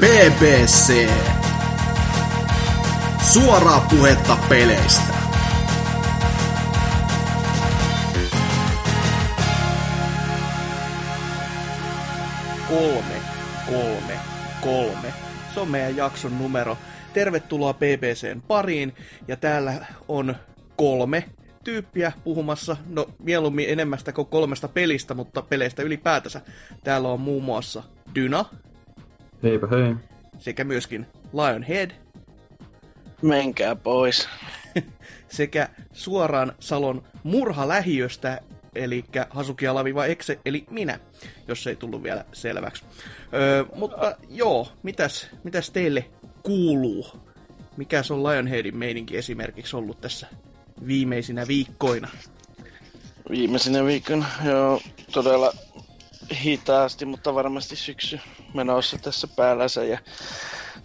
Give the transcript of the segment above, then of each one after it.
BBC. Suoraa puhetta peleistä. Kolme, kolme, kolme. Se on meidän jakson numero. Tervetuloa BBCn pariin. Ja täällä on kolme tyyppiä puhumassa, no mieluummin enemmästä kuin kolmesta pelistä, mutta peleistä ylipäätänsä. Täällä on muun muassa Dyna. Heipä hei. Sekä myöskin Lionhead. Menkää pois. sekä suoraan Salon murhalähiöstä, eli Hasuki Alaviva Exe, eli minä, jos ei tullut vielä selväksi. Öö, mutta joo, mitäs, mitäs teille kuuluu? Mikä on Lionheadin meininki esimerkiksi ollut tässä viimeisinä viikkoina? Viimeisinä viikkoina, joo, todella hitaasti, mutta varmasti syksy menossa tässä päällänsä. Ja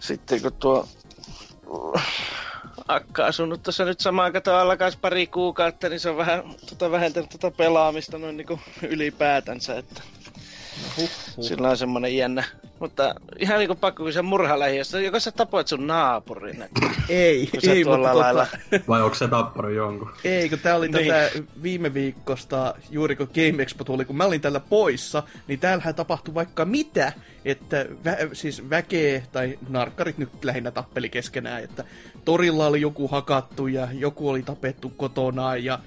sitten kun tuo akka asunut tuossa nyt samaan katoa alkaisi pari kuukautta, niin se on vähän tota, vähentänyt tota pelaamista noin niin ylipäätänsä, että Huh, huh. Sillä on semmonen jännä. Mutta ihan niinku pakko kysyä murhalähiöstä. Joko sä tapoit sun naapurin? ei, ei, mutta tota- lailla... Vai onko se tappanut jonkun? Ei, kun tää oli niin. tätä viime viikosta, juuri kun Game Expo tuli, kun mä olin tällä poissa, niin täällähän tapahtui vaikka mitä, että vä- siis väkeä, tai narkkarit nyt lähinnä tappeli keskenään, että torilla oli joku hakattu ja joku oli tapettu kotona ja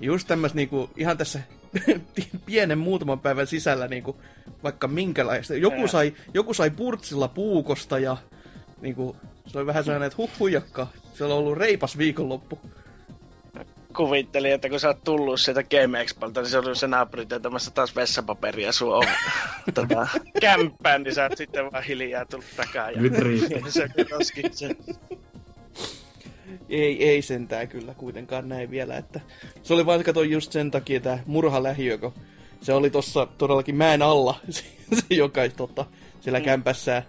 just tämmöistä niinku, ihan tässä pienen muutaman päivän sisällä niin kuin, vaikka minkälaista. Joku sai, joku sai purtsilla puukosta ja niin kuin, se oli vähän sellainen, että huh huijakka. Se on ollut reipas viikonloppu. Kuvittelin, että kun sä oot tullut sieltä Game Expolta, niin se oli se naapuri teetämässä taas vessapaperia sun on, tota, kämppään, niin sä oot sitten vaan hiljaa tullut takaa. Ja, Nyt riittää. se sen. Ei, ei sentään kyllä kuitenkaan näin vielä, että se oli vain kato just sen takia tämä murhalähiö, kun se oli tossa todellakin mäen alla, se, joka tota, siellä mm. kämpässä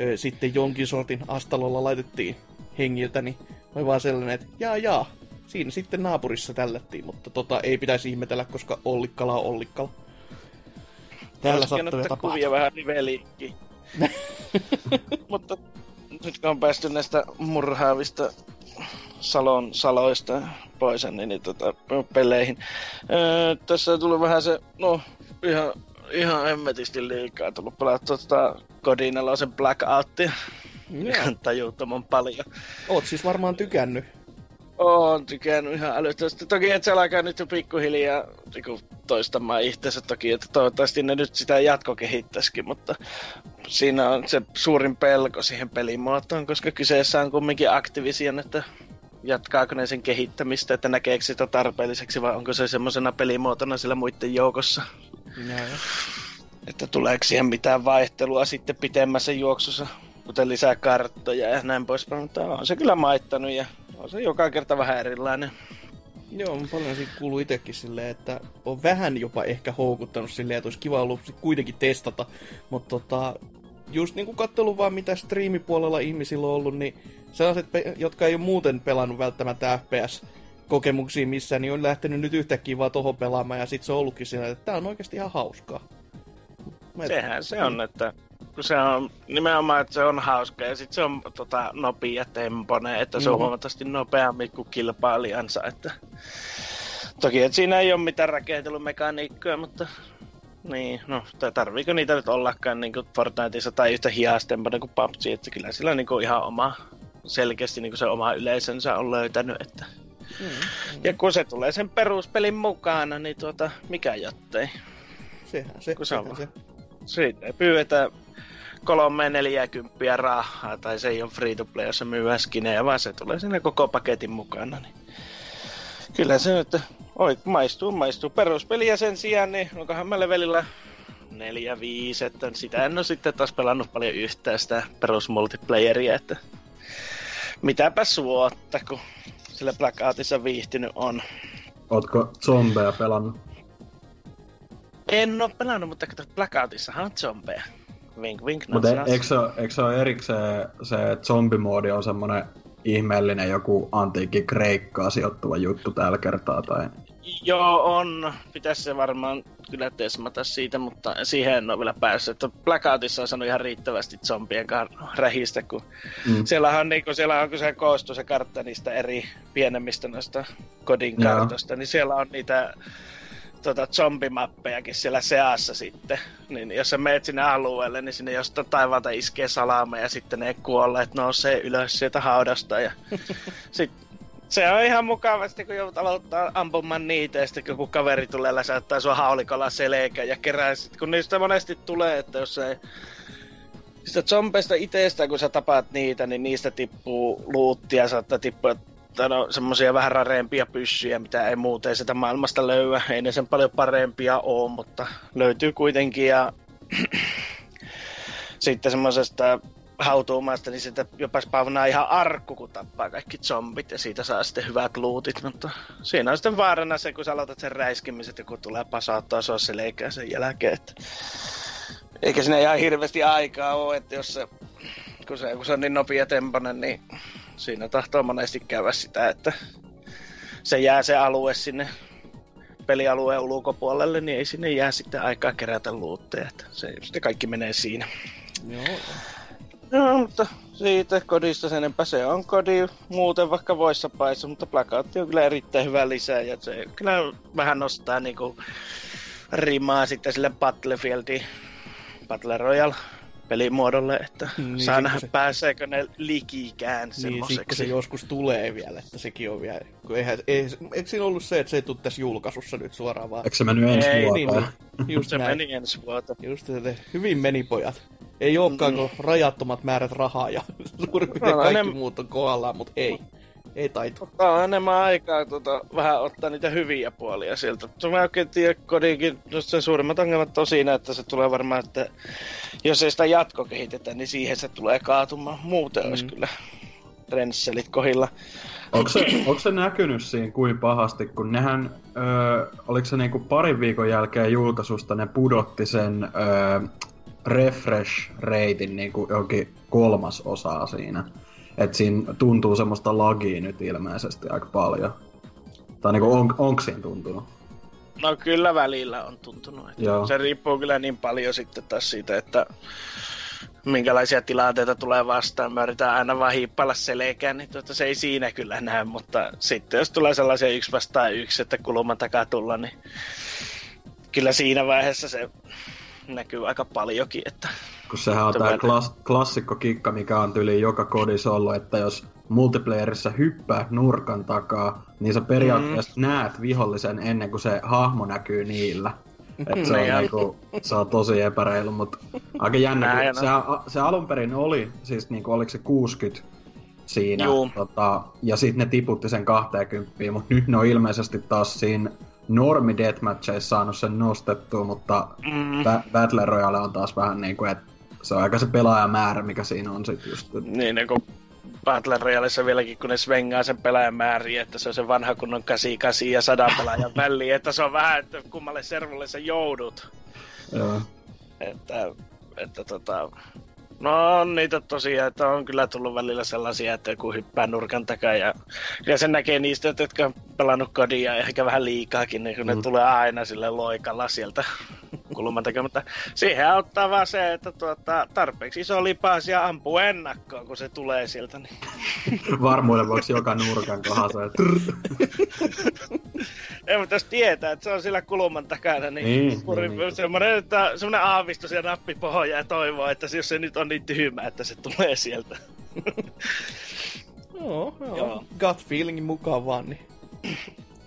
ö, sitten jonkin sortin astalolla laitettiin hengiltä, niin oli vaan sellainen, että jaa jaa, siinä sitten naapurissa tällättiin, mutta tota, ei pitäisi ihmetellä, koska Ollikkala on Ollikkala. Täällä sattuu ja kuvia vähän riveliikki. mutta nyt kun on päästy näistä murhaavista Salon saloista pois niin, niin tota, peleihin. Öö, tässä tuli vähän se, no ihan, ihan hemmetisti liikaa tullut pelattua tota Godinaloisen Blackouttia. Ihan tajuuttoman paljon. Oot siis varmaan tykännyt. Oon tykännyt ihan älyttömästi. Toki että se alkaa nyt jo pikkuhiljaa niin toistamaan itsensä toki, että toivottavasti ne nyt sitä jatkokehittäisikin, mutta siinä on se suurin pelko siihen pelimuotoon, koska kyseessä on kumminkin Activision, että jatkaako ne sen kehittämistä, että näkeekö sitä tarpeelliseksi vai onko se semmoisena pelimuotona sillä muiden joukossa. Ja. Että tuleeko siihen mitään vaihtelua sitten pitemmässä juoksussa, kuten lisää karttoja ja näin poispäin, mutta on se kyllä maittanut ja on se joka kerta vähän erilainen. Joo, paljon siitä kuuluu itsekin silleen, että on vähän jopa ehkä houkuttanut silleen, että olisi kiva ollut kuitenkin testata, mutta tota, just niinku kattelu vaan mitä striimipuolella ihmisillä on ollut, niin sellaiset, jotka ei ole muuten pelannut välttämättä FPS-kokemuksia missään, niin on lähtenyt nyt yhtäkkiä vaan tohon pelaamaan, ja sitten se on ollutkin siinä, että tämä on oikeasti ihan hauskaa. Mä Sehän se on, että kun se on nimenomaan, että se on hauska ja sitten se on tota, nopea tempone, että se on mm. huomattavasti nopeammin kuin kilpailijansa. Että... Toki, että siinä ei ole mitään rakentelumekaniikkoja, mutta niin, no, tai tarviiko niitä nyt ollakaan niin kuin Fortniteissa tai yhtä hiastempana kuin PUBG, että kyllä sillä on niin kuin ihan oma, selkeästi niin kuin se oma yleisönsä on löytänyt, että mm, mm. Ja kun se tulee sen peruspelin mukana, niin tuota, mikä jottei. Sehän se, kun se, sehän se. Siitä ei pyydetä kolme neljäkymppiä rahaa, tai se ei ole free to play, jossa myy skinejä, vaan se tulee sinne koko paketin mukana. Niin. Kyllä se nyt Oi, maistuu, maistuu. Peruspeliä sen sijaan, niin onkohan mä levelillä 4-5, että sitä en ole sitten taas pelannut paljon yhtään sitä perusmultiplayeria, että mitäpä suotta, kun sillä Blackoutissa viihtynyt on. Ootko zombeja pelannut? En oo pelannut, mutta kato, Blackoutissahan on zombeja. Vink, vink, Mutta eikö, se, eikö se ole erikseen se zombimoodi on semmonen ihmeellinen joku antiikki Kreikkaa sijoittuva juttu tällä kertaa? Tai... Joo, on. Pitäisi se varmaan kyllä tesmata siitä, mutta siihen en ole vielä päässyt. Että Blackoutissa on sanonut ihan riittävästi zombien rähistä, kun mm. siellä on, niin kun, siellä on, kun se koostuu se kartta niistä eri pienemmistä noista kodin kartoista, niin siellä on niitä tota, zombimappejakin siellä seassa sitten. Niin jos sä meet sinne alueelle, niin sinne jostain taivaalta iskee salama ja sitten ne kuolleet nousee ylös sieltä haudasta. Ja sit, se on ihan mukavasti, kun joudut aloittaa ampumaan niitä ja sitten joku kaveri tulee läsäyttää sua haulikolla selkä ja kerää sit, kun niistä monesti tulee, että jos se sitä zombeista itsestä, kun sä tapaat niitä, niin niistä tippuu luuttia, saattaa tippua no, semmoisia vähän rareempia pyssyjä, mitä ei muuten sitä maailmasta löyä. Ei ne sen paljon parempia ole, mutta löytyy kuitenkin. Ja sitten semmoisesta hautuumaista, niin sitä jopa spawnaa ihan arkku, kun tappaa kaikki zombit ja siitä saa sitten hyvät luutit, mutta siinä on sitten vaarana se, kun sä aloitat sen räiskimiset, kun tulee pasauttaa sua selkää sen jälkeen, että eikä sinne ihan hirveästi aikaa ole, että jos se, kun se, kun se on niin nopea temponen, niin siinä tahtoo monesti käydä sitä, että se jää se alue sinne pelialueen ulkopuolelle, niin ei sinne jää sitten aikaa kerätä luutteja. Se sitten kaikki menee siinä. Joo. No, mutta siitä kodista sen enempää se on kodi muuten vaikka voissa paissa, mutta Blackout on kyllä erittäin hyvä lisää ja se kyllä vähän nostaa niinku rimaa sitten sille Battlefieldin Battle Royale pelimuodolle, että niin, saa nähdä se... pääseekö ne likikään niin, semmoiseksi. se joskus tulee vielä, että sekin on vielä, kun eihän, ei, eikö siinä ollut se, että se ei tule tässä julkaisussa nyt suoraan vaan? Eikö se mennyt ensi ei, vuoteen? Niin, niin, just se näin. meni ensi vuoteen. Just se, hyvin meni pojat. Ei olekaan mm. rajattomat määrät rahaa ja suurin piirtein no, kaikki ne... muut on kohdallaan, mutta ei. Ei taitu. Ottaa enemmän aikaa tota, vähän ottaa niitä hyviä puolia sieltä. Mä oikein tiedä kodinkin, sen suurimmat ongelmat on siinä, että se tulee varmaan, että jos ei sitä jatko kehitetä, niin siihen se tulee kaatumaan. Muuten mm. olisi kyllä trendselit kohilla. Onko se, onko se näkynyt siinä kuin pahasti, kun nehän, öö, oliko se niinku parin viikon jälkeen julkaisusta, ne pudotti sen öö, refresh-reitin niinku johonkin kolmas osaa siinä. Et siinä tuntuu semmoista lagia nyt ilmeisesti aika paljon. Tai niinku on, onko siinä tuntunut? No kyllä välillä on tuntunut. Että Joo. Se riippuu kyllä niin paljon sitten taas siitä, että minkälaisia tilanteita tulee vastaan. Mä yritän aina vaan hiippailla selkään, niin tuota, se ei siinä kyllä näe, mutta sitten jos tulee sellaisia yksi vastaan yksi, että kulman takaa tulla, niin kyllä siinä vaiheessa se näkyy aika paljonkin. Että Kun sehän on tämä klass- klassikko-kikka, mikä on tyli joka kodissa ollut, että jos multiplayerissa hyppää nurkan takaa, niin sä periaatteessa mm. näet vihollisen ennen kuin se hahmo näkyy niillä. Et se, on niinku, se on tosi epäreilu, mutta aika jännä. Näin, se, se alun perin oli, siis niinku, oliko se 60 siinä, tota, ja sitten ne tiputti sen 20, mutta nyt ne on ilmeisesti taas siinä normi deathmatcheissa saanut sen nostettua, mutta mm. Battle Royale on taas vähän niinku, että se on aika se pelaajamäärä, mikä siinä on sit just. Niin, niin kuin Battle Royaleissa vieläkin, kun ne svengaa sen pelaajan määriä, että se on se vanha kunnon 88 ja 100 pelaajan väliin, että se on vähän, että kummalle servulle sä joudut. Joo. Että, että tota, No on niitä tosiaan, että on kyllä tullut välillä sellaisia, että joku hyppää nurkan takaa ja, ja sen näkee niistä, jotka on pelannut kodia ehkä vähän liikaakin, niin kun mm. ne tulee aina sille loikalla sieltä kulman takia, mutta siihen auttaa vaan se, että tuota, tarpeeksi iso lipas ja ampuu ennakkoon, kun se tulee sieltä. Niin. Varmuuden vuoksi joka nurkan kohdassa. Ei, mutta jos tietää, että se on sillä kulman takana, niin, niin, puri, niin, niin. semmoinen, että, semmoinen aavistus ja nappi pohjaa ja toivoo, että jos se nyt on niin tyhmä, että se tulee sieltä. joo, joo. joo. Gut feelingin mukaan vaan, niin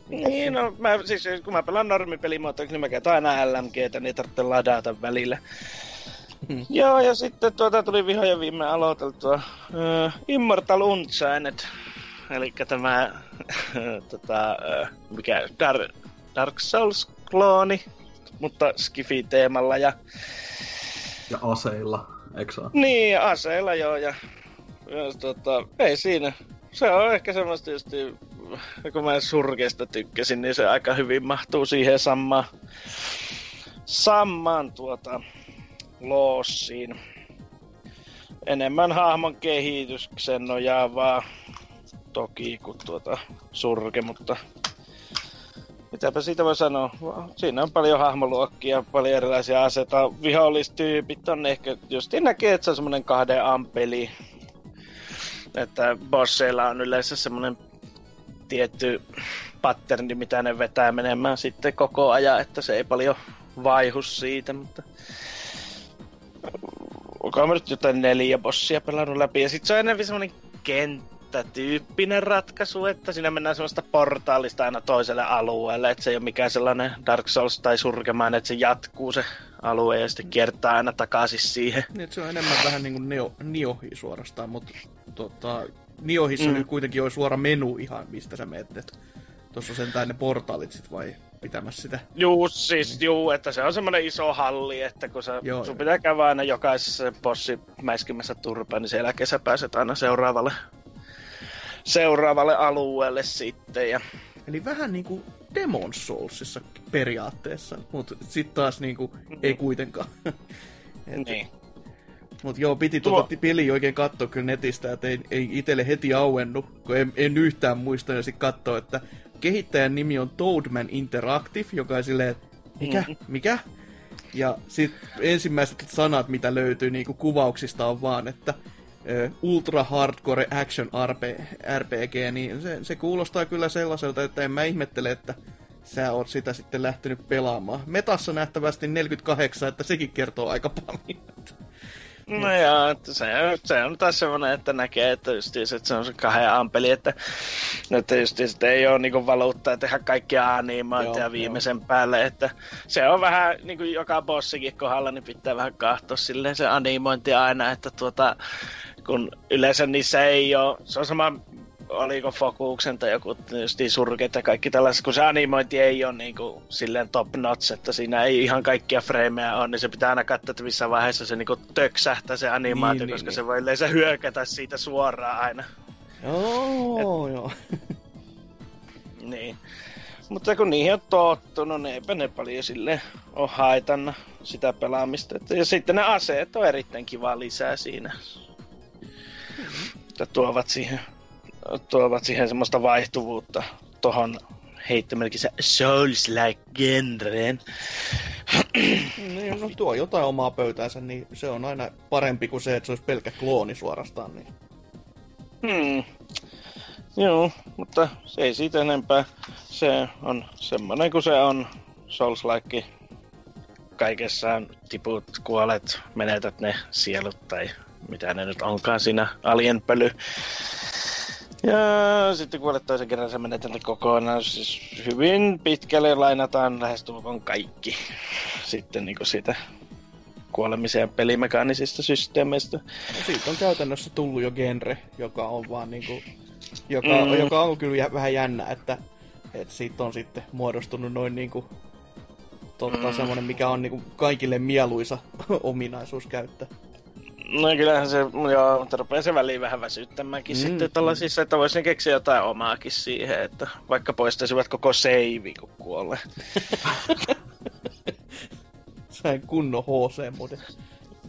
niin, no mä, siis kun mä pelaan normipelimuotoiksi, niin mä käytän aina LMGtä, niin ei tarvitse ladata välillä. Hmm. Joo, ja sitten tuota tuli vihoja viime aloiteltua uh, Immortal Unchained, eli tämä tota, uh, mikä, Dar- Dark Souls-klooni, mutta Skifi-teemalla ja... Ja aseilla, eikö Niin, aseilla joo, ja, ja tota, ei siinä. Se on ehkä semmoista just kun mä surkeasta tykkäsin, niin se aika hyvin mahtuu siihen samaan, samaan tuota, loossiin. Enemmän hahmon kehityksen nojaavaa toki kuin tuota surke, mutta mitäpä siitä voi sanoa. Siinä on paljon hahmoluokkia, paljon erilaisia aseita. Vihollistyypit on ehkä, just näkee, että se on semmoinen kahden ampeli. Että bosseilla on yleensä semmoinen tietty patterni, mitä ne vetää menemään sitten koko ajan, että se ei paljon vaihu siitä, mutta onko nyt jotain neljä bossia pelannut läpi, ja sitten se on enemmän semmoinen kenttätyyppinen ratkaisu, että siinä mennään semmoista portaalista aina toiselle alueelle, että se ei ole mikään sellainen Dark Souls tai surkemaan, että se jatkuu se alue ja sitten kiertää aina takaisin siihen. Niin, se on enemmän vähän niin kuin Neo, Niohi suorastaan, mutta tota, Niohissa mm. nyt kuitenkin on suora menu ihan, mistä sä menet. Tuossa sentään ne portaalit sit vai pitämässä sitä. Juu, siis niin. juu, että se on semmoinen iso halli, että kun sä, joo, sun joo. pitää käydä aina jokaisessa bossi mäiskimässä turpaan, niin siellä kesä pääset aina seuraavalle, seuraavalle alueelle sitten. Ja... Eli vähän niin kuin Demon Soulsissa periaatteessa, mutta sitten taas niin kuin, mm. ei kuitenkaan. Et, niin. Mut joo, piti tuota Tuo... peli oikein katsoa kyllä netistä, että ei, ei itselle heti auennut, kun en, en yhtään muista ja sitten katsoa, että kehittäjän nimi on Toadman Interactive, joka on silleen, mikä, mm-hmm. mikä? Ja sitten ensimmäiset sanat, mitä löytyy niin kuvauksista on vaan, että ultra hardcore action RP, RPG, niin se, se kuulostaa kyllä sellaiselta, että en mä ihmettele, että sä oot sitä sitten lähtenyt pelaamaan. Metassa nähtävästi 48, että sekin kertoo aika paljon. No joo, että se, se on taas semmoinen, että näkee, että, justiis, että se on se kahden ampeli, että, että justiis, että ei ole niinku valuuttaa tehdä kaikkia animointia viimeisen joo. päälle, että se on vähän, niin kuin joka bossikin kohdalla, niin pitää vähän kahtoa silleen se animointi aina, että tuota, kun yleensä niissä ei ole, se on sama oliko Fokuksen tai joku niin surkeet ja kaikki tällaiset, kun se animointi ei ole niin kuin, silleen top notch, että siinä ei ihan kaikkia frameja on, niin se pitää aina katsoa, että missä vaiheessa se niin kuin, töksähtää se animaatio, niin, koska niin, se niin. voi yleensä hyökätä siitä suoraan aina. Joo, Et, joo. niin. Mutta kun niihin on tottunut, niin eipä ne paljon sille ole haitannut sitä pelaamista. Ja sitten ne aseet on erittäin kiva lisää siinä. Että tuovat siihen tuovat siihen semmoista vaihtuvuutta tohon heittämälläkin se Souls-like genreen. niin, no tuo jotain omaa pöytäänsä, niin se on aina parempi kuin se, että se olisi pelkkä klooni suorastaan. Niin. Hmm. Joo, mutta se ei siitä enempää. Se on semmoinen kuin se on Souls-like. Kaikessaan tiput, kuolet, menetät ne sielut tai mitä ne nyt onkaan siinä alienpöly. Ja sitten kun olet toisen kerran se menetelty kokonaan, siis hyvin pitkälle lainataan lähestulkoon kaikki sitten niin siitä kuolemisen pelimekaanisista systeemeistä. No siitä on käytännössä tullut jo genre, joka on vaan niinku, joka, mm. joka on kyllä vähän jännä, että, että siitä on sitten muodostunut noin niinku, totta, mm. semmoinen, mikä on niinku kaikille mieluisa ominaisuus käyttää. No kyllähän se, joo, mutta rupeaa se väliin vähän väsyttämäänkin mm, sitten tällaisissa, että voisin keksiä jotain omaakin siihen, että vaikka poistaisivat koko seivi, kun kuolee. Sain kunnon HC-mode.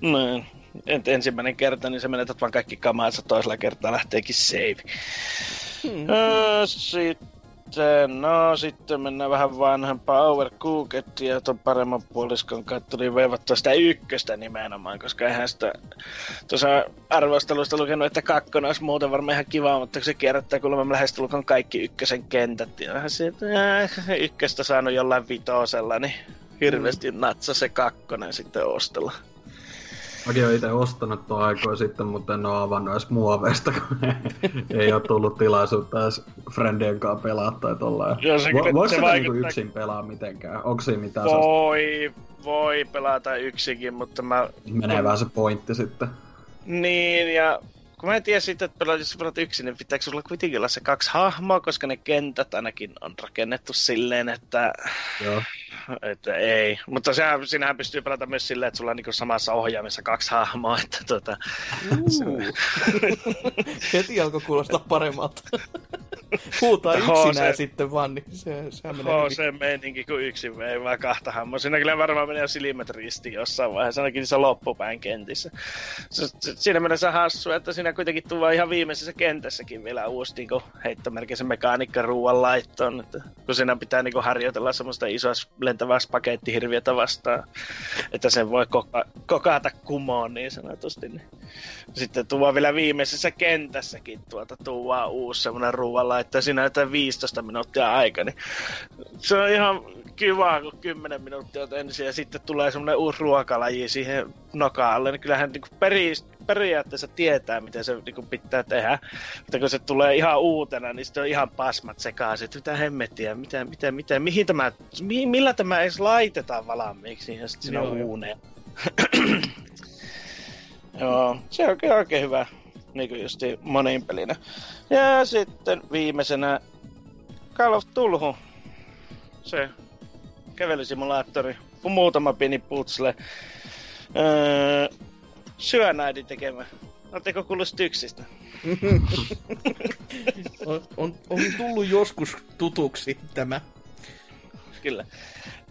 No, et ensimmäinen kerta, niin se menetät vaan kaikki kamaansa, toisella kertaa lähteekin save. Hmm. Öö, sitten sitten, no sitten mennään vähän vanhempaa Overcookedia ja tuon paremman puoliskon kautta, niin veivattua sitä ykköstä nimenomaan, koska eihän sitä tuossa arvostelusta lukenut, että kakkonen olisi muuten varmaan ihan kiva, mutta se kierrättää kuulemma lähestulkoon kaikki ykkösen kentät. Ja vähän siitä, äh, ykköstä saanut jollain vitosella, niin hirveästi mm. natsa se kakkonen sitten ostella. Mäkin olen itse ostanut tuon aikoja sitten, mutta en ole avannut edes muoveista, kun ei ole tullut tilaisuutta edes friendien kanssa pelaa tai tolleen. Vo, voiko se, vaikuttaa... niinku yksin pelaa mitenkään? Onko siinä mitään Voi, voi pelata yksinkin, mutta mä... Menee vähän se pointti sitten. Niin, ja kun mä en tiedä sitten, että pelaat, jos pelat yksin, niin pitääkö sulla kuitenkin olla se kaksi hahmoa, koska ne kentät ainakin on rakennettu silleen, että... Joo. Että ei. Mutta sehän, sinähän pystyy pelata myös silleen, että sulla on niin samassa ohjaamissa kaksi hahmoa, että tota... Uh. Heti alkoi kuulostaa paremmalta. Huutaa yksinään sitten vaan, niin se, sehän menee hyvin. se meininki kuin yksin vei vaan kahta hammaa. Siinä kyllä varmaan menee silmät ristiin jossain vaiheessa, ainakin niissä loppupään kentissä. Se, se, siinä mielessä hassu, että siinä kuitenkin tulee ihan viimeisessä kentässäkin vielä uusi niin heittomerkisen mekaanikka ruoan laittoon. Että, kun siinä pitää niin harjoitella semmoista isoa lentävää spagettihirviötä vastaan, että sen voi koka, kokata kumoon niin sanotusti. Niin. Sitten tuo vielä viimeisessä kentässäkin tuota tuo uusi semmoinen ruoanlaitto ja siinä jotain 15 minuuttia aika, niin se on ihan kiva, kun 10 minuuttia olet ensin ja sitten tulee semmoinen uusi ruokalaji siihen nokaalle, niin kyllähän niin peri, periaatteessa tietää, miten se niin pitää tehdä. Mutta kun se tulee ihan uutena, niin sitten on ihan pasmat sekaisin, että mitä hemmettiä, mitä, mitä, mitä, mihin tämä, mi, millä tämä edes laitetaan valmiiksi, ja sitten siinä on uuneen. Joo, se on kyllä oikein hyvä, niin kuin justi monin pelinä. Ja sitten viimeisenä Call of Tulhu. Se kävelysimulaattori. Muutama pieni putsle. Öö, Syönaidin tekemä. Oletteko kuullut Styksistä? On, on, on tullut joskus tutuksi tämä. Kyllä.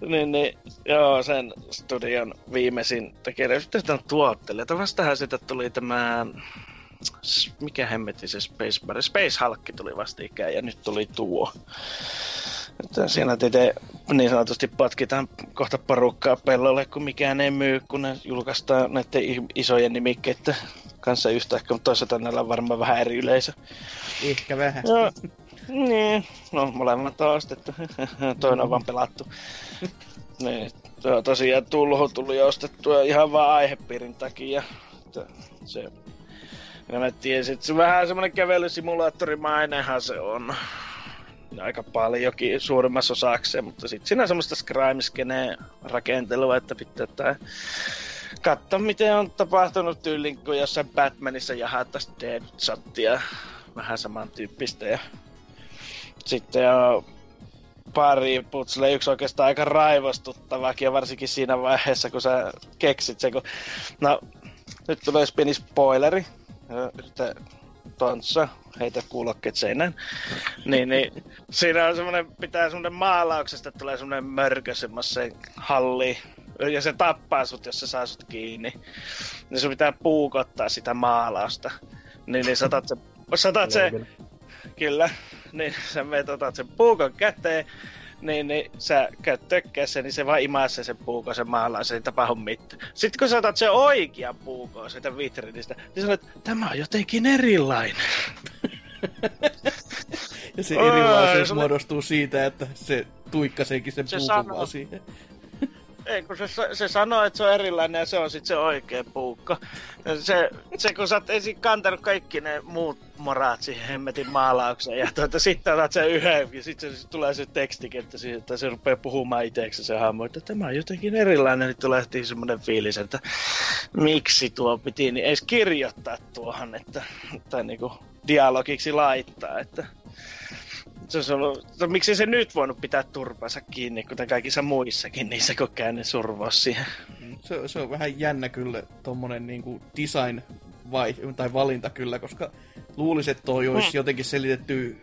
Niin, niin, joo, sen studion viimeisin tekee. Sitten sitä on tuottelee. Vastahan sitä tuli tämä... Mikä hemmetti se Space Bar? Space Hulk tuli vastikään ja nyt tuli tuo. Että siinä te niin sanotusti potkitaan kohta porukkaa pellolle, kun mikään ei myy, kun ne julkaistaan näiden isojen nimikkeiden kanssa yhtäkkiä, mutta toisaalta näillä on varmaan vähän eri yleisö. Ehkä vähän. Joo. Niin, no molemmat on ostettu. Toinen on vaan pelattu. niin, to, tosiaan tulhu tuli ostettua ihan vaan aihepiirin takia. Se, ja mä tiesin, että se vähän semmonen kävelysimulaattorimainenhan se on. Aika paljonkin suurimmassa osakseen, mutta sitten siinä on semmoista scrimeskeneen rakentelua, että pitää tää katsoa miten on tapahtunut tyyliin, kun jossain Batmanissa jahattaisi Deadshottia vähän samantyyppistä ja sitten on pari putsle, yksi oikeastaan aika raivostuttavakin ja varsinkin siinä vaiheessa, kun sä keksit se, kun... No, nyt tulee pieni spoileri. Ja Tonssa, heitä kuulokkeet seinään. niin, niin, siinä on semmonen, pitää semmonen maalauksesta, tulee semmonen mörkö semmoiseen halliin. Ja se tappaa sut, jos se saa sut kiinni. Niin sun pitää puukottaa sitä maalausta. Niin, niin satat se, satat se, Kyllä. Niin sä meet otat sen puukon käteen, niin, niin sä käyt tökkässä, niin se vaan imasse sen puukon sen maalaa, se ei tapahdu mitään. Sitten kun sä otat sen oikean puukon siitä vitrinistä, niin sanot, että tämä on jotenkin erilainen. Ja se Ai, erilaisuus se muodostuu siitä, että se tuikkaseekin sen Se puukon siihen. Ei, kun se, se sanoo, että se on erilainen ja se on sitten se oikea puukko. Se, se, kun sä oot ensin kantanut kaikki ne muut moraat siihen hemmetin maalaukseen ja tuota, sitten otat sen yhden ja sitten se, tulee se tekstikenttä siihen, että se rupeaa puhumaan itseksi se hahmo, että tämä on jotenkin erilainen, niin tulee heti semmoinen fiilis, että miksi tuo piti niin edes kirjoittaa tuohon, että, tai niinku dialogiksi laittaa, että se olisi ollut, no, miksi se nyt voinut pitää turpansa kiinni, kuten kaikissa muissakin, niin se kokee ne survaus siihen. Se, se on vähän jännä kyllä tommonen niinku design vai, tai valinta kyllä, koska luulisin, että toi olisi Hmm. jotenkin selitetty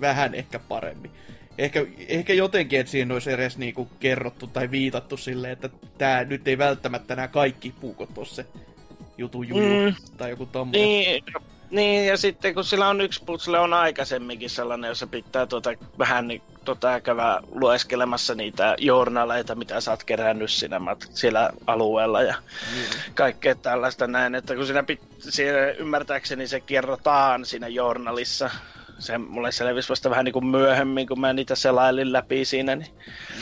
vähän ehkä paremmin. Ehkä, ehkä jotenkin, että siinä olisi edes niinku kerrottu tai viitattu silleen, että tää nyt ei välttämättä nämä kaikki puukot ole se jutu juju Mm. tai joku tommonen. Niin, niin, ja sitten kun sillä on yksi putsle on aikaisemminkin sellainen, jossa pitää tuota, vähän niin, tuota, käydä lueskelemassa niitä journaleita, mitä sä oot kerännyt siinä, mat- siellä alueella ja Niin. kaikkea tällaista näin, että kun siinä, pit, siinä ymmärtääkseni se kerrotaan siinä journalissa, se mulle selvisi vasta vähän niin kuin myöhemmin, kun mä niitä selailin läpi siinä, niin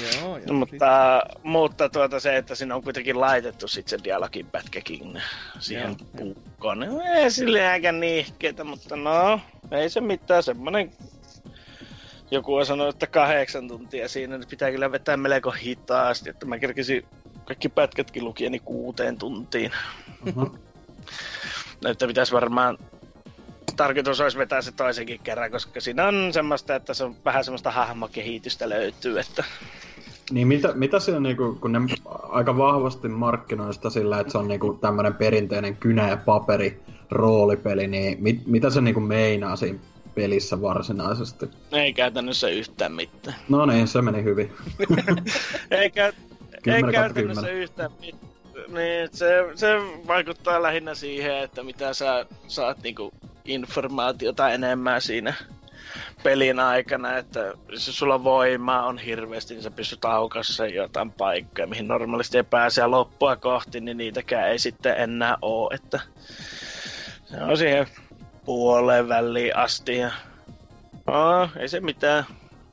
Joo, joo. No, mutta, mutta tuota se, että siinä on kuitenkin laitettu sit se dialogin pätkäkin siihen Joo, puukkoon. No, ei sille aika niihkeetä, mutta no, ei se mitään. Semmonen joku on sanonut, että kahdeksan tuntia siinä, niin pitää kyllä vetää melko hitaasti, että mä kerkisin kaikki pätkätkin lukieni kuuteen tuntiin. Mhm. No, Että pitäisi varmaan tarkoitus olisi vetää se toisenkin kerran, koska siinä on semmoista, että se on vähän semmoista hahmokehitystä löytyy, että Niin mitä, mitä siinä niinku, kun ne aika vahvasti markkinoi sitä sillä, että se on niinku tämmönen perinteinen kynä ja paperi roolipeli, niin mit, mitä se niinku meinaa siinä pelissä varsinaisesti. Ei käytännössä yhtään mitään. No niin, se meni hyvin. Eikä, ei käytännössä yhtään mitään. Niin, se, se vaikuttaa lähinnä siihen, että mitä sä saat niinku informaatiota enemmän siinä pelin aikana, että jos sulla voimaa on hirveästi, niin sä pystyt aukassa jotain paikkoja, mihin normaalisti ei pääse loppua kohti, niin niitäkään ei sitten enää oo, että se on siihen puoleen väliin asti ja oh, ei se mitään.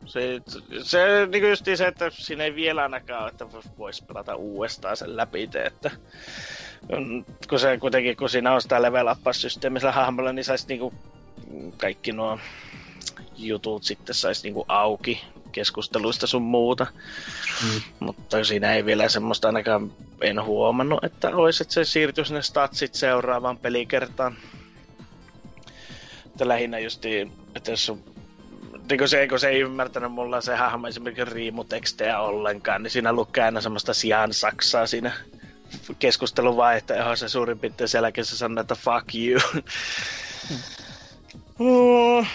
Se, se niin se, että siinä ei vielä ainakaan että voisi pelata uudestaan sen läpi, että kun se kuitenkin, kun siinä on sitä level up systeemisellä hahmolla, niin saisi niinku kaikki nuo jutut sitten saisi niinku auki keskusteluista sun muuta. Mm. Mutta siinä ei vielä semmoista ainakaan en huomannut, että olisi, että se siirtyisi ne statsit seuraavaan pelikertaan. Että lähinnä justi, että jos on niin kun se, kun se ei ymmärtänyt mulla se hahmo esimerkiksi riimutekstejä ollenkaan, niin siinä lukee aina semmoista sijaan saksaa siinä keskustelun se suurin piirtein selkeässä sanoo, että fuck you. Mm,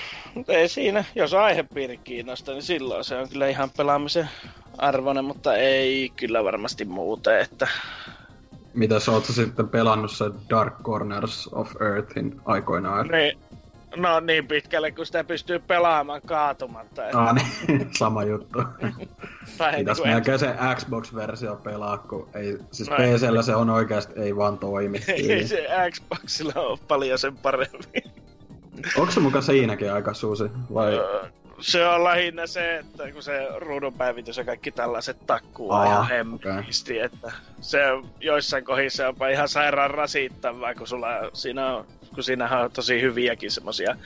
ei siinä. Jos aihepiiri kiinnostaa, niin silloin se on kyllä ihan pelaamisen arvoinen, mutta ei kyllä varmasti muuten, että... Mitä sä oot sitten pelannut se Dark Corners of Earthin aikoinaan? Niin, no niin pitkälle, kun sitä pystyy pelaamaan kaatumatta. Että... Ah, niin, sama juttu. Pitäis niin melkein se Xbox-versio pelaa, kun ei, siis no, PCllä se on oikeasti ei vaan toimi. ei se Xboxilla ole paljon sen paremmin. Onko se muka siinäkin aika suusi? Vai? Se on lähinnä se, että kun se ruudun päivitys ja kaikki tällaiset takkuu Aa, ihan hemmisti, okay. että se joissain kohdissa on ihan sairaan rasittavaa, kun sulla siinä on kun siinähän on tosi hyviäkin semmosia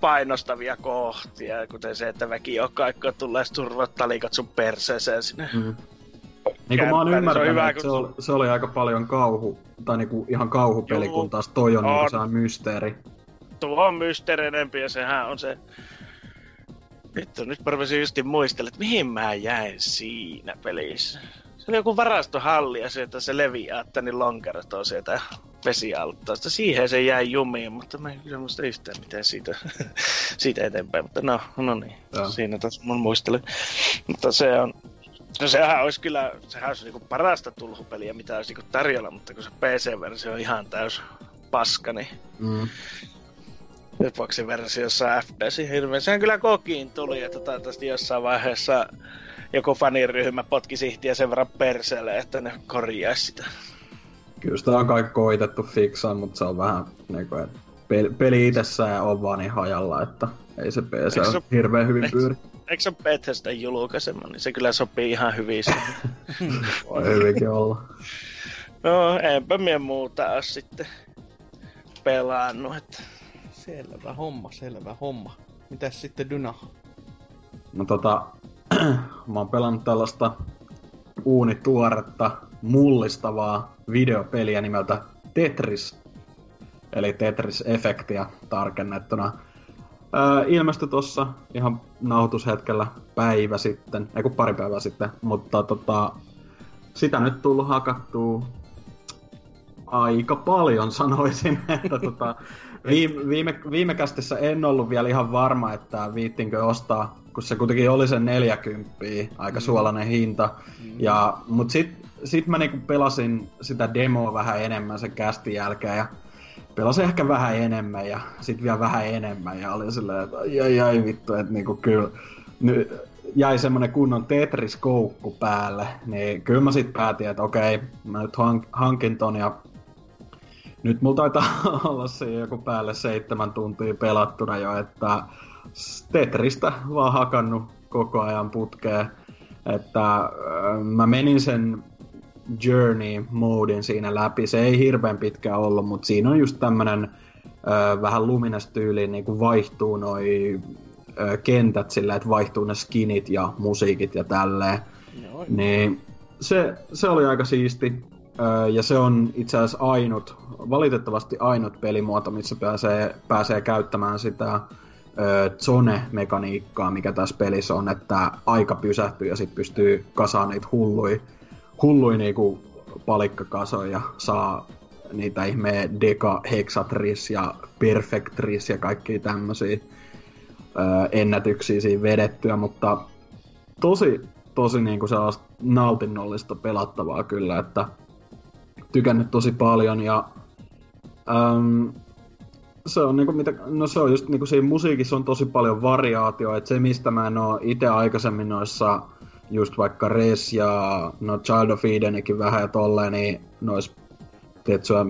painostavia kohtia, kuten se, että väki joka aika tulee turvat talikot sun perseeseen sinne. Mm. Niin kuin mä oon ymmärtänyt, se, hyvä, että se, oli, se oli aika paljon kauhu, tai niinku ihan kauhupeli, Juu, kun taas toi on, on. Niinku se mysteeri tuo on mysteeri enempi ja sehän on se... Vittu, nyt parvasin just muistella, että mihin mä jäin siinä pelissä. Se oli joku varastohalli ja sieltä se leviää niin lonkerotoa sieltä vesialtaasta. Siihen se jäi jumiin, mutta mä en kyllä muista yhtään mitään siitä, siitä eteenpäin. Mutta no, no niin, ja. siinä taas mun muistelen. Mutta se on, No sehän olisi kyllä, sehän olisi niinku parasta tulhupeliä, mitä olisi niinku tarjolla, mutta kun se PC-versio on ihan täys paska, niin mm. Xboxin versiossa FPS hirveän. Sehän kyllä kokiin tuli, että toivottavasti jossain vaiheessa joku faniryhmä potki sihtiä sen verran perseelle, että ne korjaisi sitä. Kyllä sitä on kaikki koitettu fiksaa, mutta se on vähän niin kuin, että peli, peli itsessään on vaan niin hajalla, että ei se PC ole hirveän hyvin pyöri. Eikö se ole Bethesda julkaisema, niin se kyllä sopii ihan hyvin Voi hyvinkin olla. No, enpä mie muuta ole sitten pelannut, että Selvä homma, selvä homma. Mitäs sitten Dyna? No tota, mä oon pelannut tällaista uunituoretta, mullistavaa videopeliä nimeltä Tetris. Eli Tetris-efektiä tarkennettuna. Öö, ilmestyi tuossa ihan nauhoitushetkellä päivä sitten, ei kun pari päivää sitten, mutta tota, sitä nyt tullut hakattua aika paljon sanoisin, että tota, viime, viime, viime kästissä en ollut vielä ihan varma, että viittinkö ostaa, kun se kuitenkin oli sen 40, aika mm. suolainen hinta. Mm. Ja, mut sit, sit mä niinku pelasin sitä demoa vähän enemmän sen kästin jälkeen ja pelasin ehkä vähän enemmän ja sit vielä vähän enemmän ja oli silleen, että ai ai, ai vittu, että niinku kyllä nyt jäi semmonen kunnon Tetris-koukku päälle, niin kyllä mä sit päätin, että okei, mä nyt hank- hankin ton ja nyt mulla taitaa olla se joku päälle seitsemän tuntia pelattuna jo, että Tetristä vaan hakannut koko ajan putkeen. Että äh, mä menin sen Journey-moodin siinä läpi. Se ei hirveän pitkä ollut, mutta siinä on just tämmönen äh, vähän lumines tyyli, niin kuin vaihtuu noi äh, kentät sillä, että vaihtuu ne skinit ja musiikit ja tälleen. Niin se, se oli aika siisti ja se on itse asiassa ainut, valitettavasti ainut pelimuoto, missä pääsee, pääsee käyttämään sitä zone-mekaniikkaa, mikä tässä pelissä on, että aika pysähtyy ja sitten pystyy kasaamaan niitä hullui, hullui niinku palikkakasoja ja saa niitä ihme Deka Hexatris ja Perfectris ja kaikki tämmöisiä ennätyksiä siinä vedettyä, mutta tosi, tosi niinku nautinnollista pelattavaa kyllä, että tykännyt tosi paljon ja äm, se on niinku mitä, no se on just niinku siinä musiikissa on tosi paljon variaatio, että se mistä mä en oo itse aikaisemmin noissa just vaikka Res ja no Child of Edenikin vähän ja tolleen, niin nois Tetsuya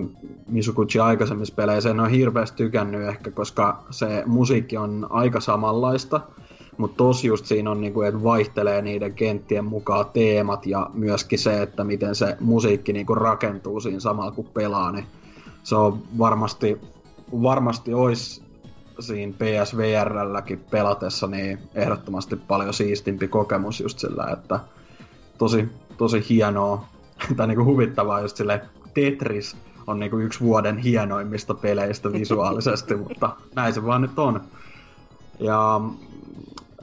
Misuguchi aikaisemmissa peleissä en ole hirveästi tykännyt ehkä, koska se musiikki on aika samanlaista, mutta tos just siinä on, niinku, että vaihtelee niiden kenttien mukaan teemat ja myöskin se, että miten se musiikki niinku rakentuu siinä samalla kun pelaa, niin se on varmasti, varmasti olisi siinä PSVRlläkin pelatessa niin ehdottomasti paljon siistimpi kokemus just sillä, että tosi, tosi hienoa tai niinku huvittavaa just sille Tetris on niinku yksi vuoden hienoimmista peleistä visuaalisesti, mutta näin se vaan nyt on. Ja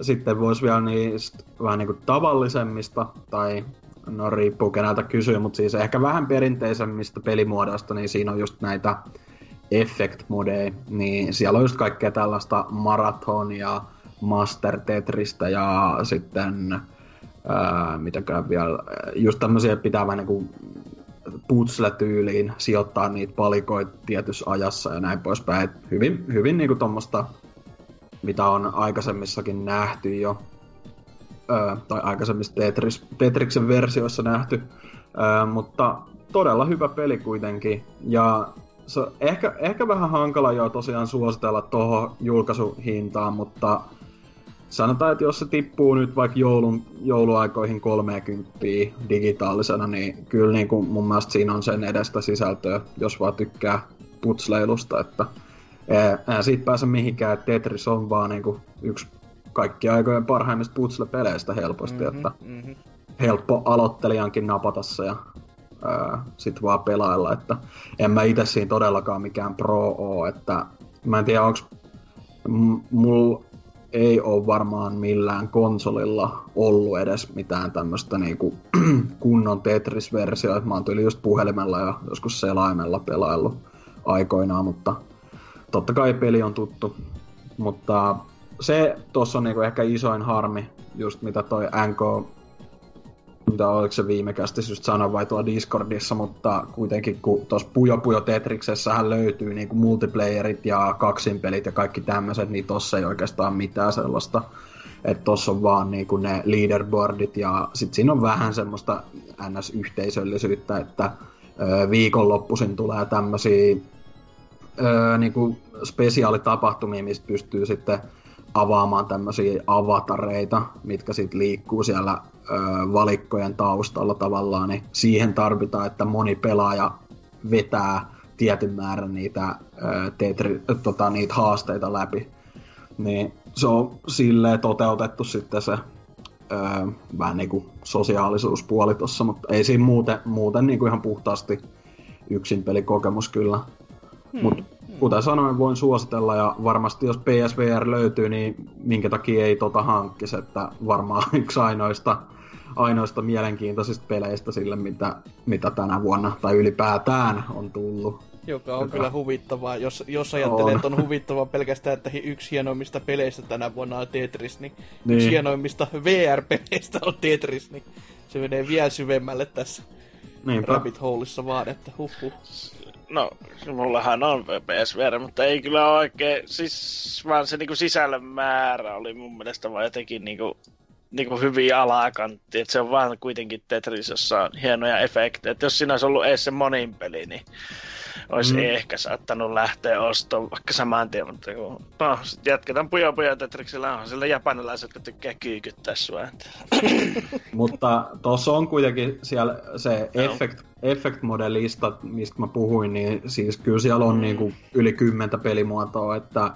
sitten voisi vielä niistä vähän niinku tavallisemmista, tai no riippuu keneltä kysyy, mutta siis ehkä vähän perinteisemmistä pelimuodoista, niin siinä on just näitä effect modeja, niin siellä on just kaikkea tällaista maratonia, Master Tetristä ja sitten ää, mitäkään vielä, just tämmöisiä pitää vähän niin putsle-tyyliin sijoittaa niitä palikoita tietyssä ajassa ja näin poispäin. Et hyvin, hyvin niinku tuommoista, mitä on aikaisemmissakin nähty jo, öö, tai aikaisemmissa Tetris, Tetriksen versioissa nähty, öö, mutta todella hyvä peli kuitenkin. Ja se ehkä, ehkä vähän hankala jo tosiaan suositella tuohon julkaisuhintaan, mutta sanotaan, että jos se tippuu nyt vaikka joulun, jouluaikoihin 30 digitaalisena, niin kyllä niin kuin mun mielestä siinä on sen edestä sisältöä, jos vaan tykkää putsleilusta, että eihän siitä pääse mihinkään, että Tetris on vaan niin kuin yksi kaikki aikojen parhaimmista putsle-peleistä helposti, mm-hmm, että mm-hmm. helppo aloittelijankin napata se ja sit vaan pelailla, että en mä itse siinä todellakaan mikään pro oo, että mä en tiedä onko mulla ei ole varmaan millään konsolilla ollut edes mitään tämmöistä niinku kunnon Tetris-versioita. Mä oon tyyli just puhelimella ja joskus selaimella pelaillut aikoinaan, mutta totta kai peli on tuttu. Mutta se tuossa on niinku ehkä isoin harmi, just mitä toi NK mitä oliko se viime kästis just sanoa vai tuolla Discordissa, mutta kuitenkin kun tuossa Pujo Pujo Tetriksessähän löytyy niin kuin multiplayerit ja kaksinpelit ja kaikki tämmöiset, niin tossa ei oikeastaan mitään sellaista. Että tossa on vaan niin kuin ne leaderboardit ja sit siinä on vähän semmoista NS-yhteisöllisyyttä, että viikonloppuisin tulee tämmöisiä niin kuin spesiaalitapahtumia, mistä pystyy sitten avaamaan tämmöisiä avatareita, mitkä sitten liikkuu siellä valikkojen taustalla tavallaan, niin siihen tarvitaan, että moni pelaaja vetää tietyn määrän niitä, tetri, tota, niitä haasteita läpi. Niin se on silleen toteutettu sitten se vähän niin kuin sosiaalisuuspuoli tossa, mutta ei siinä muuten, muuten niin kuin ihan puhtaasti yksin pelikokemus kyllä. Hmm. Mutta kuten sanoin, voin suositella ja varmasti jos PSVR löytyy, niin minkä takia ei tota hankkisi, että varmaan yksi ainoista, ainoista mielenkiintoisista peleistä sille, mitä, mitä tänä vuonna tai ylipäätään on tullut. Joka on Joka... kyllä huvittavaa. Jos, jos ajattelee, on. että on huvittavaa pelkästään, että yksi hienoimmista peleistä tänä vuonna on Tetris, niin, niin. yksi hienoimmista VR-peleistä on Tetris, niin se menee vielä syvemmälle tässä Niinpä. rabbit holeissa vaan, että huh, huh. No, mullahan on PSVR, mutta ei kyllä oikein, siis vaan se niinku sisällön määrä oli mun mielestä vaan jotenkin niinku, niinku hyvin alakantti, että se on vaan kuitenkin Tetris, jossa on hienoja efektejä, että jos siinä olisi ollut edes se monin peli, niin olisi mm. ehkä saattanut lähteä ostoon vaikka saman tien, mutta kun, no, sit jatketaan puja puja Tetriksellä, on sillä japanilaiset, jotka tykkää kyykyttää sua. mutta tuossa on kuitenkin siellä se no. effect, effect modelista, mistä mä puhuin, niin siis kyllä siellä on mm. niinku yli kymmentä pelimuotoa, että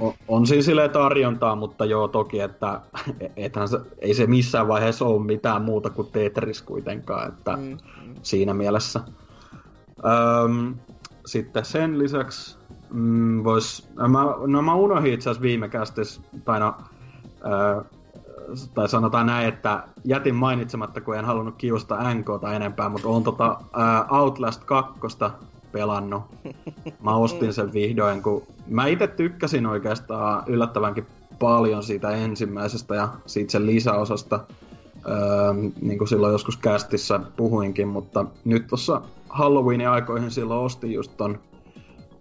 On, on siis silleen tarjontaa, mutta joo toki, että ethän se, ei se missään vaiheessa ole mitään muuta kuin Tetris kuitenkaan, että mm. siinä mielessä. Öm, sitten sen lisäksi mm, vois, mä, no mä unohdin itse asiassa viime kästis, tai no, ö, tai sanotaan näin, että jätin mainitsematta, kun en halunnut kiusata NKta enempää, mutta on tota ä, Outlast 2 pelannut. Mä ostin sen vihdoin, kun mä itse tykkäsin oikeastaan yllättävänkin paljon siitä ensimmäisestä ja siitä sen lisäosasta. Öö, niin kuin silloin joskus kästissä puhuinkin, mutta nyt tuossa Halloweenin aikoihin silloin ostin just ton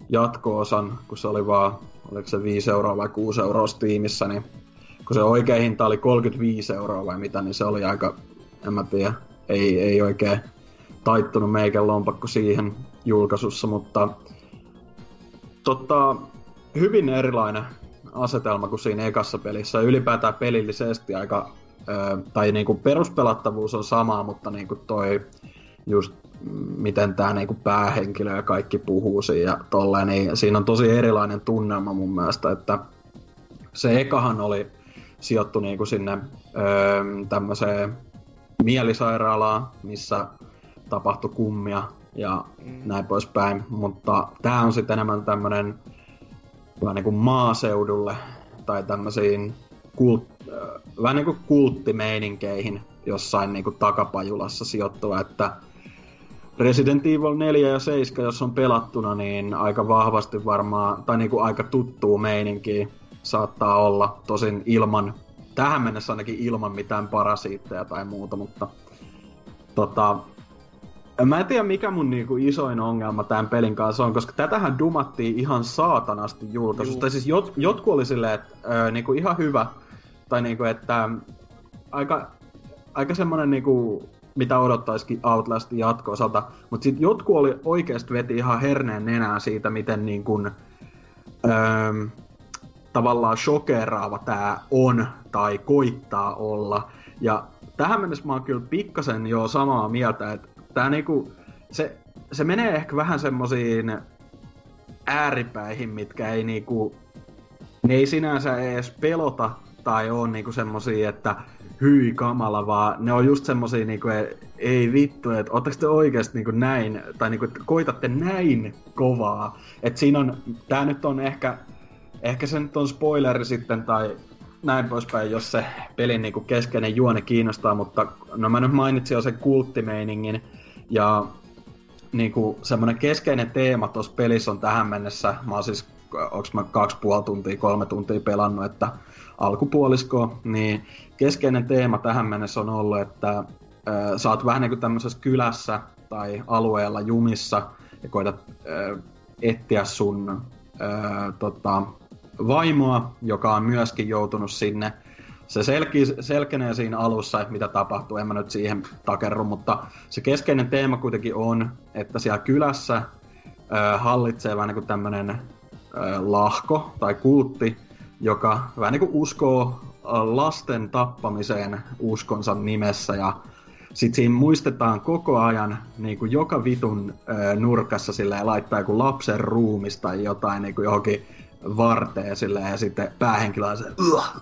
jatko-osan, kun se oli vaan, oliko se 5 euroa vai 6 euroa Steamissa, niin kun se oikein hinta oli 35 euroa vai mitä, niin se oli aika, en mä tiedä, ei, ei oikein taittunut meikän lompakko siihen julkaisussa, mutta tota, hyvin erilainen asetelma kuin siinä ekassa pelissä. Ylipäätään pelillisesti aika, ö, tai niinku peruspelattavuus on sama, mutta niinku toi just miten tämä niinku päähenkilö ja kaikki puhuu siinä ja tolleen, niin siinä on tosi erilainen tunnelma mun mielestä, että se ekahan oli sijoittu niinku sinne öö, tämmöiseen mielisairaalaan, missä tapahtui kummia ja mm. näin poispäin, mutta tämä on sitten enemmän tämmöinen vähän niin kuin maaseudulle tai tämmöisiin kult, vähän niin kuin kulttimeininkeihin jossain niin kuin takapajulassa sijoittuva, että Resident Evil 4 ja 7, jos on pelattuna, niin aika vahvasti varmaan, tai niin kuin aika tuttuu meininkiä saattaa olla, tosin ilman, tähän mennessä ainakin ilman mitään parasiitteja tai muuta, mutta tota, Mä en tiedä mikä mun niinku isoin ongelma tämän pelin kanssa on, koska tätähän dumattiin ihan saatanasti julkaisusta. Tai siis jot, jotkut oli silleen, että ö, niinku ihan hyvä, tai niinku, että aika, aika semmonen niinku, mitä odottaisikin Outlastin jatko-osalta. Mutta sitten jotkut oli oikeasti veti ihan herneen nenää siitä, miten niinku, ö, tavallaan shokeraava tämä on tai koittaa olla. Ja tähän mennessä mä oon kyllä pikkasen jo samaa mieltä, että tää niinku, se, se menee ehkä vähän semmosiin ääripäihin, mitkä ei niinku, ne ei sinänsä edes pelota tai on niinku semmosia, että hyi kamala, vaan ne on just semmosia niinku, ei vittu, että ootteko te oikeesti niinku näin, tai niinku, että koitatte näin kovaa. että siinä on, tää nyt on ehkä, ehkä se nyt on spoileri sitten, tai näin poispäin, jos se pelin niinku keskeinen juone kiinnostaa, mutta no mä nyt mainitsin jo sen kulttimeiningin, ja niin kuin semmoinen keskeinen teema tuossa pelissä on tähän mennessä, mä oon siis, onks mä kaksi puoli tuntia, kolme tuntia pelannut, että alkupuolisko, niin keskeinen teema tähän mennessä on ollut, että äh, sä oot vähän niin kuin tämmöisessä kylässä tai alueella jumissa ja koitat äh, etsiä sun äh, tota, vaimoa, joka on myöskin joutunut sinne se selki, selkenee siinä alussa, että mitä tapahtuu, en mä nyt siihen takerru, mutta se keskeinen teema kuitenkin on, että siellä kylässä äh, hallitsee vähän niin tämmöinen lahko tai kultti, joka vähän niin kuin uskoo lasten tappamiseen uskonsa nimessä. Ja sitten siinä muistetaan koko ajan niin kuin joka vitun äh, nurkassa silleen, laittaa joku lapsen ruumista tai jotain niin kuin johonkin varteen sille ja sitten päähenkilö on se,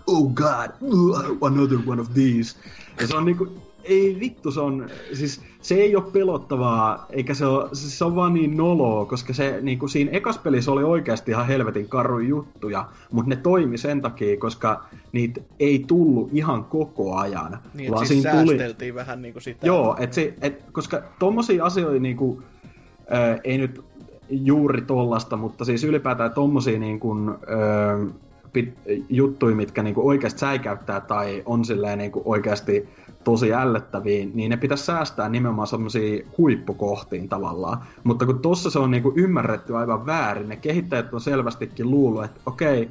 oh god, uh, another one of these. Ja se on niinku, ei vittu, se on, siis se ei ole pelottavaa, eikä se ole, siis se on vaan niin noloa, koska se niinku siinä ekas pelissä oli oikeasti ihan helvetin karu juttuja, mutta ne toimi sen takia, koska niitä ei tullut ihan koko ajan. Niin, vaan siis siinä tuli... vähän niinku sitä. Joo, et se, et, koska tommosia asioita niinku, äh, ei nyt juuri tollasta, mutta siis ylipäätään tommosia niin kuin, öö, pit, juttuja, mitkä niin kuin oikeasti säikäyttää tai on silleen niin kuin oikeasti tosi ällöttäviä, niin ne pitäisi säästää nimenomaan semmoisiin huippukohtiin tavallaan. Mutta kun tossa se on niin kuin ymmärretty aivan väärin, ne kehittäjät on selvästikin luullut, että okei,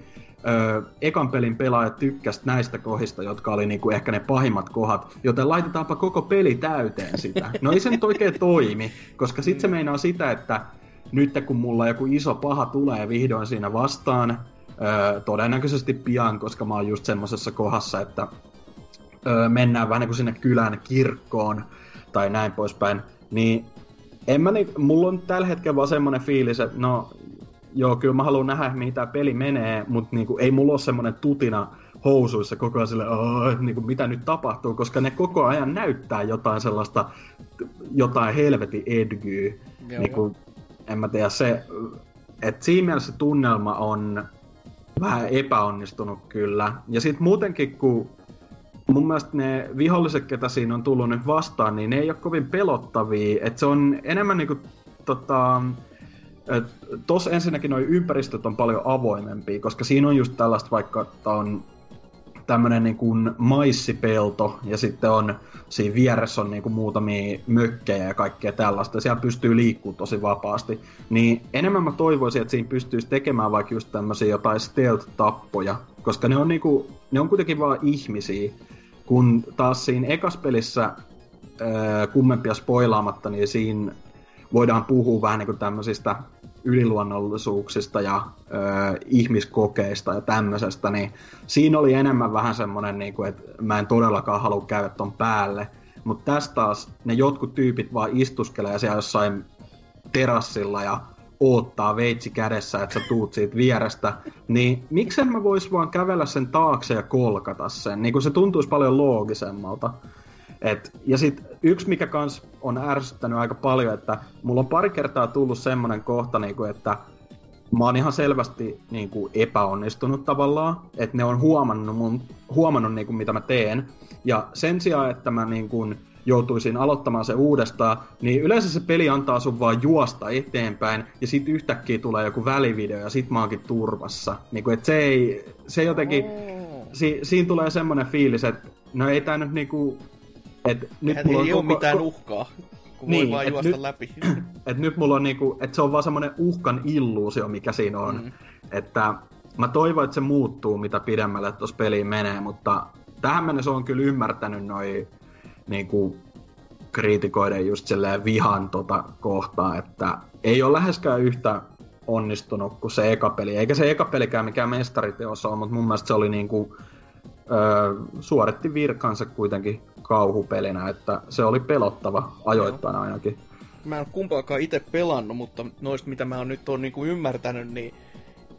Öö, ekan pelin pelaajat tykkäsivät näistä kohdista, jotka oli niinku ehkä ne pahimmat kohdat, joten laitetaanpa koko peli täyteen sitä. No ei se nyt oikein toimi, koska sitten se meinaa sitä, että nyt kun mulla joku iso paha tulee vihdoin siinä vastaan, öö, todennäköisesti pian, koska mä oon just semmosessa kohdassa, että öö, mennään vähän niin kuin sinne kylän kirkkoon tai näin poispäin, niin en mä niin, mulla on tällä hetkellä vaan semmonen fiilis, että no joo, kyllä mä haluan nähdä, mihin tämä peli menee, mutta niinku, ei mulla ole semmonen tutina housuissa koko ajan sille, niinku, mitä nyt tapahtuu, koska ne koko ajan näyttää jotain sellaista, jotain helvetin edgyä. Niinku, en mä tiedä, se, että siinä mielessä tunnelma on vähän epäonnistunut kyllä. Ja sitten muutenkin, kun mun mielestä ne viholliset, ketä siinä on tullut nyt vastaan, niin ne ei ole kovin pelottavia. Että se on enemmän niinku tota, Tuossa ensinnäkin nuo ympäristöt on paljon avoimempia, koska siinä on just tällaista, vaikka on tämmöinen niin kuin maissipelto ja sitten on siinä vieressä on niin kuin muutamia mökkejä ja kaikkea tällaista. Ja siellä pystyy liikkumaan tosi vapaasti. Niin enemmän mä toivoisin, että siinä pystyisi tekemään vaikka just tämmöisiä jotain stealth-tappoja, koska ne on, niin kuin, ne on kuitenkin vaan ihmisiä. Kun taas siinä ekas pelissä kummempia spoilaamatta, niin siinä voidaan puhua vähän niin kuin tämmöisistä yliluonnollisuuksista ja ö, ihmiskokeista ja tämmöisestä, niin siinä oli enemmän vähän semmoinen, niin kuin, että mä en todellakaan halua käydä ton päälle. Mutta tässä taas ne jotkut tyypit vaan istuskelee siellä jossain terassilla ja oottaa veitsi kädessä, että sä tuut siitä vierestä, niin miksen mä vois vaan kävellä sen taakse ja kolkata sen, niin kun se tuntuisi paljon loogisemmalta. Et, ja sitten yksi, mikä kans on ärsyttänyt aika paljon, että mulla on pari kertaa tullut semmonen kohta, niinku, että mä oon ihan selvästi niinku, epäonnistunut tavallaan, että ne on huomannut, mun, huomannut niinku, mitä mä teen. Ja sen sijaan, että mä niinku, joutuisin aloittamaan se uudestaan, niin yleensä se peli antaa sun vaan juosta eteenpäin, ja sitten yhtäkkiä tulee joku välivideo, ja sit mä oonkin turvassa. Niinku, et se ei, se jotenkin, si, siinä tulee semmonen fiilis, että no ei tää nyt niinku et nyt mulla ei on ole mitään uhkaa, kun niin, voi vaan juosta nyt, läpi. Et nyt mulla on niinku, että se on vaan semmoinen uhkan illuusio, mikä siinä on. Mm. Että mä toivon, että se muuttuu, mitä pidemmälle tuossa peliin menee, mutta tähän mennessä on kyllä ymmärtänyt noin niinku, kriitikoiden just vihan tota kohtaa, että ei ole läheskään yhtä onnistunut kuin se eka peli. Eikä se eka pelikään mikään mestariteos ole, mutta mun mielestä se oli niinku, öö, suoritti virkansa kuitenkin kauhupelinä, että se oli pelottava ajoittain ainakin. Mä en kumpaakaan itse pelannut, mutta noista mitä mä oon nyt on niinku ymmärtänyt, niin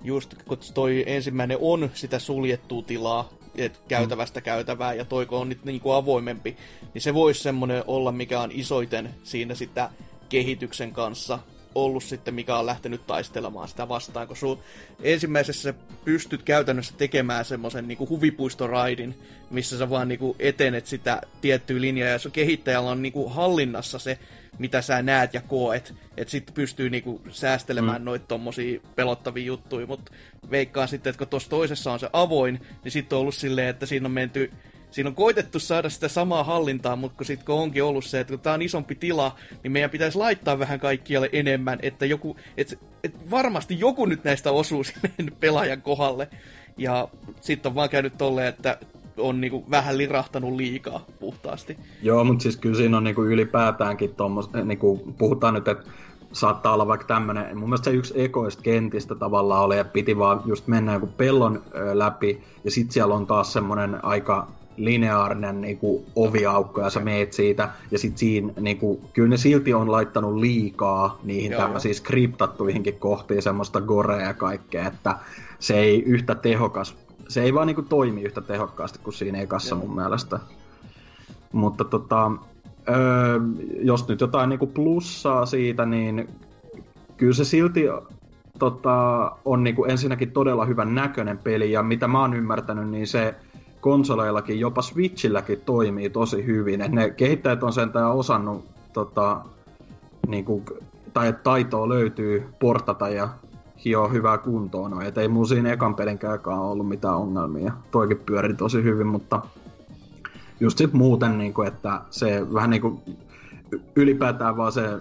just kun toi ensimmäinen on sitä suljettua tilaa, et käytävästä käytävää, ja toiko on nyt niinku avoimempi, niin se voisi semmonen olla, mikä on isoiten siinä sitä kehityksen kanssa ollut sitten, mikä on lähtenyt taistelemaan sitä vastaan, kun sun ensimmäisessä pystyt käytännössä tekemään semmoisen niinku huvipuistoraidin, missä sä vaan niinku etenet sitä tiettyä linjaa, ja sun kehittäjällä on niinku hallinnassa se, mitä sä näet ja koet, että sitten pystyy niinku säästelemään mm. noita tommosia pelottavia juttuja, mutta veikkaan sitten, että kun tuossa toisessa on se avoin, niin sitten on ollut silleen, että siinä on menty siinä on koitettu saada sitä samaa hallintaa, mutta kun sitten onkin ollut se, että kun tämä on isompi tila, niin meidän pitäisi laittaa vähän kaikkialle enemmän, että joku, et, et varmasti joku nyt näistä osuu sinne pelaajan kohdalle. Ja sitten on vaan käynyt tolleen, että on niinku vähän lirahtanut liikaa puhtaasti. Joo, mutta siis kyllä siinä on niinku ylipäätäänkin tuommoista, niinku puhutaan nyt, että saattaa olla vaikka tämmöinen, mun mielestä se yksi ekoista kentistä tavallaan oli, että piti vaan just mennä joku pellon läpi, ja sitten siellä on taas semmoinen aika lineaarinen niinku, oviaukko ja sä meet siitä. Ja sit siinä, niinku, kyllä ne silti on laittanut liikaa niihin Joo. tämmöisiin skriptattuihinkin kohtiin semmoista gorea ja kaikkea, että se ei yhtä tehokas, se ei vaan niinku toimi yhtä tehokkaasti kuin siinä ekassa Joo. mun mielestä. Mutta tota, öö, jos nyt jotain niinku plussaa siitä, niin kyllä se silti tota, on niinku ensinnäkin todella hyvän näköinen peli, ja mitä mä oon ymmärtänyt, niin se konsoleillakin, jopa Switchilläkin toimii tosi hyvin. Et ne kehittäjät on sentään osannut, tota, niinku, tai taitoa löytyy portata ja hio hyvää kuntoon. No, et ei mun siinä ekan pelinkään ollut mitään ongelmia. Toikin pyöri tosi hyvin, mutta just sit muuten, niinku, että se vähän niinku ylipäätään vaan se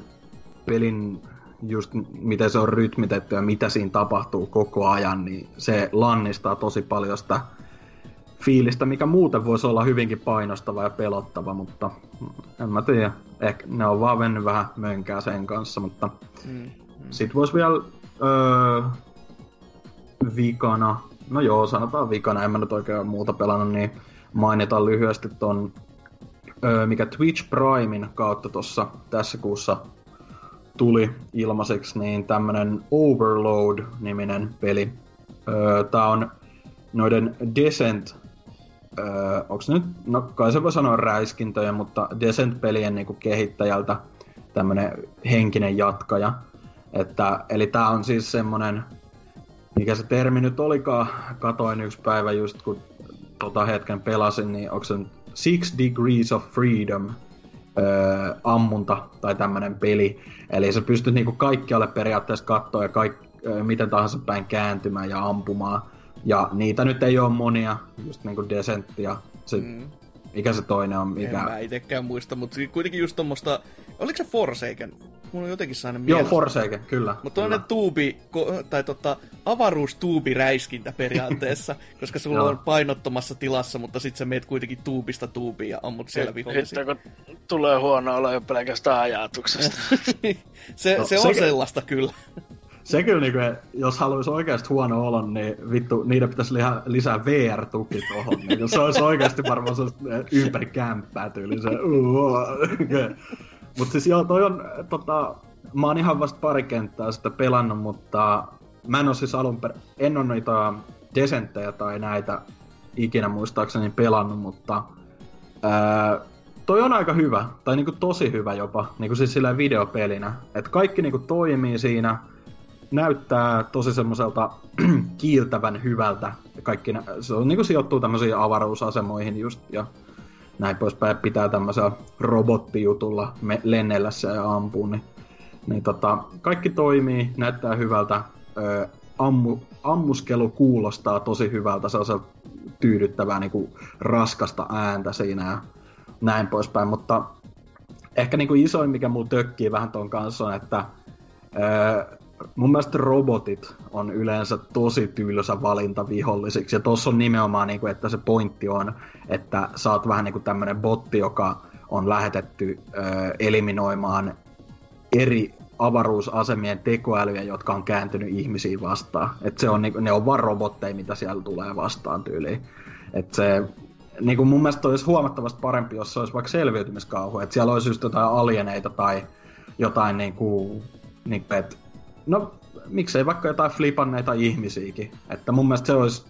pelin just miten se on rytmitetty ja mitä siinä tapahtuu koko ajan, niin se lannistaa tosi paljon sitä fiilistä, mikä muuten voisi olla hyvinkin painostava ja pelottava, mutta en mä tiedä. Ehkä ne on vaan mennyt vähän mönkää sen kanssa, mutta mm, mm. sit voisi vielä öö, vikana, no joo, sanotaan vikana, en mä nyt oikein muuta pelannut, niin mainitaan lyhyesti ton, öö, mikä Twitch Primein kautta tuossa tässä kuussa tuli ilmaiseksi, niin tämmönen Overload-niminen peli. Öö, tää on noiden Descent öö, onko nyt, no kai se voi sanoa räiskintöjä, mutta Descent-pelien niinku kehittäjältä tämmönen henkinen jatkaja. Että, eli tää on siis semmonen, mikä se termi nyt olikaan, katoin yksi päivä just kun tota hetken pelasin, niin onko se Six Degrees of Freedom. öö, ammunta tai tämmöinen peli. Eli sä pystyt niinku kaikkialle periaatteessa katsoa ja kaik, öö, miten tahansa päin kääntymään ja ampumaan. Ja niitä nyt ei ole monia, just niinku Descent ja se, mm. mikä se toinen on. Mikä... En mä itekään muista, mutta kuitenkin just tommoista, oliko se Forsaken? Mulla on jotenkin sellainen Joo, Forsaken, kyllä. Mutta on tuubi, tai tota, avaruustuubiräiskintä periaatteessa, koska sulla on painottomassa tilassa, mutta sit sä meet kuitenkin tuubista tuubiin ja ammut siellä vihollisia. Sitten kun tulee huono olla jo pelkästään ajatuksesta. se, no, se on se, sellaista kyllä. Se kyllä, niin kuin, jos haluaisi oikeasti huono olo, niin vittu, niiden pitäisi lisää, lisää VR-tuki tuohon. Niin se olisi oikeasti varmaan sellaista ympäri kämppää tyyli. Se, Mutta siis joo, toi on, tota, mä oon ihan vasta pari kenttää sitä pelannut, mutta mä en oo siis alun per... en oo noita desenttejä tai näitä ikinä muistaakseni pelannut, mutta ää, toi on aika hyvä, tai niinku tosi hyvä jopa, niinku siis sillä videopelinä. Että kaikki niinku toimii siinä, näyttää tosi semmoiselta kiiltävän hyvältä. Kaikki, se on niinku sijoittuu tämmöisiin avaruusasemoihin just, ja näin poispäin, pitää tämmöisellä robottijutulla me lennellä ja ampuu, niin, niin tota, kaikki toimii, näyttää hyvältä, ö, ammu, ammuskelu kuulostaa tosi hyvältä, se on tyydyttävää niin kuin raskasta ääntä siinä ja näin poispäin, mutta ehkä niin kuin isoin, mikä mulla tökkii vähän ton kanssa on, että ö, mun mielestä robotit on yleensä tosi tylsä valinta vihollisiksi. Ja tossa on nimenomaan, niin kuin, että se pointti on, että sä oot vähän niin kuin tämmönen botti, joka on lähetetty ö, eliminoimaan eri avaruusasemien tekoälyjä, jotka on kääntynyt ihmisiin vastaan. Et se on, niin, ne on vaan robotteja, mitä siellä tulee vastaan tyyliin. Et se, niin kuin mun mielestä olisi huomattavasti parempi, jos se olisi vaikka selviytymiskauhu. Että siellä olisi just jotain alieneita tai jotain niin kuin, niin, että No, miksei vaikka jotain flipanneita ihmisiäkin. Että mun mielestä se olisi,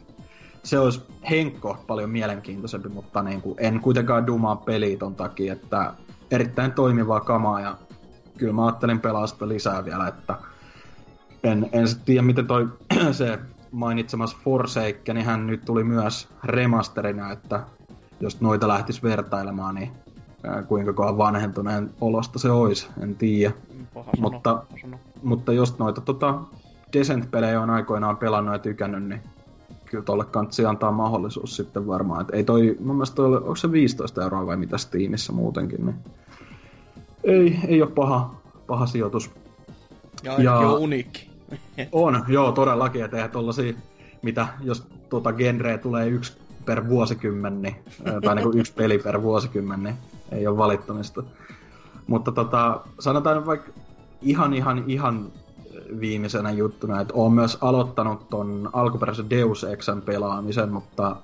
se olisi henkko paljon mielenkiintoisempi, mutta niin kuin, en kuitenkaan dumaa peliä ton takia, että erittäin toimivaa kamaa ja kyllä mä ajattelin pelaa sitä lisää vielä, että en, en tiedä miten toi se mainitsemas Forsaken, niin hän nyt tuli myös remasterina, että jos noita lähtisi vertailemaan, niin kuinka kohan vanhentuneen olosta se olisi, en tiedä. Mutta, mutta jos noita tota, Descent-pelejä on aikoinaan pelannut ja tykännyt, niin kyllä tolle kantsi antaa mahdollisuus sitten varmaan. Et ei toi, mun mielestä toi, onko se 15 euroa vai mitä Steamissa muutenkin, niin ei, ei ole paha, paha sijoitus. Ja ja on uniikki. on, joo, todellakin, että eihän tollasia, mitä, jos tuota genreä tulee yksi per vuosikymmen, niin, tai niin yksi peli per vuosikymmen, niin ei ole valittamista. Mutta tota, sanotaan vaikka ihan ihan ihan viimeisenä juttuna, että olen myös aloittanut ton alkuperäisen Deus Exen pelaamisen, mutta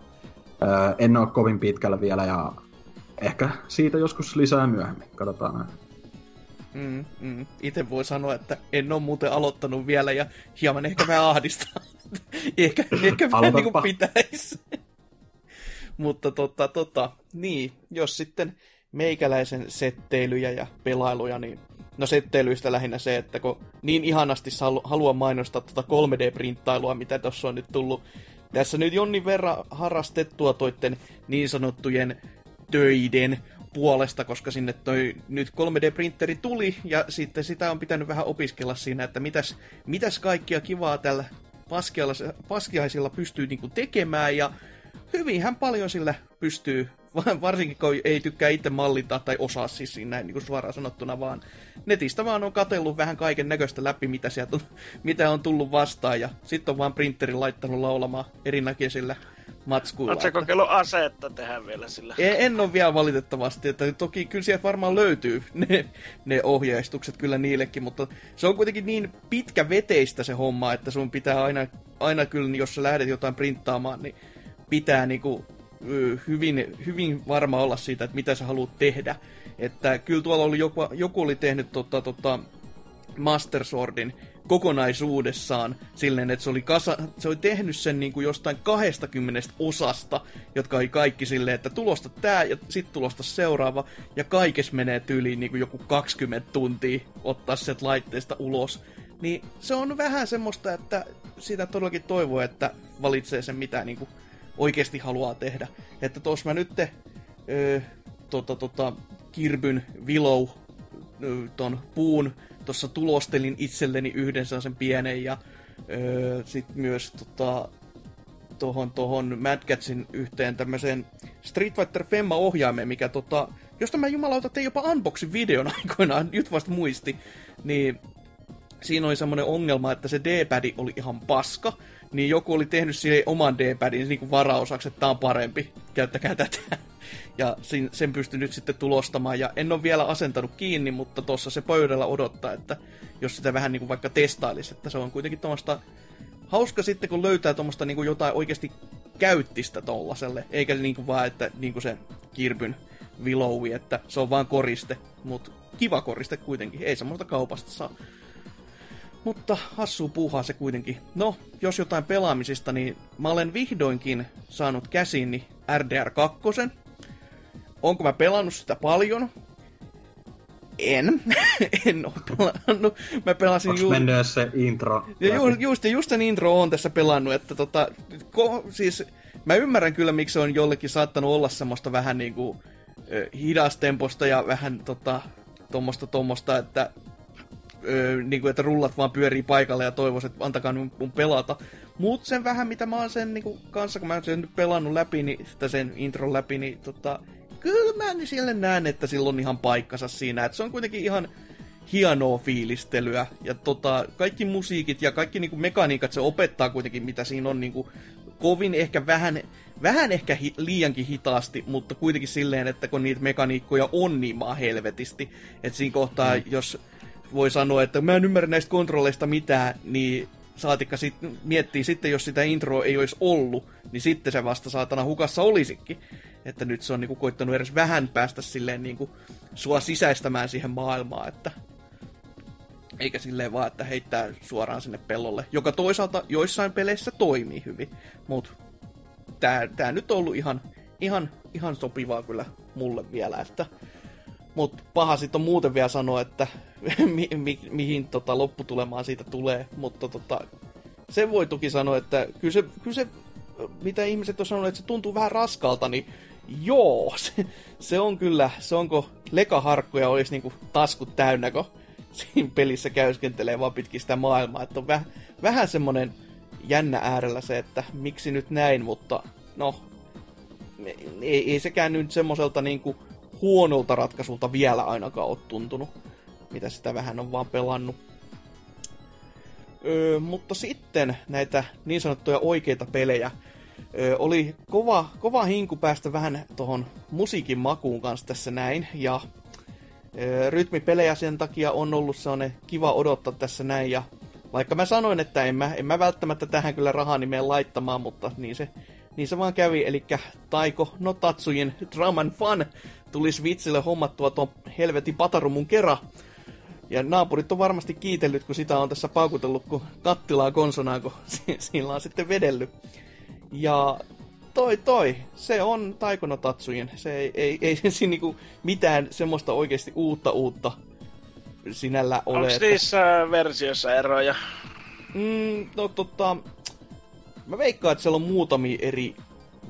ää, en ole kovin pitkällä vielä ja ehkä siitä joskus lisää myöhemmin, katsotaan näin. Mm, mm. Itse voi sanoa, että en ole muuten aloittanut vielä ja hieman ehkä vähän ahdistaa. ehkä ehkä vähän niin kuin pitäisi. Mutta tota, tota, niin, jos sitten meikäläisen setteilyjä ja pelailuja, niin no setteilyistä lähinnä se, että kun niin ihanasti haluan mainostaa tuota 3D-printtailua, mitä tuossa on nyt tullut. Tässä nyt jonnin verran harrastettua toitten niin sanottujen töiden puolesta, koska sinne toi nyt 3D-printeri tuli, ja sitten sitä on pitänyt vähän opiskella siinä, että mitäs, mitäs kaikkia kivaa tällä paskiaisilla pystyy niinku tekemään, ja hyvinhän paljon sillä pystyy varsinkin kun ei tykkää itse mallintaa tai osaa siis siinä näin niin kuin suoraan sanottuna, vaan netistä vaan on katellut vähän kaiken näköistä läpi, mitä, sieltä on, mitä on tullut vastaan, ja sitten on vaan printerin laittanut laulamaan erinäköisillä matskuilla. Oletko että... kokeillut asetta tehdä vielä sillä? En, en ole vielä valitettavasti, että toki kyllä sieltä varmaan löytyy ne, ne ohjeistukset kyllä niillekin, mutta se on kuitenkin niin pitkä veteistä se homma, että sun pitää aina, aina kyllä, jos sä lähdet jotain printtaamaan, niin pitää niinku hyvin, hyvin varma olla siitä, että mitä sä haluat tehdä. Että kyllä tuolla oli joku, joku oli tehnyt tota, tota Master Swordin kokonaisuudessaan silleen, että se oli, kasa, se oli tehnyt sen niin kuin jostain 20 osasta, jotka oli kaikki silleen, että tulosta tää ja sit tulosta seuraava, ja kaikes menee tyyliin niin kuin joku 20 tuntia ottaa sieltä laitteesta ulos. Niin se on vähän semmoista, että sitä todellakin toivoo, että valitsee sen mitä niin kuin oikeasti haluaa tehdä. Että tuossa mä nyt öö, tota, tota, Kirbyn Willow ton puun tuossa tulostelin itselleni yhden sen pienen ja öö, sitten myös tota, tohon, tohon Mad Catsin yhteen tämmöiseen Street Fighter Femma ohjaimeen, mikä tota, josta mä jumalauta tein jopa unboxin videon aikoinaan, nyt vasta muisti, niin siinä oli semmoinen ongelma, että se D-padi oli ihan paska, niin joku oli tehnyt siihen oman D-padin niin varausaksi, että tämä on parempi, käyttäkää tätä. Ja sen pystyi nyt sitten tulostamaan, ja en ole vielä asentanut kiinni, mutta tuossa se pöydällä odottaa, että jos sitä vähän niin kuin vaikka testailisi, että se on kuitenkin tuommoista hauska sitten, kun löytää tuommoista niin jotain oikeasti käyttistä tollaselle, eikä niin kuin vaan, että niin kuin se kirpyn Willowi, että se on vaan koriste, mutta kiva koriste kuitenkin, ei semmoista kaupasta saa. Mutta hassuu puuhaa se kuitenkin. No, jos jotain pelaamisista, niin mä olen vihdoinkin saanut käsiini RDR2. Onko mä pelannut sitä paljon? En. en ole pelannut. Mä pelasin Onks ju- se intro? Ja ju- just, just sen intro on tässä pelannut, että tota, ko- siis mä ymmärrän kyllä, miksi se on jollekin saattanut olla semmoista vähän niinku hidastemposta ja vähän tota, tuommoista tommosta, että öö, niin kuin, että rullat vaan pyörii paikalle ja toivoisin, että antakaa mun, mun pelata. Mut sen vähän, mitä mä oon sen niin kuin, kanssa, kun mä oon sen nyt pelannut läpi, niin, sitä sen intron läpi, niin tota, kyllä mä niin siellä näen, että sillä on ihan paikkansa siinä. Että se on kuitenkin ihan hienoa fiilistelyä. Ja tota, kaikki musiikit ja kaikki niinku mekaniikat se opettaa kuitenkin, mitä siinä on niinku kovin ehkä vähän, vähän ehkä hi, liiankin hitaasti, mutta kuitenkin silleen, että kun niitä mekaniikkoja on niin maa helvetisti, että siinä kohtaa, mm. jos voi sanoa, että mä en ymmärrä näistä kontrolleista mitään, niin saatikka sit, miettii sitten, jos sitä introa ei olisi ollut, niin sitten se vasta saatana hukassa olisikin. Että nyt se on niinku koittanut edes vähän päästä silleen niinku sua sisäistämään siihen maailmaan, että eikä silleen vaan, että heittää suoraan sinne pellolle, joka toisaalta joissain peleissä toimii hyvin, mutta tää, tää nyt on ollut ihan, ihan, ihan sopivaa kyllä mulle vielä, että mutta paha sitten on muuten vielä sanoa, että mi, mi, mihin tota, lopputulemaan siitä tulee. Mutta tota, se voi toki sanoa, että kyllä se, kyllä se mitä ihmiset on sanonut, että se tuntuu vähän raskalta, niin joo, se, se on kyllä, se onko lekaharkkuja olisi niinku taskut täynnä, kun siinä pelissä käyskentelee vaan pitkin sitä maailmaa. Että on väh, vähän semmonen jännä äärellä se, että miksi nyt näin, mutta no, ei, ei sekään nyt semmoiselta niinku huonolta ratkaisulta vielä ainakaan ole tuntunut, mitä sitä vähän on vaan pelannut. Öö, mutta sitten näitä niin sanottuja oikeita pelejä. Öö, oli kova, kova hinku päästä vähän tuohon musiikin makuun kanssa tässä näin, ja öö, rytmipelejä sen takia on ollut sellainen kiva odottaa tässä näin, ja vaikka mä sanoin, että en mä, en mä välttämättä tähän kyllä rahaa nimeen laittamaan, mutta niin se, niin se vaan kävi, eli Taiko no Tatsujen Drum Fun tuli Switchille hommattua tuon helvetin patarumun kera. Ja naapurit on varmasti kiitellyt, kun sitä on tässä paukutellut, kun kattilaa konsonaa, kun sillä on sitten vedellyt. Ja toi toi, se on Taikono Tatsujen. Se ei, ei, ei siinä niinku mitään semmoista oikeasti uutta uutta sinällä ole. Onko niissä että... versioissa eroja? Mm, no tota, mä veikkaan, että siellä on muutamia eri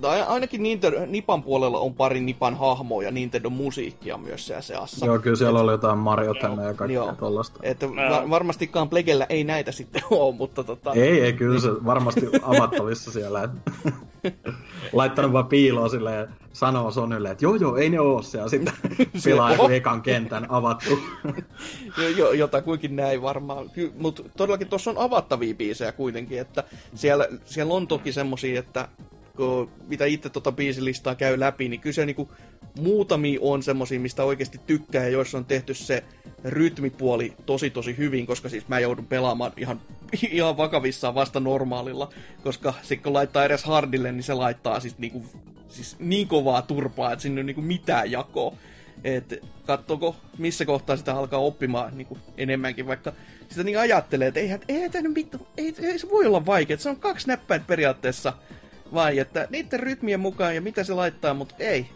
tai ainakin Nintendo, Nipan puolella on pari Nipan hahmoja ja Nintendo musiikkia myös siellä seassa. Joo, kyllä siellä et, oli jotain Mario Tenna ja kaikkea tollasta. Että va- varmastikaan Plegellä ei näitä sitten ole, mutta tota... Ei, ei, kyllä se varmasti avattavissa siellä. Laittanut vaan piiloa silleen ja sanoo Sonylle, että joo joo, ei ne oo siellä. Sitten pilaa joku ekan kentän avattu. jo, jotakuinkin näin varmaan. Mutta todellakin tuossa on avattavia biisejä kuitenkin, että siellä, siellä on toki semmosia, että kun, mitä itse tuota biisilistaa käy läpi, niin kyllä se niinku, muutamia on semmosia, mistä oikeasti tykkää, ja joissa on tehty se rytmipuoli tosi tosi hyvin, koska siis mä joudun pelaamaan ihan, ihan vakavissaan vasta normaalilla, koska sitten kun laittaa edes hardille, niin se laittaa siis, niinku, siis niin kovaa turpaa, että sinne ole niinku mitään jakoa. Et katsoko, missä kohtaa sitä alkaa oppimaan niin kuin enemmänkin, vaikka sitä niin ajattelee, että eihän, eihän mitään, ei, ei, se voi olla vaikea, se on kaksi näppäin periaatteessa vai, että niiden rytmien mukaan ja mitä se laittaa, mutta ei.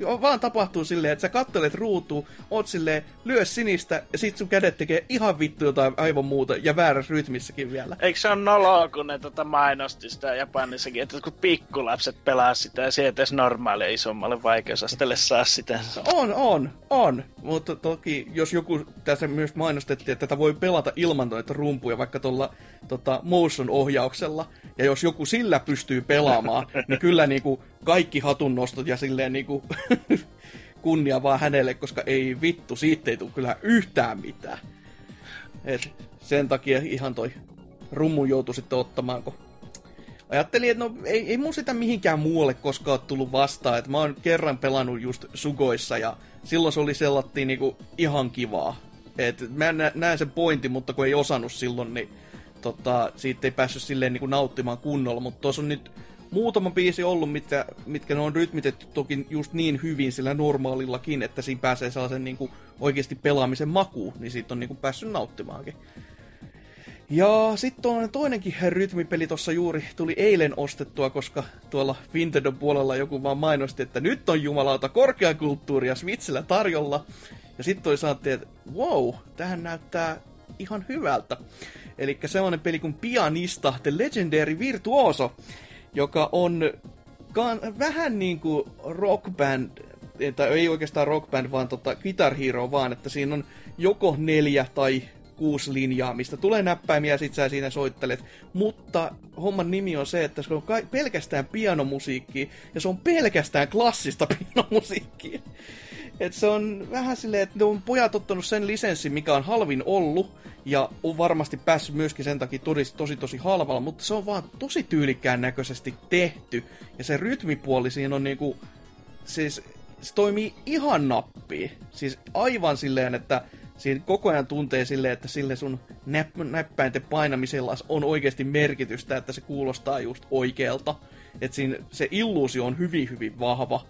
Vaan tapahtuu silleen, että sä kattelet ruutuun, oot silleen, lyö sinistä, ja sit sun kädet tekee ihan vittu jotain aivan muuta, ja väärässä rytmissäkin vielä. Eikö se on noloa, kun ne tota mainosti sitä Japanissakin, että kun pikkulapset pelaa sitä, ja sieltä edes normaalia isommalle vaikeusasteelle saa sitä. On, on, on. Mutta toki, jos joku tässä myös mainostettiin, että tätä voi pelata ilman noita rumpuja, vaikka tuolla tota, motion-ohjauksella, ja jos joku sillä pystyy pelaamaan, niin kyllä niinku kaikki hatunnostot ja silleen niinku kunnia vaan hänelle, koska ei vittu, siitä ei tule kyllä yhtään mitään. Et sen takia ihan toi rummu joutui sitten ottamaan, kun ajattelin, että no ei, ei mun sitä mihinkään muualle koskaan tullut vastaan, että mä oon kerran pelannut just Sugoissa ja silloin se oli sellattiin niinku ihan kivaa. Et mä näen sen pointin, mutta kun ei osannut silloin, niin tota, siitä ei päässyt silleen niinku nauttimaan kunnolla, mutta tuossa on nyt muutama biisi ollut, mitkä, mitkä ne on rytmitetty toki just niin hyvin sillä normaalillakin, että siinä pääsee sellaisen niin kuin oikeasti pelaamisen makuun, niin siitä on niin kuin päässyt nauttimaankin. Ja sitten on toinenkin rytmipeli tuossa juuri tuli eilen ostettua, koska tuolla Nintendo puolella joku vaan mainosti, että nyt on jumalauta korkeakulttuuria Switchillä tarjolla. Ja sitten toi saatte, että wow, tähän näyttää ihan hyvältä. Eli sellainen peli kuin Pianista, The Legendary Virtuoso, joka on vähän niin kuin rockband, tai ei oikeastaan rockband, vaan tota Guitar Hero vaan, että siinä on joko neljä tai kuusi linjaa, mistä tulee näppäimiä ja sit sä siinä soittelet. Mutta homman nimi on se, että se on pelkästään pianomusiikkia ja se on pelkästään klassista pianomusiikkia. Et se on vähän silleen, että ne on pojat ottanut sen lisenssin, mikä on halvin ollut, ja on varmasti päässyt myöskin sen takia tosi tosi, tosi halvalla, mutta se on vaan tosi tyylikkään näköisesti tehty. Ja se rytmipuoli siinä on niinku, siis se toimii ihan nappiin. Siis aivan silleen, että siinä koko ajan tuntee silleen, että sille sun näpp- näppäinten painamisella on oikeasti merkitystä, että se kuulostaa just oikealta. Että se illuusio on hyvin, hyvin vahva.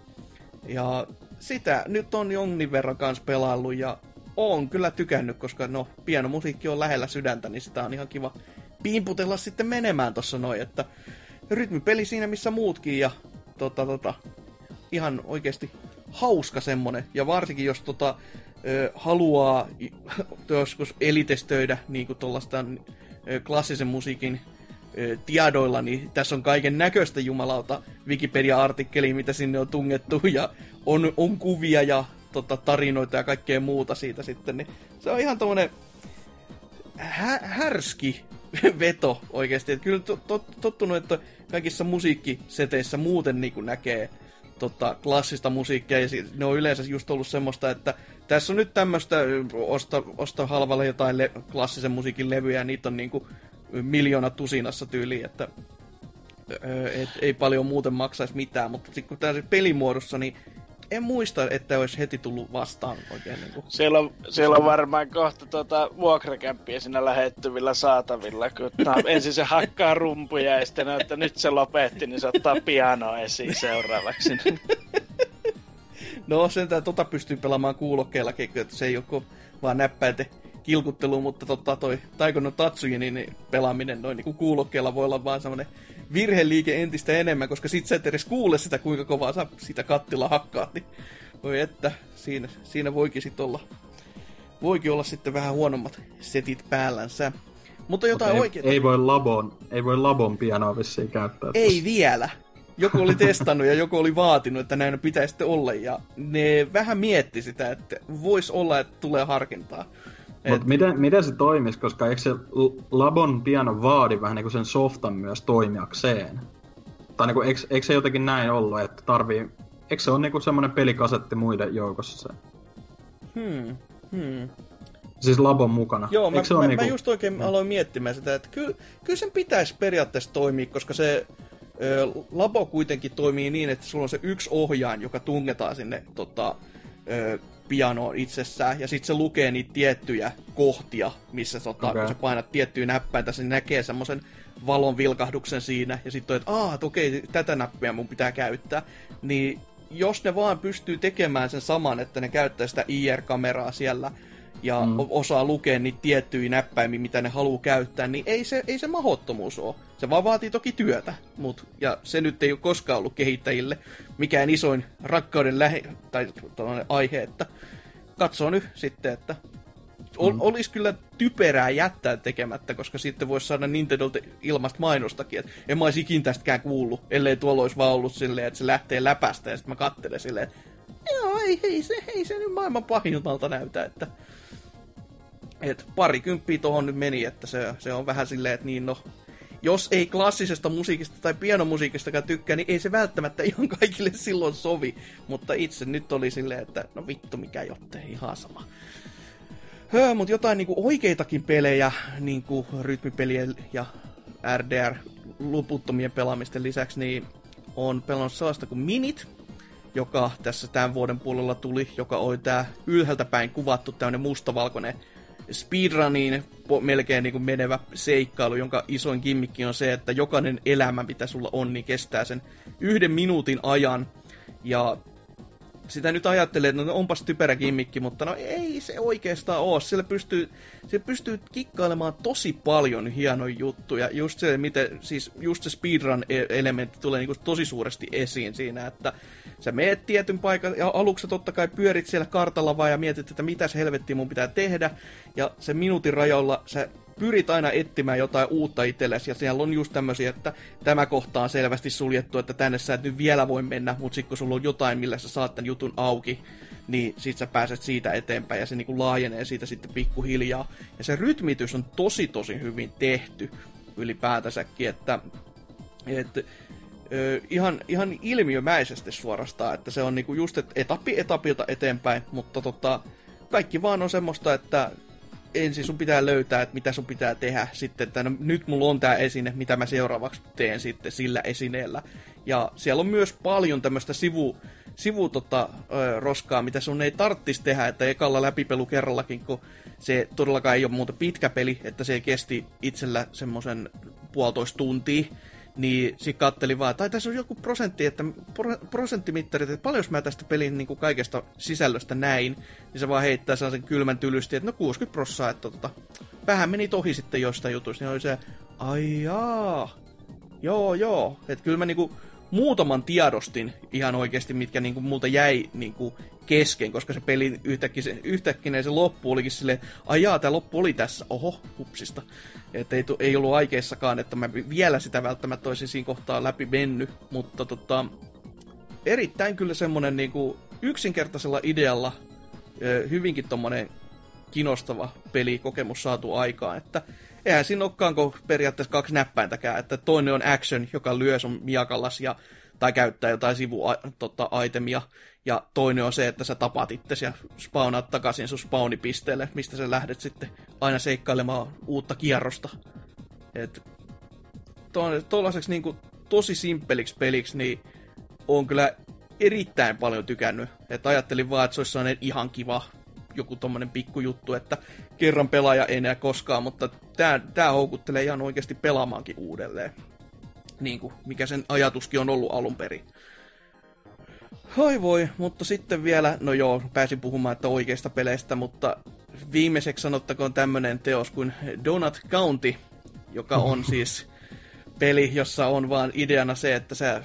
Ja sitä nyt on jonkin verran kanssa pelaillut ja on kyllä tykännyt, koska no, pianomusiikki on lähellä sydäntä, niin sitä on ihan kiva pimputella sitten menemään tossa noin, että rytmipeli siinä missä muutkin ja tota, tota, ihan oikeasti hauska semmonen. Ja varsinkin jos tota, ö, haluaa joskus elitestöidä niin kuin klassisen musiikin tiedoilla, niin tässä on kaiken näköistä jumalauta Wikipedia-artikkeliä, mitä sinne on tungettu, ja on, on kuvia ja tota, tarinoita ja kaikkea muuta siitä sitten, niin se on ihan tommonen hä- härski veto oikeasti. Et kyllä to- to- tottunut, että kaikissa musiikkiseteissä muuten niin näkee tota, klassista musiikkia, ja ne on yleensä just ollut semmoista, että tässä on nyt tämmöistä, osta, osta halvalla jotain le- klassisen musiikin levyjä, ja niitä on niinku miljoona tusinassa tyyliin, että et ei paljon muuten maksaisi mitään, mutta sitten kun tämä pelimuodossa, niin en muista, että olisi heti tullut vastaan oikein. Niin kuin. Siellä, on, siellä on varmaan kohta tuota vuokrakämppiä siinä lähettyvillä saatavilla, kun ensin se hakkaa rumpuja ja sitten että nyt se lopetti, niin se ottaa pianoa esiin seuraavaksi. no sentään tota pystyy pelaamaan kuulokkeellakin, että se ei ole vaan näppäinte kilkuttelu, mutta totta toi Taikono Tatsujinin niin pelaaminen noin niin kuulokkeella voi olla vaan semmoinen virheliike entistä enemmän, koska sit sä et edes kuule sitä, kuinka kovaa sä sitä kattila hakkaat, niin voi että, siinä, siinä voikin sit olla, voikin olla sitten vähän huonommat setit päällänsä. Mutta jotain Mut ei, oikein... Ei voi labon, ei voi labon pianoa vissiin käyttää. Ei tässä. vielä. Joku oli testannut ja joku oli vaatinut, että näin pitäisi olla. Ja ne vähän mietti sitä, että voisi olla, että tulee harkintaa. Mutta miten, miten se toimisi, koska eikö se Labon piano vaadi vähän niin sen softan myös toimijakseen? Tai niin kuin, eikö, eikö se jotenkin näin ollut, että tarvii... Eikö se ole niin semmoinen pelikasetti muiden joukossa? Hmm, hmm. Siis Labon mukana. Joo, mä, se mä, niinku... mä just oikein hmm. aloin miettimään sitä, että kyllä, kyllä sen pitäisi periaatteessa toimia, koska se ö, Labo kuitenkin toimii niin, että sulla on se yksi ohjaan, joka tungetaan sinne tota, ö, pianoon itsessään, ja sitten se lukee niitä tiettyjä kohtia, missä tota, okay. kun sä painat tiettyjä näppäintä, se näkee semmoisen valon vilkahduksen siinä, ja sitten että aah, okei, tätä näppiä mun pitää käyttää, niin jos ne vaan pystyy tekemään sen saman, että ne käyttää sitä IR-kameraa siellä, ja mm. osaa lukea niitä tiettyjä näppäimiä, mitä ne haluaa käyttää, niin ei se, ei se mahottomuus ole. Se vaan vaatii toki työtä, mut, ja se nyt ei ole koskaan ollut kehittäjille mikään isoin rakkauden lähe, tai aihe, että katsoo nyt sitten, että ol, mm. olisi kyllä typerää jättää tekemättä, koska sitten voisi saada Nintendolta ilmasta mainostakin, että en mä olisi ikin tästäkään kuullut, ellei tuolla olisi vaan ollut silleen, että se lähtee läpästä ja sitten mä kattelen silleen, joo, ei, ei, se, ei se nyt maailman pahinmalta näytä, että et parikymppiä tuohon nyt meni, että se, se on vähän silleen, että niin no, jos ei klassisesta musiikista tai pianomusiikistakaan tykkää, niin ei se välttämättä ihan kaikille silloin sovi. Mutta itse nyt oli silleen, että no vittu mikä jotte, ihan sama. Höö, mutta jotain niinku oikeitakin pelejä, niinku rytmipelien ja RDR loputtomien pelaamisten lisäksi, niin on pelannut sellaista kuin Minit, joka tässä tämän vuoden puolella tuli, joka oli tää ylhäältä päin kuvattu tämmönen mustavalkoinen speedruniin melkein niin kuin menevä seikkailu, jonka isoin kimmikki on se, että jokainen elämä, mitä sulla on, niin kestää sen yhden minuutin ajan. Ja sitä nyt ajattelee, että no onpas typerä kimmikki, mutta no ei se oikeastaan ole. Sillä pystyy, se pystyy kikkailemaan tosi paljon hienoja juttuja. Just se, miten, siis just se speedrun-elementti tulee niin tosi suuresti esiin siinä, että sä meet tietyn paikan, ja aluksi totta kai pyörit siellä kartalla vaan ja mietit, että mitä se helvetti mun pitää tehdä, ja se minuutin rajoilla sä pyrit aina etsimään jotain uutta itsellesi, ja siellä on just tämmöisiä, että tämä kohta on selvästi suljettu, että tänne sä et nyt vielä voi mennä, mutta sitten kun sulla on jotain, millä sä saat tämän jutun auki, niin sit sä pääset siitä eteenpäin, ja se niinku laajenee siitä sitten pikkuhiljaa. Ja se rytmitys on tosi tosi hyvin tehty ylipäätänsäkin, että, että ö, ihan, ihan ilmiömäisesti suorastaan, että se on niinku just et etappi etapilta eteenpäin, mutta tota, kaikki vaan on semmoista, että ensin sun pitää löytää, että mitä sun pitää tehdä sitten, että no, nyt mulla on tämä esine, mitä mä seuraavaksi teen sitten sillä esineellä. Ja siellä on myös paljon tämmöistä sivu, sivu tota, ö, roskaa, mitä sun ei tarttisi tehdä, että ekalla läpipelu kerrallakin, kun se todellakaan ei ole muuta pitkä peli, että se kesti itsellä semmoisen puolitoista tuntia, niin sitten kattelin vaan, tai tässä on joku prosentti, että pro, prosenttimittari, että paljon mä tästä pelin niin kuin kaikesta sisällöstä näin, niin se vaan heittää sen kylmän tylysti, että no 60 prossaa, että tota, vähän meni tohi sitten jostain jutusta, niin oli se, ai jaa, joo joo, että kyllä mä niinku muutaman tiedostin ihan oikeasti, mitkä niinku multa jäi niinku kesken, koska se peli yhtäkkiä se, yhtäkkiä se loppu olikin silleen, ai jaa, tämä loppu oli tässä, oho, hupsista. Että ei, ei ollut aikeissakaan, että mä vielä sitä välttämättä olisin siinä kohtaa läpi mennyt, mutta tota, erittäin kyllä semmonen niinku yksinkertaisella idealla hyvinkin tommonen kinostava pelikokemus saatu aikaan, että eihän siinä olekaan periaatteessa kaksi näppäintäkään, että toinen on action, joka lyö sun miakallas ja tai käyttää jotain sivu tota, ja toinen on se, että sä tapat itsesi ja spawnaat takaisin sun spawnipisteelle, mistä sä lähdet sitten aina seikkailemaan uutta kierrosta. Et tuollaiseksi niinku tosi simppeliksi peliksi, niin on kyllä erittäin paljon tykännyt. Et ajattelin vaan, että se olisi ihan kiva joku tommonen pikkujuttu, että kerran pelaaja ei enää koskaan, mutta tää, tää houkuttelee ihan oikeasti pelaamaankin uudelleen. Niin kuin, mikä sen ajatuskin on ollut alun perin. Hoi voi, mutta sitten vielä, no joo, pääsin puhumaan että oikeista peleistä, mutta viimeiseksi sanottakoon tämmönen teos kuin Donut County, joka on siis peli, jossa on vaan ideana se, että sä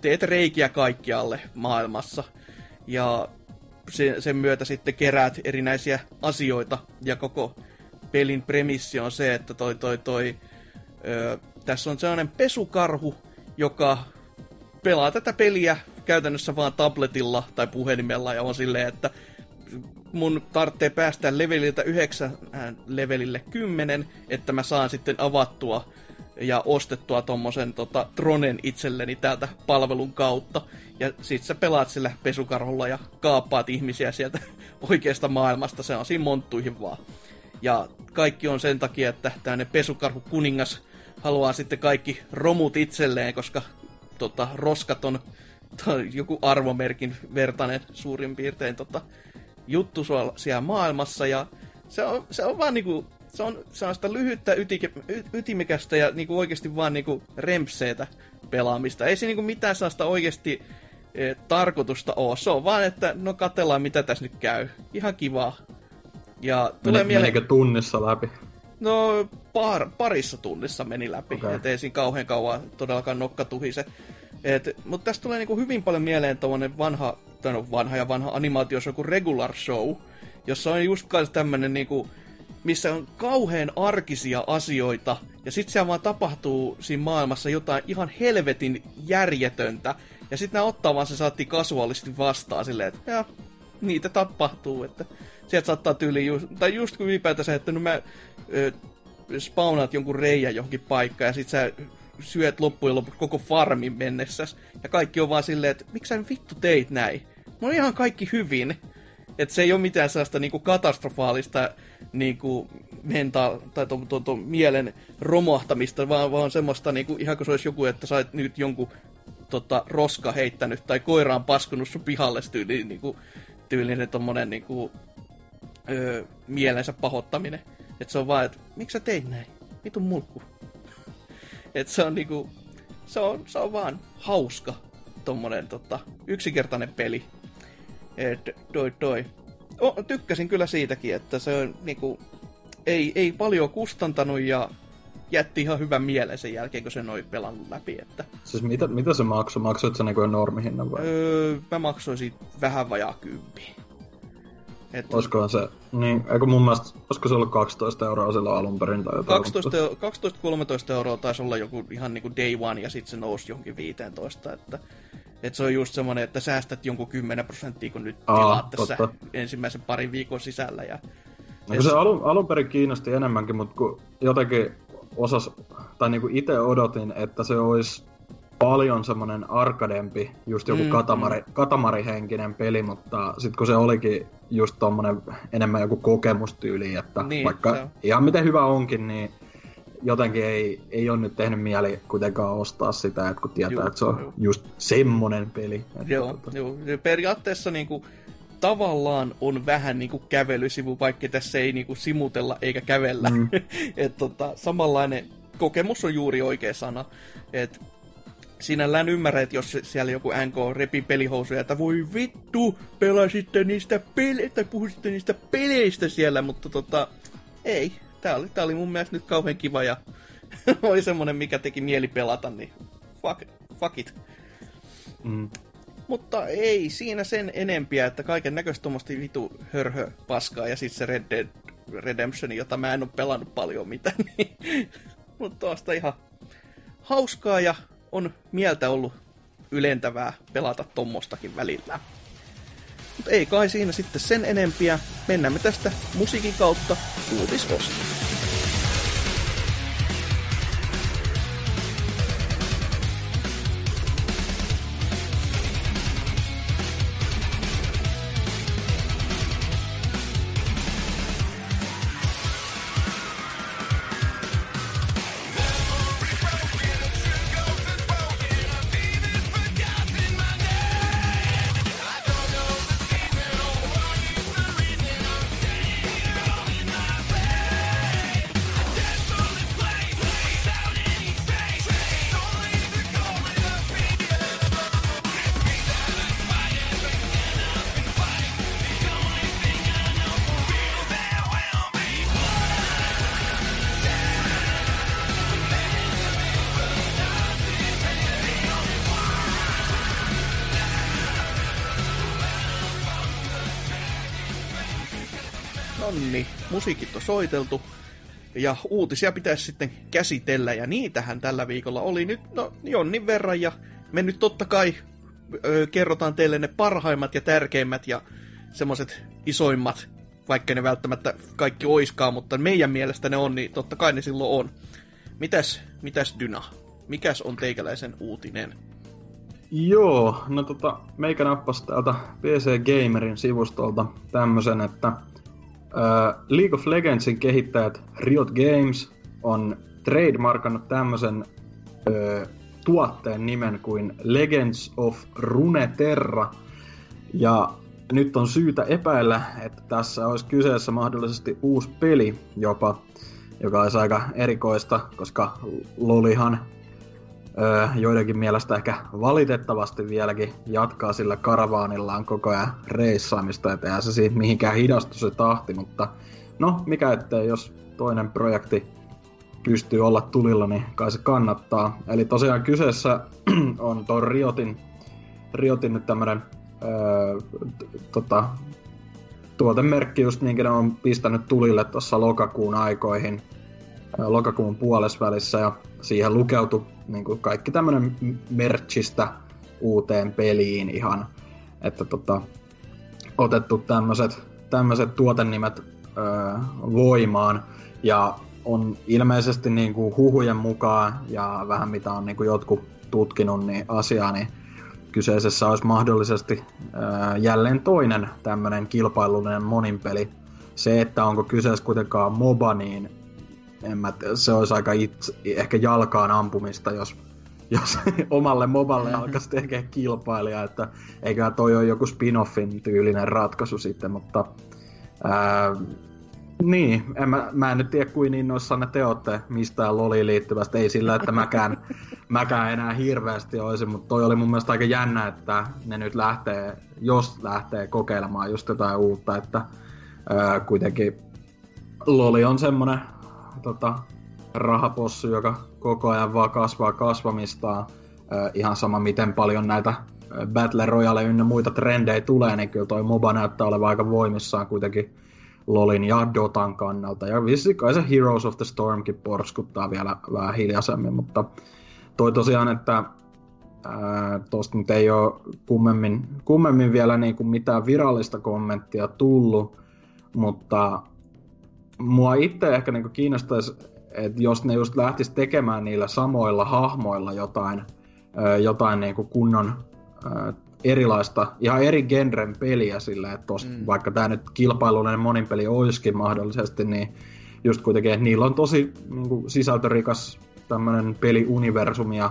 teet reikiä kaikkialle maailmassa. Ja sen, myötä sitten keräät erinäisiä asioita, ja koko pelin premissi on se, että toi toi toi, ö, tässä on sellainen pesukarhu, joka pelaa tätä peliä käytännössä vaan tabletilla tai puhelimella ja on silleen, että mun tarvitsee päästä leveliltä 9 äh, levelille 10, että mä saan sitten avattua ja ostettua tommosen tota, Tronen itselleni täältä palvelun kautta. Ja sit sä pelaat sillä pesukarhulla ja kaappaat ihmisiä sieltä oikeasta maailmasta. Se on siinä monttuihin vaan. Ja kaikki on sen takia, että tämmönen pesukarhu kuningas haluaa sitten kaikki romut itselleen, koska tota, roskat on joku arvomerkin vertainen suurin piirtein tota, juttu siellä maailmassa. Ja se on, se on vaan niinku, se on, se on sitä lyhyttä, ytike, ytimikästä ja niinku oikeasti vaan niinku rempseetä pelaamista. Ei se niinku mitään sellaista oikeasti e, tarkoitusta ole. Se on vaan, että no katellaan mitä tässä nyt käy. Ihan kivaa. Ja tulee Meni, mieleen... Menikö tunnissa läpi? No, par, parissa tunnissa meni läpi. Okay. Et ei siinä kauhean kauan todellakaan nokka tuhise. Et, mutta tästä tulee niinku hyvin paljon mieleen tommonen vanha, tai no vanha ja vanha animaatio, joku regular show, jossa on just kans tämmönen niinku, missä on kauhean arkisia asioita, ja sit siellä vaan tapahtuu siinä maailmassa jotain ihan helvetin järjetöntä, ja sit nää ottaa vaan se saatti kasuaalisti vastaan silleen, että ja, niitä tapahtuu, että sieltä saattaa tyyli just, tai just kun ylipäätään se, että no mä ö, spawnaat jonkun reijän johonkin paikkaan, ja sit sä syöt loppujen lopuksi koko farmin mennessä, ja kaikki on vaan silleen, että miksi sä vittu teit näin? Mulla on ihan kaikki hyvin. Että se ei ole mitään sellaista niinku katastrofaalista niinku menta- tai tuon to, to, mielen romahtamista, vaan, vaan semmoista niinku, ihan kuin se olisi joku, että sä nyt jonkun tota, roska heittänyt tai koiraan paskunut sun pihalle tyyliin, niinku, tyylinen tommonen niinku, öö, mielensä pahoittaminen. Että se on vaan, että miksi sä teit näin? Vitun mulkku. että se on niinku, se on, se on vaan hauska tommonen tota, yksinkertainen peli. Et, doi, doi. O, tykkäsin kyllä siitäkin, että se on niinku, ei, ei paljon kustantanut ja jätti ihan hyvän mielen sen jälkeen, kun se noin pelannut läpi. Että, Siis mitä, mitä se maksoi? Maksoit sä niinku normihinnan vai? öö, mä maksoin siitä vähän vajaa kymppiä. Et Olisikohan se, niin, eikö mun mielestä, olisiko se ollut 12 euroa sillä alun perin tai jotain? 12 12-13 euroa taisi olla joku ihan niinku day one ja sitten se nousi johonkin 15. Että, että se on just semmoinen, että säästät jonkun 10 prosenttia, kun nyt Aa, tilaat tässä totta. ensimmäisen parin viikon sisällä. Ja, No, se alun, alun perin kiinnosti enemmänkin, mutta kun jotenkin osas, tai niinku itse odotin, että se olisi paljon semmoinen arkadempi, just joku Mm, katamari, mm. katamarihenkinen peli, mutta sitten kun se olikin just tommonen enemmän joku kokemustyyli, että Niin, niin, vaikka ihan miten hyvä onkin, niin jotenkin ei, ei ole nyt tehnyt mieli kuitenkaan ostaa sitä, että kun tietää, Juu, että se on juu. just semmonen peli. Että Joo, tota, joo. Periaatteessa niinku, tavallaan on vähän niinku kävelysivu, vaikka tässä ei niinku simutella eikä kävellä. Mm. Et tota, samanlainen kokemus on juuri oikea sana. Et sinällään ymmärrät, että jos siellä joku NK repi pelihousuja, että voi vittu, pelasitte niistä peleistä, puhuisitte niistä peleistä siellä, mutta tota, ei. Tää oli, tää oli mun mielestä nyt kauhean kiva ja oli semmonen, mikä teki mieli pelata, niin fuck, fuck it. mm. Mutta ei siinä sen enempiä, että kaiken näköistä tuommoista vitu hörhö paskaa ja sitten se Red Dead Redemption, jota mä en ole pelannut paljon mitään. Niin. Mutta tuosta ihan hauskaa ja on mieltä ollut ylentävää pelata tommostakin välillä. Mutta ei kai siinä sitten sen enempiä. Mennään me tästä musiikin kautta uutisosaan. Musiikit on soiteltu. Ja uutisia pitäisi sitten käsitellä, ja niitähän tällä viikolla oli nyt, no jonnin verran, ja me nyt totta kai ö, kerrotaan teille ne parhaimmat ja tärkeimmät ja semmoset isoimmat, vaikka ne välttämättä kaikki oiskaan, mutta meidän mielestä ne on, niin totta kai ne silloin on. Mitäs, mitäs Dyna? Mikäs on teikäläisen uutinen? Joo, no tota, meikä nappasi täältä PC Gamerin sivustolta tämmösen, että ää, League of Legendsin kehittäjät Riot Games on trademarkannut tämmösen ää, tuotteen nimen kuin Legends of Runeterra. Ja nyt on syytä epäillä, että tässä olisi kyseessä mahdollisesti uusi peli jopa, joka olisi aika erikoista, koska Lolihan joidenkin mielestä ehkä valitettavasti vieläkin jatkaa sillä karavaanillaan koko ajan reissaamista, että eihän se siitä mihinkään hidastu se tahti, mutta no, mikä ettei, jos toinen projekti pystyy olla tulilla, niin kai se kannattaa. Eli tosiaan kyseessä on tuo Riotin, Riotin nyt tämmönen öö, tota, tuotemerkki just niin ne on pistänyt tulille tuossa lokakuun aikoihin, lokakuun puolesvälissä ja siihen lukeutu niin kuin kaikki tämmönen merchistä uuteen peliin ihan, että tota, otettu tämmöiset tämmöiset tuotenimet öö, voimaan ja on ilmeisesti niin kuin huhujen mukaan ja vähän mitä on niin kuin jotkut tutkinut niin asiaa, niin kyseisessä olisi mahdollisesti ää, jälleen toinen tämmöinen kilpailullinen moninpeli. Se, että onko kyseessä kuitenkaan MOBA, niin en mä, se olisi aika itse, ehkä jalkaan ampumista, jos, jos omalle moballe alkaisi tekemään kilpailija, että eikä toi ole joku spin-offin tyylinen ratkaisu sitten, mutta ää, niin, en mä, mä en nyt tiedä kuin innoissanne te olette mistään loliin liittyvästä. Ei sillä, että mäkään, mäkään enää hirveästi olisi, mutta toi oli mun mielestä aika jännä, että ne nyt lähtee, jos lähtee kokeilemaan just jotain uutta, että ää, kuitenkin loli on semmonen tota, rahapossu, joka koko ajan vaan kasvaa kasvamistaan. Ää, ihan sama miten paljon näitä Battle Royale ynnä muita trendejä tulee, niin kyllä toi MOBA näyttää olevan aika voimissaan kuitenkin LOLin ja Dotan kannalta. Ja vissi kai se Heroes of the Stormkin porskuttaa vielä vähän hiljaisemmin, mutta toi tosiaan, että tuosta nyt ei ole kummemmin, kummemmin vielä niin kuin mitään virallista kommenttia tullut, mutta mua itse ehkä niin kiinnostaisi, että jos ne just lähtis tekemään niillä samoilla hahmoilla jotain, jotain niin kunnon erilaista, ihan eri genren peliä sillä, että tosta, mm. vaikka tämä nyt kilpailullinen moninpeli olisikin mahdollisesti, niin just kuitenkin, että niillä on tosi niin kuin, sisältörikas tämmöinen peliuniversumi ja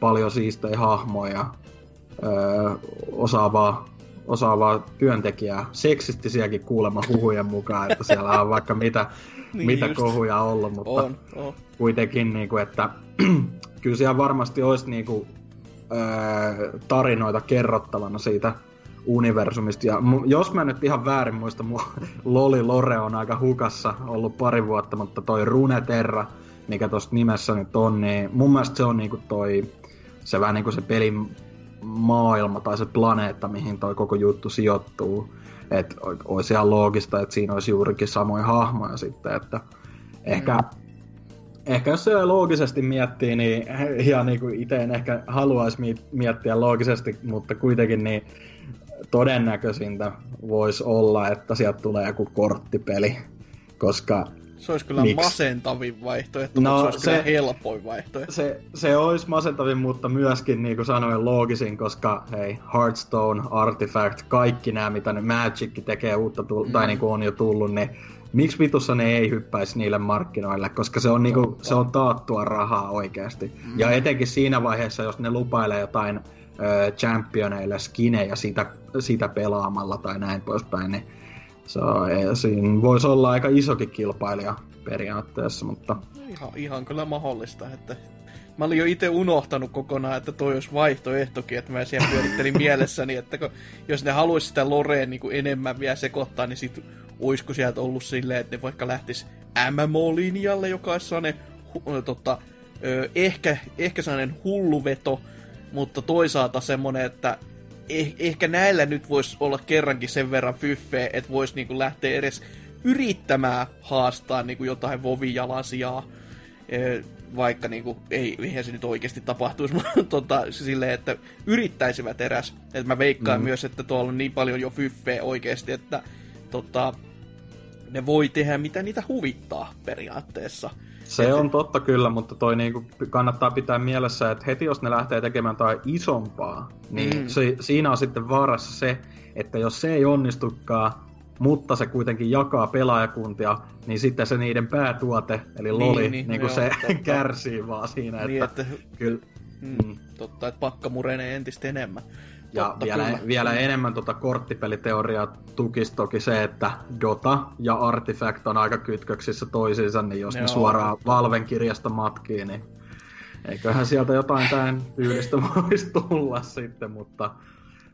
paljon siistejä hahmoja, öö, osaavaa, osaavaa työntekijää, seksistisiäkin kuulemma huhujen mukaan, että siellä on vaikka mitä, niin mitä kohuja ollut, mutta on, on. kuitenkin, niin kuin, että kyllä siellä varmasti olisi niin kuin, tarinoita kerrottavana siitä universumista. Ja jos mä nyt ihan väärin muista, mun Loli Lore on aika hukassa ollut pari vuotta, mutta toi Runeterra, mikä tosta nimessä nyt on, niin mun mielestä se on niinku toi, se vähän niinku se pelin maailma tai se planeetta, mihin toi koko juttu sijoittuu. Että olisi ihan loogista, että siinä olisi juurikin samoja hahmoja sitten, että ehkä mm ehkä jos se loogisesti miettii, niin ihan niin kuin itse en ehkä haluaisi miettiä loogisesti, mutta kuitenkin niin todennäköisintä voisi olla, että sieltä tulee joku korttipeli, koska se olisi kyllä Miks? masentavin vaihtoehto, no, mutta se olisi se, kyllä helpoin vaihtoehto. Se, se olisi masentavin, mutta myöskin niin kuin sanoin loogisin, koska hei, Hearthstone, Artifact, kaikki nämä, mitä nyt Magic tekee uutta, tull- mm. tai niin kuin on jo tullut, niin miksi vitussa ne ei hyppäisi niille markkinoille, koska se on, niinku, se on taattua rahaa oikeasti. Mm. Ja etenkin siinä vaiheessa, jos ne lupailee jotain ö, championeille skinejä sitä, sitä pelaamalla tai näin poispäin, niin se on, siinä voisi olla aika isokin kilpailija periaatteessa, mutta... Ihan, ihan kyllä mahdollista, että mä olin jo itse unohtanut kokonaan, että toi olisi vaihtoehtokin, että mä siellä pyörittelin mielessäni, että kun, jos ne haluaisi sitä Loreen niin enemmän vielä sekoittaa, niin sit olisiko sieltä ollut silleen, että ne vaikka lähtis MMO-linjalle, joka olisi sellainen, hu, tota, ö, ehkä, ehkä sellainen hulluveto, mutta toisaalta semmoinen, että eh, ehkä näillä nyt voisi olla kerrankin sen verran fyffeä, että voisi niinku lähteä edes yrittämään haastaa niinku jotain vovijalansiaa vaikka niinku, ei, eihän se nyt oikeasti tapahtuisi, mutta tota, silleen, että yrittäisivät eräs. Et mä veikkaan mm. myös, että tuolla on niin paljon jo fyffeä oikeasti, että tota, ne voi tehdä mitä niitä huvittaa periaatteessa. Se on totta kyllä, mutta toi niinku kannattaa pitää mielessä, että heti jos ne lähtee tekemään jotain isompaa, niin mm. se, siinä on sitten vaarassa se, että jos se ei onnistukaan, mutta se kuitenkin jakaa pelaajakuntia, niin sitten se niiden päätuote, eli niin, Loli, niin, niin kuin se totta. kärsii vaan siinä, niin, että, että kyllä... Mm, mm. Totta, että pakka murenee entistä enemmän. Ja totta, vielä, kyllä. vielä enemmän tota korttipeliteoriaa tukisi toki se, että Dota ja Artifact on aika kytköksissä toisiinsa, niin jos ne, ne suoraan Valven kirjasta matkii, niin eiköhän sieltä jotain tämän tyylistä voisi tulla sitten, mutta,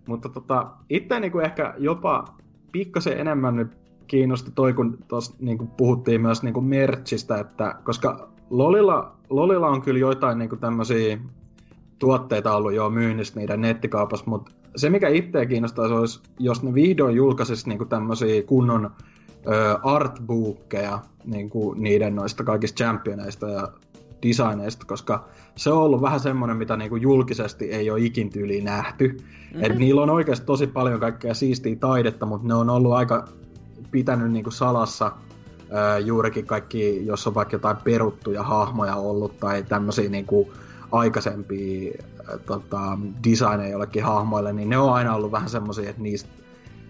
mutta tota, itse niin kuin ehkä jopa pikkasen enemmän nyt kiinnosti toi, kun tuossa niin kuin puhuttiin myös niin kuin merchistä, että koska Lolilla, Lolilla on kyllä joitain niin tämmöisiä tuotteita ollut jo myynnissä niiden nettikaupassa, mutta se mikä itseä kiinnostaisi olisi, jos ne vihdoin julkaisisi niin tämmöisiä kunnon ö, artbookkeja niin kuin niiden noista kaikista championeista ja designeista, koska se on ollut vähän semmoinen, mitä niinku julkisesti ei ole ikin tyyliin nähty. Mm-hmm. Et niillä on oikeasti tosi paljon kaikkea siistiä taidetta, mutta ne on ollut aika pitänyt niinku salassa ää, juurikin kaikki, jos on vaikka jotain peruttuja hahmoja ollut tai tämmöisiä niinku aikaisempia ää, tota, designeja jollekin hahmoille, niin ne on aina ollut vähän semmoisia, että niistä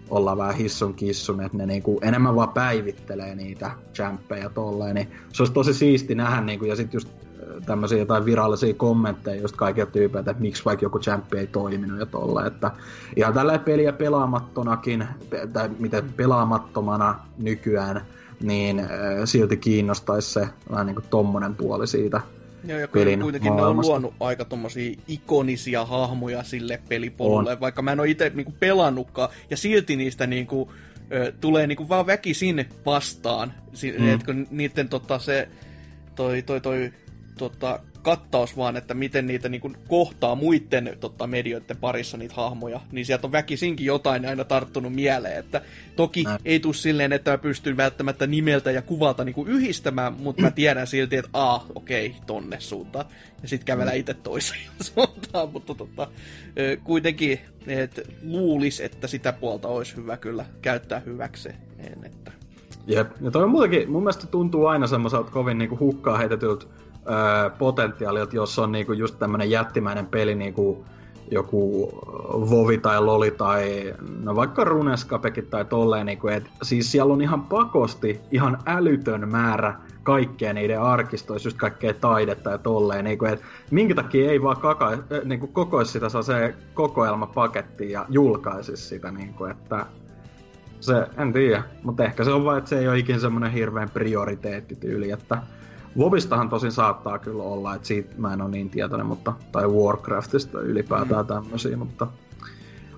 ollaan vähän hissun kissun, että ne niinku enemmän vaan päivittelee niitä champeja tolleen, niin se olisi tosi siisti nähdä, niinku, ja sitten just tämmöisiä jotain virallisia kommentteja just kaikilta tyypeiltä, että miksi vaikka joku champi ei toiminut ja tolle, että ihan tällä peliä pelaamattonakin, tai miten pelaamattomana nykyään, niin äh, silti kiinnostaisi se vähän niin kuin tommonen puoli siitä Joo, ja pelin kuitenkin ne on luonut aika tommosia ikonisia hahmoja sille pelipolulle, on. vaikka mä en ole itse niinku pelannutkaan, ja silti niistä niinku, ö, tulee niinku vaan väkisin vastaan, mm. että kun niiden tota, se, toi, toi, toi tota, kattaus vaan, että miten niitä niin kuin, kohtaa muiden tota, medioiden parissa niitä hahmoja, niin sieltä on väkisinkin jotain aina tarttunut mieleen. Että toki Näin. ei tule silleen, että mä pystyn välttämättä nimeltä ja kuvalta niin kuin, yhdistämään, mutta mä tiedän silti, että a, okei, okay, tonne suuntaan. Ja sitten kävellä itse toiseen suuntaan, mutta tota, kuitenkin että luulis, että sitä puolta olisi hyvä kyllä käyttää hyväkseen. Että... Jep, ja toi on muutenkin, mun mielestä tuntuu aina semmoiselta kovin niinku hukkaa heitetyltä potentiaalia, että jos on niinku just tämmönen jättimäinen peli niinku joku Vovi tai Loli tai no vaikka Runescapekin tai tolleen, niinku, et, siis siellä on ihan pakosti ihan älytön määrä kaikkea niiden arkistoissa, just kaikkea taidetta ja tolleen, niinku, et, minkä takia ei vaan kaka, niinku, kokoisi sitä se kokoelmapaketti ja julkaisisi sitä, niinku, että se, en tiedä, mutta ehkä se on vaan, että se ei ole ikinä semmoinen hirveän prioriteettityyli, että Wobistahan tosin saattaa kyllä olla, että siitä mä en ole niin tietoinen, mutta, tai Warcraftista ylipäätään mm. tämmöisiä, mutta,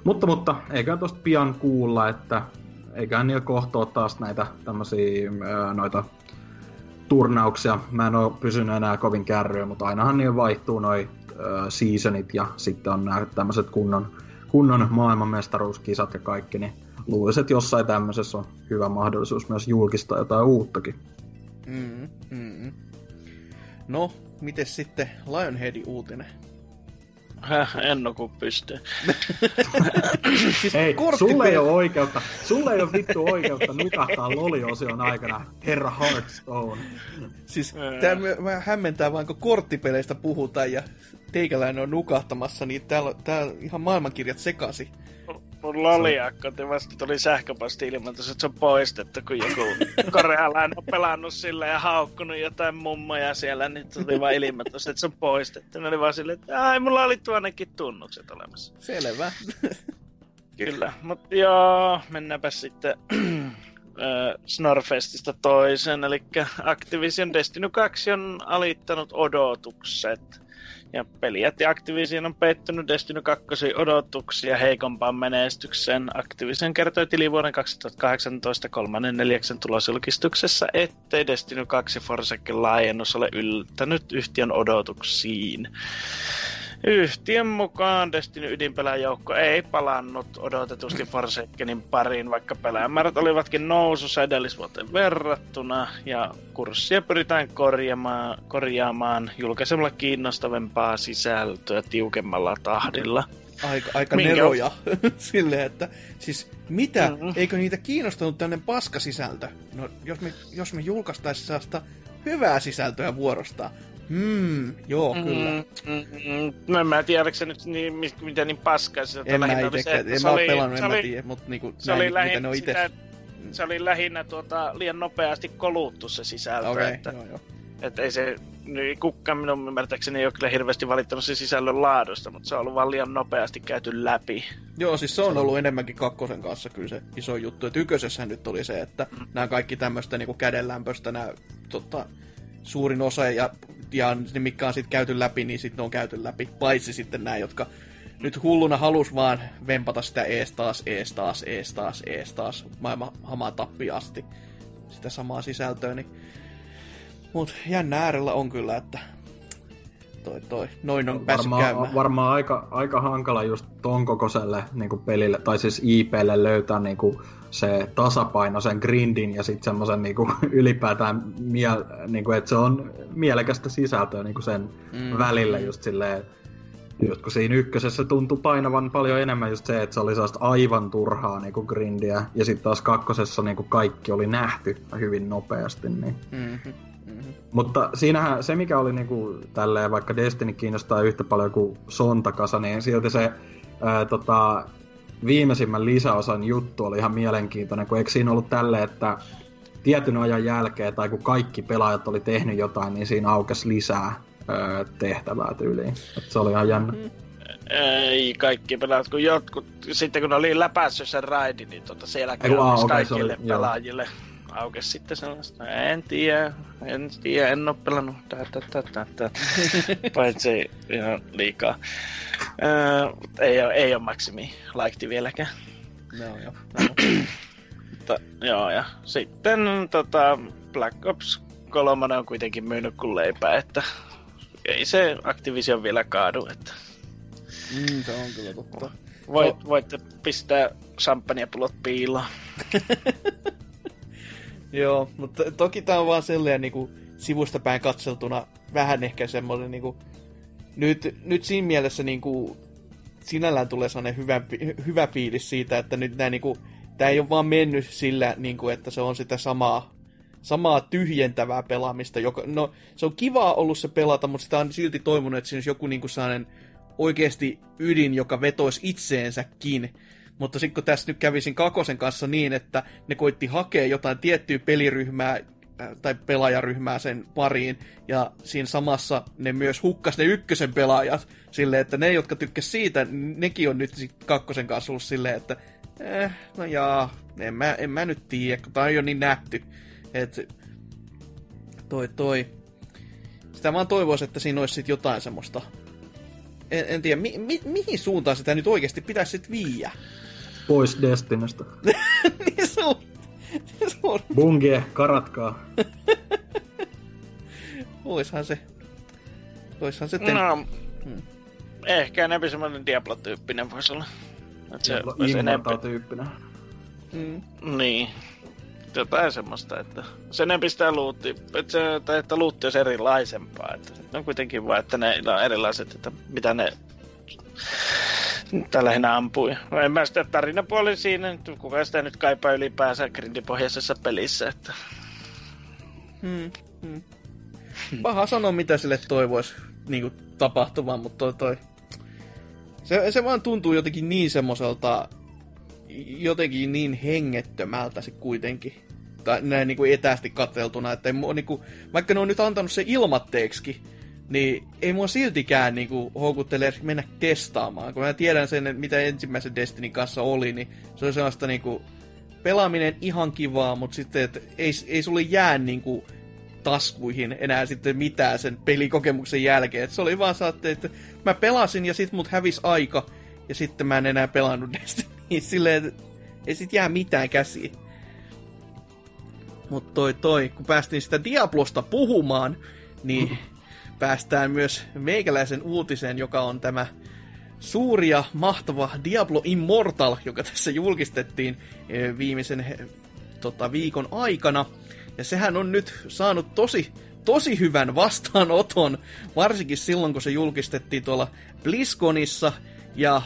mutta, mutta eiköhän tosta pian kuulla, että eiköhän niillä kohtaa taas näitä tämmöisiä noita turnauksia. Mä en oo pysynyt enää kovin kärryä, mutta ainahan niillä vaihtuu noi seasonit ja sitten on nämä tämmöiset kunnon, kunnon maailmanmestaruuskisat ja kaikki, niin luulisin, että jossain tämmöisessä on hyvä mahdollisuus myös julkistaa jotain uuttakin. Mm, mm. No, miten sitten Lionheadin uutinen? Häh, en oo kun pystyy. siis Ei, sulle ei ole oikeutta, sulle ei ole vittu oikeutta nukahtaa loliosion aikana, herra Hearthstone. Siis tää mä hämmentää vaan, kun korttipeleistä puhutaan ja teikäläinen on nukahtamassa, niin täällä, täällä ihan maailmankirjat sekasi. Mun loliakko vasta tuli sähköposti ilmoitus, että se on poistettu, kun joku korealainen on pelannut sillä ja haukkunut jotain mummoja siellä, niin tuli vaan ilmoitus, että se on poistettu. Ne oli vaan silleen, että ai, mulla oli tuonnekin tunnukset olemassa. Selvä. Kyllä, mutta joo, mennäänpä sitten Snorfestista toisen, eli Activision Destiny 2 on alittanut odotukset. Ja peli jätti Activision on peittynyt Destiny 2 odotuksia heikompaan menestykseen. Activision kertoi tilivuoden 2018 kolmannen neljäksen tulosjulkistuksessa, ettei Destiny 2 Forsaken laajennus ole yltänyt yhtiön odotuksiin. Yhtiön mukaan Destiny ydinpeläjoukko ei palannut odotetusti Forsakenin pariin, vaikka pelaajamäärät olivatkin nousussa edellisvuoteen verrattuna, ja kurssia pyritään korjaamaan, korjaamaan julkaisemalla kiinnostavempaa sisältöä tiukemmalla tahdilla. Aika, aika Minkä... neroja silleen, että siis mitä, mm-hmm. eikö niitä kiinnostanut tämmöinen paskasisältö? No jos me, jos me julkaistaisiin sellaista hyvää sisältöä vuorosta, Hmm, joo, mm, kyllä. Mm, mm, en mä tiedä, se nyt niin, mitä niin paskaa se en mä itekään, en mä ole pelannut, en mä tiedä, mutta niinku, se näin, oli lähinnä, mitä ne on ite... Sitä, se oli lähinnä tuota, liian nopeasti koluttu se sisältö, okay, että, joo, joo. että ei se, niin kukaan minun ymmärtääkseni ei ole kyllä hirveästi valittanut sen sisällön laadusta, mutta se on ollut vaan liian nopeasti käyty läpi. Joo, siis se on ollut enemmänkin kakkosen kanssa kyllä se iso juttu, että ykkösessä nyt oli se, että mm. nämä kaikki tämmöistä niin kädenlämpöistä, nämä tota, suurin osa ja, ja ne, mitkä on sitten käyty läpi, niin sitten ne on käyty läpi. Paitsi sitten nämä, jotka nyt hulluna halus vaan vempata sitä ees taas, ees taas, ees taas, ees taas, maailman hamaan tappi asti sitä samaa sisältöä, niin Mut jännä äärellä on kyllä, että toi, toi, noin on päässyt varmaan, käymään. Varmaan aika, aika hankala just ton kokoiselle niin pelille, tai siis IPlle löytää niin kuin se tasapaino, sen grindin ja sitten semmoisen niin ylipäätään, miel, niin kuin, että se on mielekästä sisältöä niin kuin sen mm. välillä just silleen, just kun siinä ykkösessä tuntui painavan paljon enemmän just se, että se oli sellaista aivan turhaa niin kuin grindiä, ja sitten taas kakkosessa niin kuin kaikki oli nähty hyvin nopeasti. Niin. Mm-hmm. Mm-hmm. Mutta siinähän se, mikä oli niinku tälleen, vaikka Destiny kiinnostaa yhtä paljon kuin Sontakasa, niin silti se ää, tota, viimeisimmän lisäosan juttu oli ihan mielenkiintoinen, kun eikö siinä ollut tälleen, että tietyn ajan jälkeen, tai kun kaikki pelaajat oli tehnyt jotain, niin siinä aukesi lisää ää, tehtävää tyyliin. Et se oli ihan jännä. Mm. Ei kaikki pelaajat, kun jotkut, sitten kun oli läpässyt sen raidin, niin tota siellä Ei, okay, kaikille oli, pelaajille. Joo aukes sitten sellaista, en tiedä, en tiedä, en oo pelannut tää, tää, tää. paitsi ihan liikaa. Öö, ei, oo, ei oo maksimi laikti vieläkään. No joo. Mutta, joo, ja sitten tota, Black Ops 3 on kuitenkin myynyt kuin leipää, että ei se Activision vielä kaadu, että... Mm, se on kyllä totta. Voit, voitte pistää champagnepullot piiloon. Joo, mutta toki tää on vaan silleen niinku sivusta päin katseltuna vähän ehkä semmoinen niinku, nyt, nyt siinä mielessä niinku, sinällään tulee sellainen hyvä, hyvä fiilis siitä, että nyt nää niinku, tää ei ole vaan mennyt sillä, niinku, että se on sitä samaa, samaa tyhjentävää pelaamista. Joka, no, se on kivaa ollut se pelata, mutta sitä on silti toivonut, että siinä olisi joku niinku sellainen oikeasti ydin, joka vetoisi itseensäkin. Mutta sitten kun tässä nyt kävisin Kakosen kanssa niin, että ne koitti hakea jotain tiettyä peliryhmää äh, tai pelaajaryhmää sen pariin, ja siinä samassa ne myös hukkas ne ykkösen pelaajat silleen, että ne, jotka tykkäs siitä, nekin on nyt sit kakkosen kanssa ollut silleen, että eh, no jaa, en mä, en mä nyt tiedä, kun tää on jo niin nähty. Et, toi toi. Sitä vaan toivoisin, että siinä olisi sit jotain semmoista. En, en tiedä, mi, mi, mihin suuntaan sitä nyt oikeasti pitäisi sit viiä pois Destinasta. niin se on. Se on. Bungie, karatkaa. Oishan se. Oishan se ten... No, hmm. ehkä enemmän semmoinen Diablo-tyyppinen voisi olla. Että se olisi enemmän... tyyppinen. Mm. Niin. Jotain semmoista, että se ne pistää luutti, että, se, tai että luutti olisi erilaisempaa. Että ne on kuitenkin vaan, että ne on erilaiset, että mitä ne Tällä lähinnä ampui. En mä sitä tarinapuoli siinä, kuka sitä nyt kaipaa ylipäänsä grindipohjaisessa pelissä, että... Hmm, hmm. Paha sanoa, mitä sille toivoisi niin tapahtuvan, mutta toi, toi... Se, se vaan tuntuu jotenkin niin semmoiselta, jotenkin niin hengettömältä se kuitenkin. Tai näin niin kuin etästi katseltuna, että ei, niin kuin, vaikka ne on nyt antanut se ilmatteeksi, niin ei mua siltikään niinku houkuttele mennä testaamaan. Kun mä tiedän sen, että mitä ensimmäisen Destinin kanssa oli, niin se oli sellaista niinku pelaaminen ihan kivaa, mutta sitten että ei, ei sulle jää niinku taskuihin enää sitten mitään sen pelikokemuksen jälkeen. Et se oli vaan saatte, että mä pelasin ja sitten mut hävis aika ja sitten mä en enää pelannut Destiny. Silleen, ei sit jää mitään käsiin. Mutta toi toi, kun päästiin sitä Diablosta puhumaan, niin päästään myös meikäläisen uutiseen, joka on tämä suuri ja mahtava Diablo Immortal, joka tässä julkistettiin e, viimeisen e, tota, viikon aikana. Ja sehän on nyt saanut tosi, tosi hyvän vastaanoton, varsinkin silloin, kun se julkistettiin tuolla BlizzConissa. Ja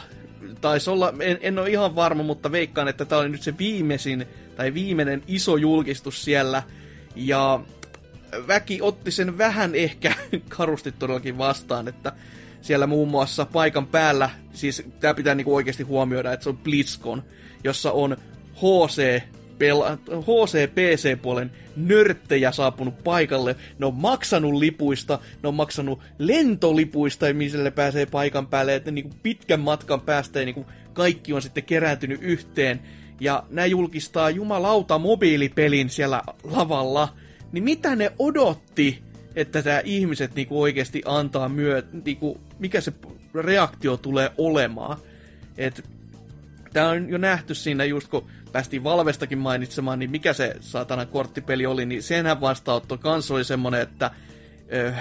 taisi olla, en, en ole ihan varma, mutta veikkaan, että tämä oli nyt se viimeisin tai viimeinen iso julkistus siellä. Ja väki otti sen vähän ehkä karusti todellakin vastaan, että siellä muun muassa paikan päällä, siis tämä pitää niinku oikeasti huomioida, että se on BlizzCon, jossa on HC, HC-PC-puolen nörttejä saapunut paikalle. Ne on maksanut lipuista, ne on maksanut lentolipuista, missä pääsee paikan päälle, että niinku pitkän matkan päästä niinku kaikki on sitten kerääntynyt yhteen. Ja nämä julkistaa jumalauta mobiilipelin siellä lavalla niin mitä ne odotti, että tämä ihmiset niinku oikeasti antaa myö, niinku, mikä se reaktio tulee olemaan. Et, tämä on jo nähty siinä just kun päästiin Valvestakin mainitsemaan, niin mikä se saatana korttipeli oli, niin senhän vastaanotto kanssa oli semmonen, että ö,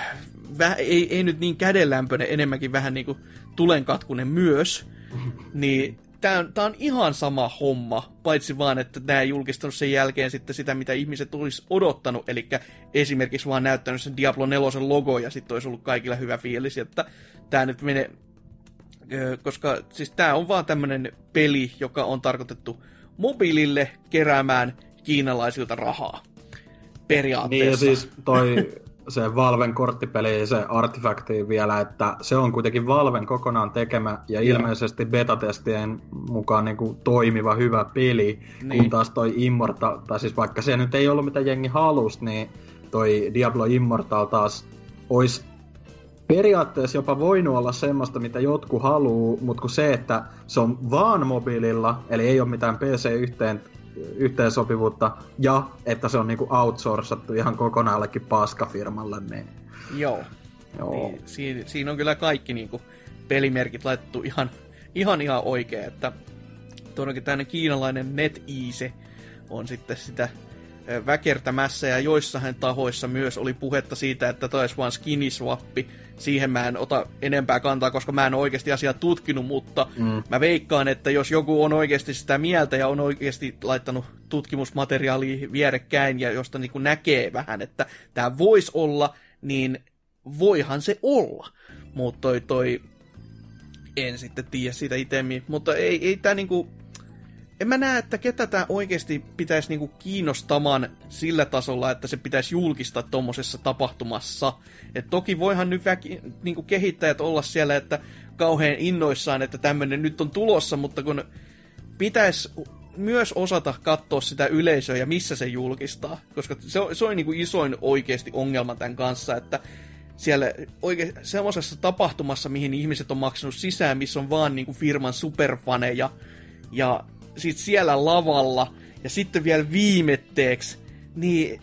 väh, ei, ei nyt niin kädenlämpöinen, enemmänkin vähän niinku tulenkatkunen myös. Niin tämä on, tää on ihan sama homma, paitsi vaan, että tämä ei julkistanut sen jälkeen sitten sitä, mitä ihmiset olisi odottanut, eli esimerkiksi vaan näyttänyt sen Diablo 4 logo, ja sitten olisi ollut kaikilla hyvä fiilis, että tämä nyt menee, koska siis tämä on vaan tämmöinen peli, joka on tarkoitettu mobiilille keräämään kiinalaisilta rahaa. Periaatteessa. Niin ja siis toi se Valven korttipeli, se artefakti vielä, että se on kuitenkin Valven kokonaan tekemä ja ilmeisesti betatestien mukaan niin kuin toimiva hyvä peli, niin. kun taas toi Immortal, tai siis vaikka se nyt ei ollut mitä jengi halus, niin toi Diablo Immortal taas olisi periaatteessa jopa voinut olla semmoista, mitä jotkut haluu, mutta kun se, että se on vaan mobiililla, eli ei ole mitään PC-yhteen yhteensopivuutta ja että se on niinku outsourcattu ihan kokonaallekin paskafirmalle. Niin... Joo. Joo. Niin, siinä, siinä, on kyllä kaikki niinku pelimerkit laitettu ihan, ihan, ihan oikein, että todellakin tämmöinen kiinalainen NetEase on sitten sitä väkertämässä ja joissain tahoissa myös oli puhetta siitä, että taisi vaan skiniswappi. Siihen mä en ota enempää kantaa, koska mä en oikeasti asiaa tutkinut, mutta mm. mä veikkaan, että jos joku on oikeasti sitä mieltä ja on oikeasti laittanut tutkimusmateriaalia vierekkäin ja josta niin näkee vähän, että tämä voisi olla, niin voihan se olla. Mutta toi, toi, en sitten tiedä siitä itemmin, mutta ei, ei tämä niinku en mä näe, että ketä tämä oikeasti pitäisi niinku kiinnostamaan sillä tasolla, että se pitäisi julkistaa tuommoisessa tapahtumassa. Et toki voihan nyt väki, niinku kehittäjät olla siellä, että kauhean innoissaan, että tämmöinen nyt on tulossa, mutta kun pitäisi myös osata katsoa sitä yleisöä ja missä se julkistaa, koska se on, se on niinku isoin oikeasti ongelma tämän kanssa, että siellä oikein semmoisessa tapahtumassa, mihin ihmiset on maksanut sisään, missä on vaan niinku firman superfaneja, ja sit siellä lavalla ja sitten vielä viimetteeksi, niin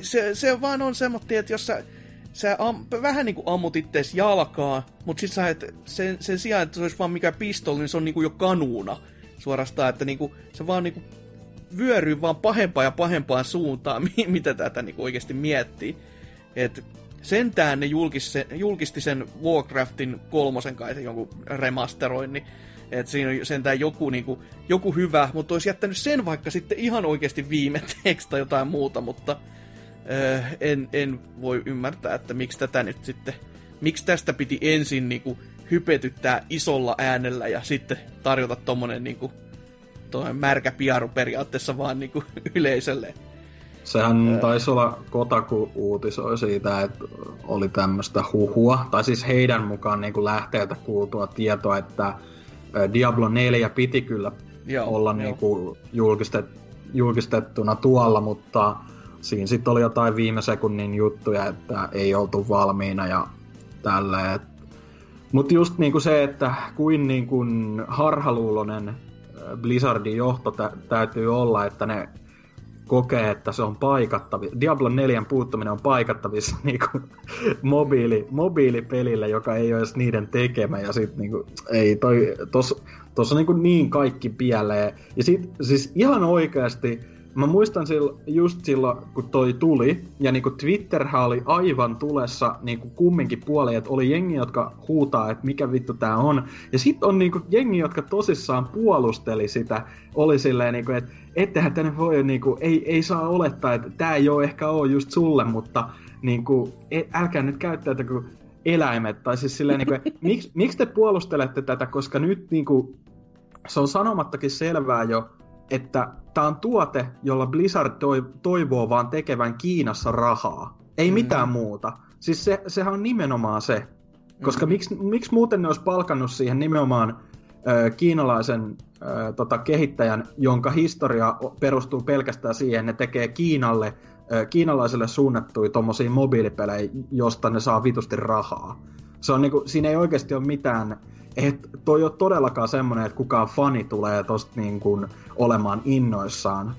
se, se vaan on semmoinen, että jos sä, sä am, vähän niin kuin ammut ittees jalkaa, mutta sit sä et, sen, sen sijaan, että se olisi vaan mikä pistoli, niin se on niin kuin jo kanuuna suorastaan, että niin kuin, se vaan niin kuin vyöryy vaan pahempaan ja pahempaan suuntaan, mitä tätä niin kuin oikeasti miettii. Et sentään ne julkisti, julkisti sen Warcraftin kolmosen kai jonkun remasteroinnin, että siinä on sentään joku, niinku, joku hyvä, mutta olisi jättänyt sen vaikka sitten ihan oikeasti viimeteeksi tai jotain muuta, mutta öö, en, en voi ymmärtää, että miksi tätä nyt sitten, miksi tästä piti ensin niinku, hypetyttää isolla äänellä ja sitten tarjota tommonen niinku, märkä piaru periaatteessa vaan niinku, yleisölle. Sehän öö. taisi olla Kotaku uutisoi siitä, että oli tämmöistä huhua, tai siis heidän mukaan niin lähteeltä kuultua tietoa, että Diablo 4 piti kyllä joo, olla joo. Niinku julkistet, julkistettuna tuolla, mutta siinä sitten oli jotain viime sekunnin juttuja, että ei oltu valmiina ja tälleen. Mutta just niinku se, että kuin niinku harhaluulonen Blizzardin johto tä- täytyy olla, että ne kokee, että se on paikattavissa. Diablo 4 puuttuminen on paikattavissa niinku mobiili, mobiilipelille, joka ei ole edes niiden tekemä. Ja sit niinku, ei toi, tos, on niinku niin kaikki pielee. Ja sit siis ihan oikeasti, mä muistan sillä, just silloin, kun toi tuli, ja niinku Twitterhän oli aivan tulessa niinku kumminkin puoleen, että oli jengi, jotka huutaa, että mikä vittu tää on. Ja sit on niinku jengi, jotka tosissaan puolusteli sitä, oli silleen niinku, että ettehän tänne voi, niinku, ei, ei saa olettaa, että tää ei ole ehkä ole just sulle, mutta niinku, et, älkää nyt käyttäytykö eläimet, tai siis silleen, niinku, miksi, miksi te puolustelette tätä, koska nyt niinku, se on sanomattakin selvää jo, että tämä on tuote, jolla Blizzard toivoo vaan tekevän Kiinassa rahaa. Ei mm. mitään muuta. Siis se, sehän on nimenomaan se. Koska mm. miksi, miksi muuten ne olisi palkannut siihen nimenomaan ö, kiinalaisen ö, tota, kehittäjän, jonka historia perustuu pelkästään siihen, että ne tekee Kiinalle, ö, kiinalaisille suunnattuja tuommoisia mobiilipelejä, josta ne saa vitusti rahaa. Se on niinku, siinä ei oikeasti ole mitään et toi ole todellakaan semmoinen, että kukaan fani tulee tosta niin kuin olemaan innoissaan.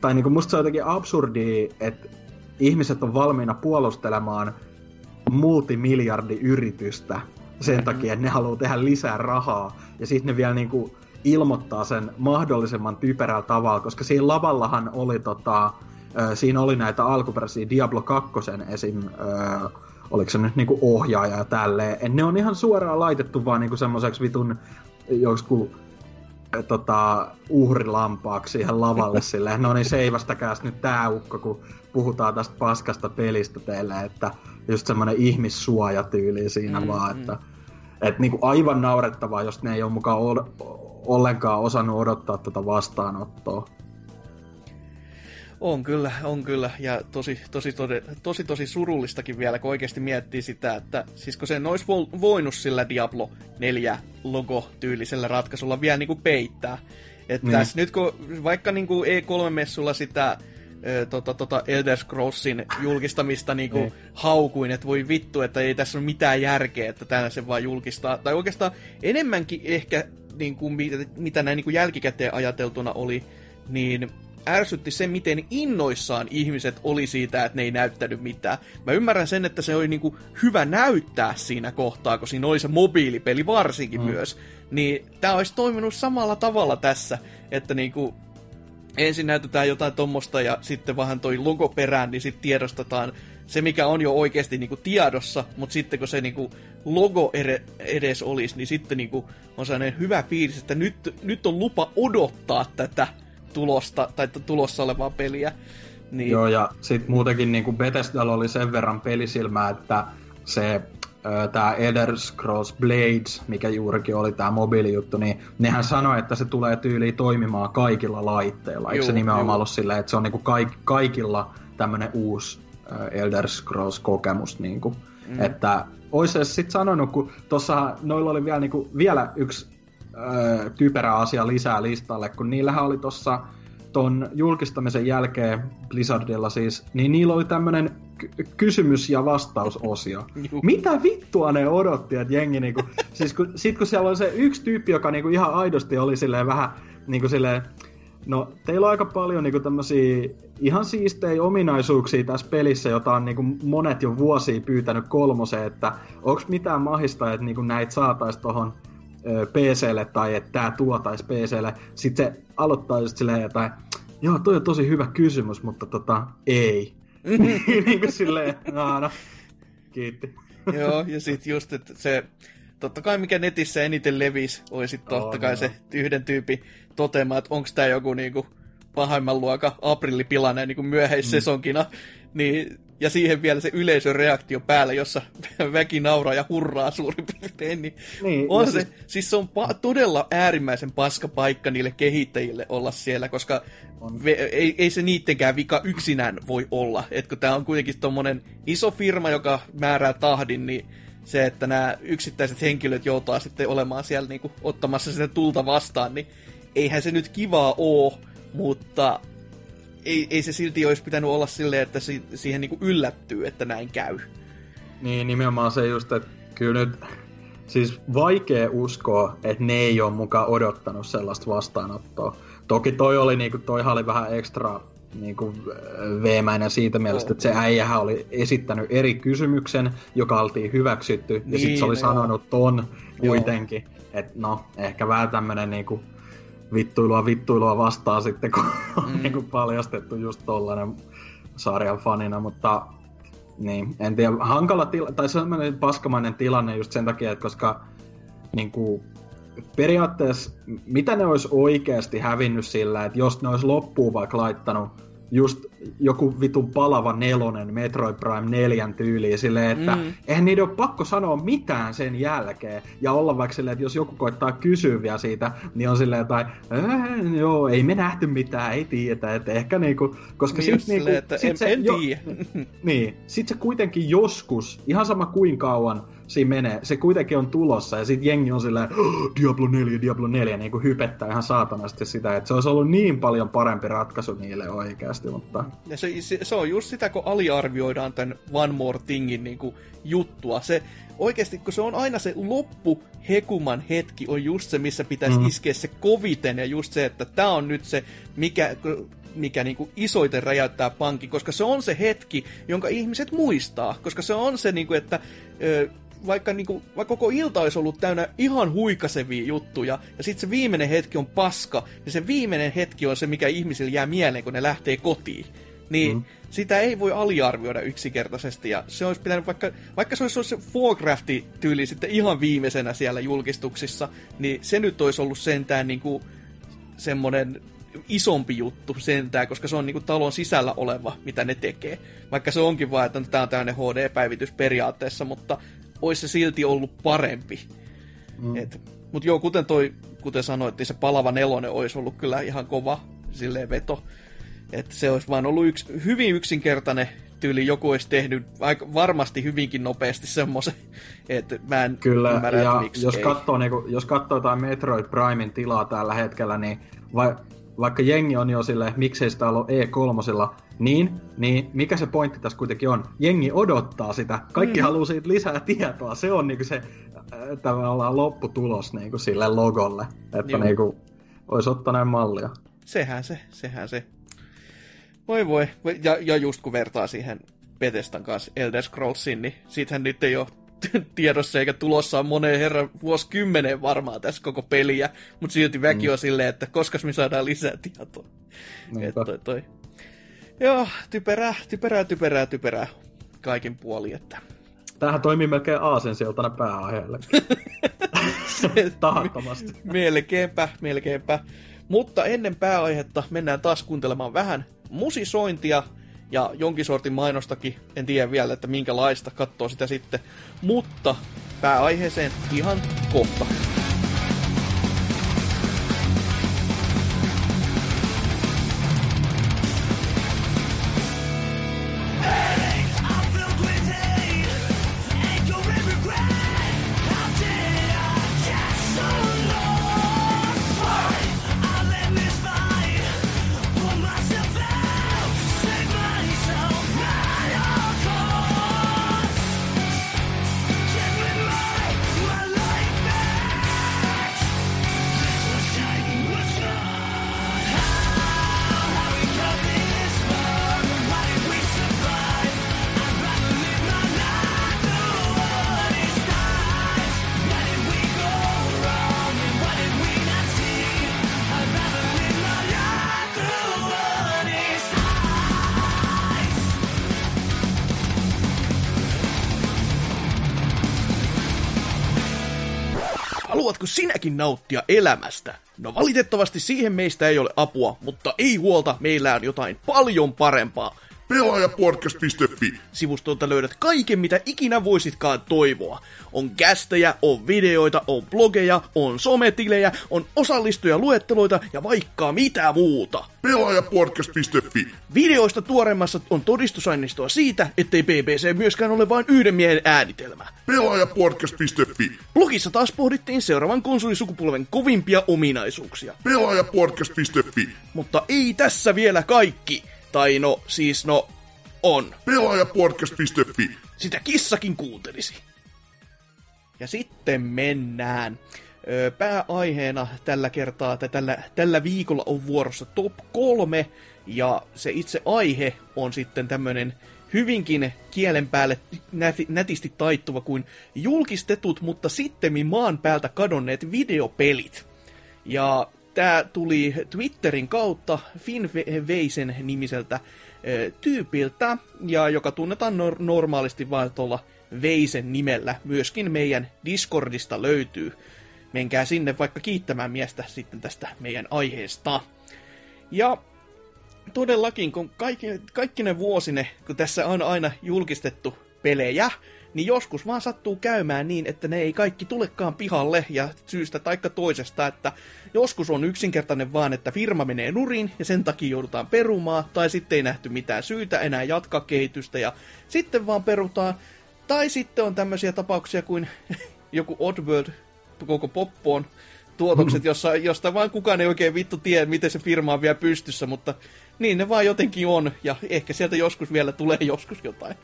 Tai niin kuin musta se on jotenkin absurdi, että ihmiset on valmiina puolustelemaan multimiljardiyritystä sen takia, että ne haluaa tehdä lisää rahaa. Ja sitten ne vielä niinku ilmoittaa sen mahdollisimman typerällä tavalla, koska siinä lavallahan oli tota, siinä oli näitä alkuperäisiä Diablo 2 esim. Oliko se nyt niinku ohjaaja ja tälleen. Ne on ihan suoraan laitettu vaan niinku semmoiseksi vitun joskus tota, uhrilampaaksi siihen lavalle silleen, no niin seivästäkääs nyt tää ukko, kun puhutaan tästä paskasta pelistä teille, että just semmoinen ihmissuojatyyli siinä mm, vaan, mm. että et niinku aivan naurettavaa, jos ne ei ole mukaan ollenkaan osannut odottaa tätä vastaanottoa. On kyllä, on kyllä. Ja tosi, tosi, tosi, tosi, tosi surullistakin vielä, kun oikeasti miettii sitä, että siis kun sen olisi voinut sillä Diablo 4 logo-tyylisellä ratkaisulla vielä niin kuin peittää. Että niin. tässä nyt kun vaikka niin kuin E3-messulla sitä tota, tota Elder Scrollsin julkistamista niinku niin. haukuin, että voi vittu, että ei tässä ole mitään järkeä, että tänä se vaan julkistaa. Tai oikeastaan enemmänkin ehkä, niin kuin, mitä, mitä näin niin kuin jälkikäteen ajateltuna oli, niin ärsytti se, miten innoissaan ihmiset oli siitä, että ne ei näyttänyt mitään. Mä ymmärrän sen, että se oli niinku hyvä näyttää siinä kohtaa, kun siinä oli se mobiilipeli varsinkin mm. myös. Niin tää olisi toiminut samalla tavalla tässä, että niinku ensin näytetään jotain tommosta ja sitten vähän toi logo perään, niin sitten tiedostetaan se, mikä on jo oikeasti niinku tiedossa, mutta sitten kun se niinku logo edes olisi, niin sitten niinku on sellainen hyvä fiilis, että nyt, nyt on lupa odottaa tätä tulosta, tai tulossa olevaa peliä. Niin... Joo, ja sitten muutenkin niin kuin Bethesdalla oli sen verran pelisilmää, että se tämä Elder Scrolls Blades, mikä juurikin oli tämä mobiilijuttu, niin nehän sanoi, että se tulee tyyliin toimimaan kaikilla laitteilla. Eikö se nimenomaan ollut silleen, että se on niinku kaik, kaikilla tämmöinen uusi Elder Scrolls-kokemus. Niinku. Mm. Että olisi sitten sanonut, kun tuossa noilla oli vielä, niinku, vielä yksi ö, typerä asia lisää listalle, kun niillähän oli tuossa ton julkistamisen jälkeen Blizzardilla siis, niin niillä oli tämmönen kysymys- ja vastausosio. Mitä vittua ne odotti, että jengi niinku... siis kun, sit kun siellä on se yksi tyyppi, joka niinku ihan aidosti oli silleen vähän niinku silleen... No, teillä on aika paljon niinku tämmösiä ihan siistejä ominaisuuksia tässä pelissä, jota on niinku monet jo vuosia pyytänyt kolmoseen, että onko mitään mahista, että niinku näitä saatais tohon PClle tai että tämä tuotaisi PClle. Sitten se aloittaa just silleen jotain, joo toi on tosi hyvä kysymys, mutta tota, ei. niin kuin silleen, no, no, kiitti. joo, ja sitten just, että se, totta kai mikä netissä eniten levisi, olisi totta oh, kai no. se yhden tyypin toteamaan, että onko tämä joku niinku pahimman luokan aprillipilainen niin myöhäissesonkina, mm. niin ja siihen vielä se yleisön reaktio päällä, jossa väki nauraa ja hurraa suurin piirtein, niin, niin on se, siis... siis se on pa- todella äärimmäisen paska paikka niille kehittäjille olla siellä, koska ve- ei, ei se niittenkään vika yksinään voi olla, että tämä on kuitenkin tommonen iso firma, joka määrää tahdin, niin se, että nämä yksittäiset henkilöt joutaa sitten olemaan siellä niinku ottamassa sitä tulta vastaan, niin eihän se nyt kivaa oo, mutta ei, ei se silti olisi pitänyt olla silleen, että si, siihen niinku yllättyy, että näin käy. Niin, nimenomaan se just, että kyllä nyt siis vaikea uskoa, että ne ei ole mukaan odottanut sellaista vastaanottoa. Toki toi oli, niinku, toihan oli vähän ekstra niinku, veemäinen siitä mielestä, että se äijähän oli esittänyt eri kysymyksen, joka oltiin hyväksytty, niin, ja sitten se oli sanonut ton kuitenkin. Että no, ehkä vähän tämmönen niinku, vittuilua vittuilua vastaan sitten, kun on mm. niin kuin paljastettu just tollanen sarjan fanina, mutta niin, en tiedä, hankala tilanne, tai sellainen paskamainen tilanne just sen takia, että koska niin kuin, periaatteessa, mitä ne olisi oikeasti hävinnyt sillä, että jos ne olisi loppuun vaikka laittanut just joku vitun palava nelonen Metroid Prime 4 tyyliin silleen, että mm. eihän niiden ole pakko sanoa mitään sen jälkeen. Ja olla vaikka silleen, että jos joku koittaa kysyä vielä siitä, niin on silleen jotain, äh, joo, ei me nähty mitään, ei tiedetä, että ehkä niinku, koska niin sit, niinku, silleen, että sit en, se, en jo, niin, sit se kuitenkin joskus, ihan sama kuin kauan, siinä menee. Se kuitenkin on tulossa ja sitten jengi on silleen, oh, Diablo 4, Diablo 4, niin kuin hypettää ihan saatanasti sitä, että se olisi ollut niin paljon parempi ratkaisu niille oikeasti, mutta... Ja se, se, se on just sitä, kun aliarvioidaan tämän One More Thingin niin kuin juttua. Se, oikeasti, kun se on aina se loppu hekuman hetki, on just se, missä pitäisi mm. iskeä se koviten, ja just se, että tämä on nyt se, mikä, mikä niin kuin isoiten räjäyttää pankin, koska se on se hetki, jonka ihmiset muistaa, koska se on se, niin kuin, että ö, vaikka, niin kuin, vaikka koko ilta olisi ollut täynnä ihan huikasevia juttuja, ja sitten se viimeinen hetki on paska, ja se viimeinen hetki on se, mikä ihmisille jää mieleen, kun ne lähtee kotiin. Niin mm. sitä ei voi aliarvioida yksinkertaisesti, ja se olisi pitänyt, vaikka, vaikka se olisi ollut se Warcrafti tyyli sitten ihan viimeisenä siellä julkistuksissa, niin se nyt olisi ollut sentään niin kuin semmoinen isompi juttu sentään, koska se on niinku talon sisällä oleva, mitä ne tekee. Vaikka se onkin vaan, että tämä on tämmöinen HD-päivitys periaatteessa, mutta olisi se silti ollut parempi. Mm. Et, mutta joo, kuten toi, kuten sanoittiin, se palava nelonen olisi ollut kyllä ihan kova silleen veto. Että se olisi vaan ollut yksi, hyvin yksinkertainen tyyli joku olisi tehnyt aika varmasti hyvinkin nopeasti semmoisen, että mä en Kyllä, ymmärrä, ja miksi jos ei. katsoo, niin kuin, jos katsoo jotain Metroid Primein tilaa tällä hetkellä, niin vai, vaikka jengi on jo silleen, miksei sitä ollut E3, niin, niin mikä se pointti tässä kuitenkin on? Jengi odottaa sitä. Kaikki mm. haluaa siitä lisää tietoa. Se on niinku se äh, tavallaan lopputulos niinku sille logolle. Että niinku, olisi ottanut mallia. Sehän se, sehän se. Voi voi. Ja, ja just kun vertaa siihen Bethesdan kanssa Elder Scrollsiin, niin siitähän nyt ei ole tiedossa eikä tulossa on moneen herran vuosikymmeneen varmaan tässä koko peliä, mutta silti väki Mm. on silleen, että koska me saadaan lisää tietoa. Niinpä. Et toi, toi. Joo, typerää, typerää, typerää, typerää kaikin puoli, että Tämähän toimii melkein aasensiltana pääaiheelle. Tahattomasti. melkeinpä, melkeinpä. Mutta ennen pääaihetta mennään taas kuuntelemaan vähän musisointia ja jonkin sortin mainostakin. En tiedä vielä, että minkälaista, katsoo sitä sitten. Mutta pääaiheeseen ihan kohta. Haluatko sinäkin nauttia elämästä? No valitettavasti siihen meistä ei ole apua, mutta ei huolta, meillä on jotain paljon parempaa. Pelaajapodcast.fi. Sivustolta löydät kaiken, mitä ikinä voisitkaan toivoa. On kästejä, on videoita, on blogeja, on sometilejä, on osallistujaluetteloita ja vaikka mitä muuta. Pelaajapodcast.fi. Videoista tuoreimmassa on todistusaineistoa siitä, ettei BBC myöskään ole vain yhden miehen äänitelmä. Pelaajapodcast.fi. Blogissa taas pohdittiin seuraavan konsolisukupolven kovimpia ominaisuuksia. Pelaajapodcast.fi. Mutta ei tässä vielä kaikki. Tai no, siis no, on. Pelaajapodcast.fi. Sitä kissakin kuuntelisi. Ja sitten mennään. Pääaiheena tällä kertaa, tai tällä, tällä viikolla on vuorossa top kolme, ja se itse aihe on sitten tämmönen hyvinkin kielen päälle näti, nätisti taittuva kuin julkistetut, mutta sittemmin maan päältä kadonneet videopelit. Ja tämä tuli Twitterin kautta Finn Ve- Veisen nimiseltä tyypiltä, ja joka tunnetaan nor- normaalisti vain tuolla Veisen nimellä. Myöskin meidän Discordista löytyy. Menkää sinne vaikka kiittämään miestä sitten tästä meidän aiheesta. Ja todellakin, kun kaikki, kaikki ne vuosine, kun tässä on aina julkistettu pelejä, niin joskus vaan sattuu käymään niin, että ne ei kaikki tulekaan pihalle ja syystä taikka toisesta, että joskus on yksinkertainen vaan, että firma menee nurin ja sen takia joudutaan perumaan, tai sitten ei nähty mitään syytä enää jatkaa kehitystä ja sitten vaan perutaan. Tai sitten on tämmöisiä tapauksia kuin joku Oddworld, koko poppoon tuotokset, jossa, josta vaan kukaan ei oikein vittu tiedä, miten se firma on vielä pystyssä, mutta niin ne vaan jotenkin on, ja ehkä sieltä joskus vielä tulee joskus jotain.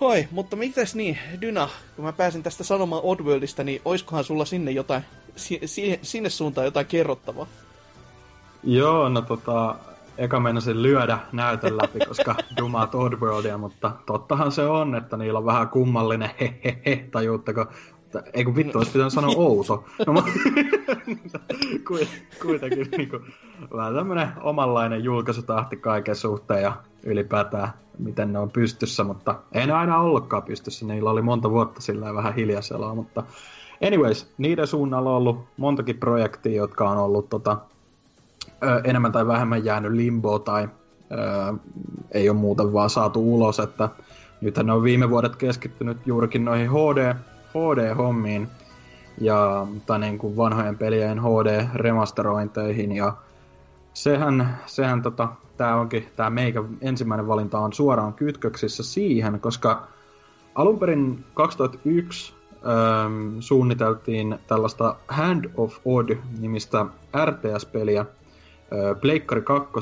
Hoi, mutta mitäs niin, Dyna, kun mä pääsin tästä sanomaan Oddworldista, niin oiskohan sulla sinne jotain, si- si- sinne suuntaan jotain kerrottavaa? Joo, no tota, eka meinasin lyödä näytön läpi, koska dumaat Oddworldia, mutta tottahan se on, että niillä on vähän kummallinen hehehe, tajuuttako? Ei kun vittu, olisi pitänyt sanoa outo. No, kuitenkin niin kuin, vähän tämmönen omanlainen julkaisutahti kaiken suhteen ja ylipäätään miten ne on pystyssä, mutta ei ne aina ollutkaan pystyssä. Niillä oli monta vuotta sillä vähän hiljaisella, mutta anyways, niiden suunnalla on ollut montakin projektia, jotka on ollut tota, ö, enemmän tai vähemmän jäänyt limbo tai ö, ei ole muuten vaan saatu ulos, että nythän ne on viime vuodet keskittynyt juurikin noihin HD, HD-hommiin ja tai niin kuin vanhojen pelien HD-remasterointeihin ja sehän, sehän tota, tää onkin, tää meikä ensimmäinen valinta on suoraan kytköksissä siihen, koska alun perin 2001 ähm, suunniteltiin tällaista Hand of Odd-nimistä RTS-peliä äh, Pleikkari 2.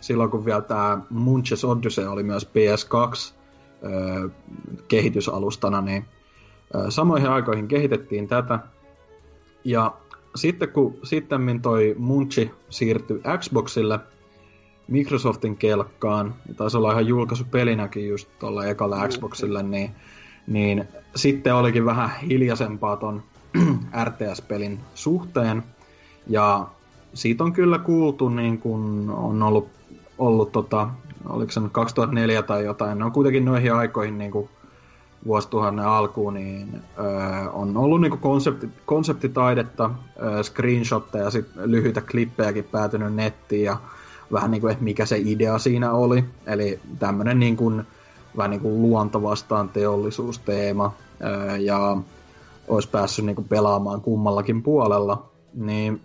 silloin kun vielä tämä Munches Odyssey oli myös PS2 äh, kehitysalustana, niin samoihin aikoihin kehitettiin tätä. Ja sitten kun sitten toi Munchi siirtyi Xboxille Microsoftin kelkkaan, taisi olla ihan julkaisupelinäkin just tuolla ekalla Xboxille, niin, niin sitten olikin vähän hiljaisempaa ton RTS-pelin suhteen. Ja siitä on kyllä kuultu, niin kun on ollut, ollut tota, oliko se nyt 2004 tai jotain, ne on kuitenkin noihin aikoihin niin kuin vuosituhannen alkuun, niin öö, on ollut niinku konsepti, konseptitaidetta, öö, screenshotteja ja sit lyhyitä klippejäkin päätynyt nettiin ja vähän niinku, että mikä se idea siinä oli. Eli tämmönen niinku, vähän niinku luonto vastaan teollisuusteema öö, ja olisi päässyt niinku pelaamaan kummallakin puolella. Niin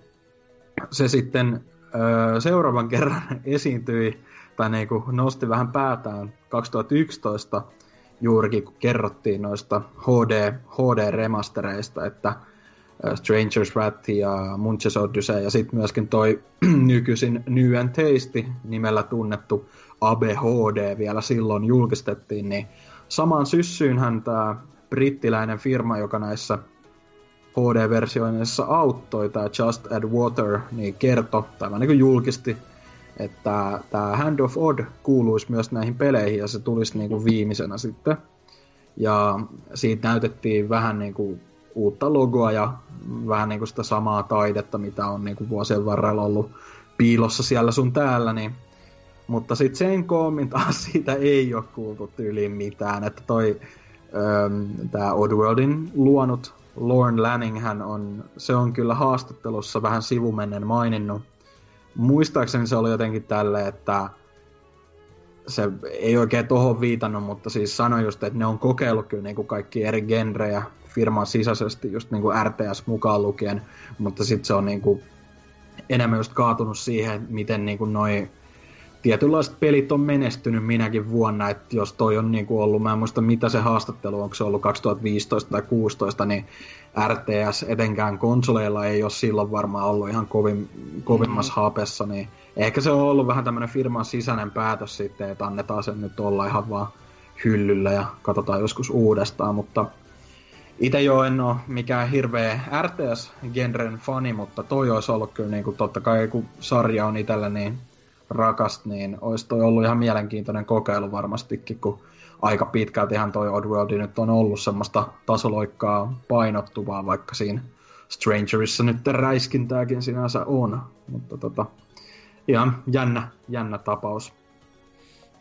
se sitten öö, seuraavan kerran esiintyi tai niinku nosti vähän päätään 2011 juurikin kun kerrottiin noista HD, HD-remastereista, että Stranger's Wrath ja Munches Odyssey ja sitten myöskin toi nykyisin New and Tasty nimellä tunnettu ABHD vielä silloin julkistettiin, niin samaan syssyynhän tämä brittiläinen firma, joka näissä HD-versioinnissa auttoi, tämä Just Add Water, niin kertoi, tai niin julkisti että tämä Hand of Odd kuuluisi myös näihin peleihin ja se tulisi niinku viimeisenä sitten. Ja siitä näytettiin vähän niinku uutta logoa ja vähän niinku sitä samaa taidetta, mitä on niinku vuosien varrella ollut piilossa siellä sun täällä, niin mutta sitten sen koomin taas siitä ei ole kuultu tyyliin mitään, että toi tämä Oddworldin luonut Lorne Lanning hän on, se on kyllä haastattelussa vähän sivumennen maininnut, muistaakseni se oli jotenkin tälle, että se ei oikein tohon viitannut, mutta siis sanoi just, että ne on kokeillut kyllä niin kuin kaikki eri genrejä firman sisäisesti, just niin kuin RTS mukaan lukien, mutta sitten se on niin kuin enemmän just kaatunut siihen, miten niin kuin noi tietynlaiset pelit on menestynyt minäkin vuonna, että jos toi on niin kuin ollut, mä en muista mitä se haastattelu, onko se ollut 2015 tai 2016, niin RTS etenkään konsoleilla ei ole silloin varmaan ollut ihan kovin, kovimmassa mm. hapessa, niin ehkä se on ollut vähän tämmöinen firman sisäinen päätös sitten, että annetaan sen nyt olla ihan vaan hyllyllä ja katsotaan joskus uudestaan, mutta itse jo en ole mikään hirveä RTS-genren fani, mutta toi olisi ollut kyllä niin kuin, totta kai kun sarja on itsellä niin rakast, niin olisi toi ollut ihan mielenkiintoinen kokeilu varmastikin, kun aika pitkälti ihan toi Oddworld nyt on ollut semmoista tasoloikkaa painottuvaa, vaikka siinä Strangerissa nyt räiskintääkin sinänsä on. Mutta tota, ihan jännä, jännä tapaus.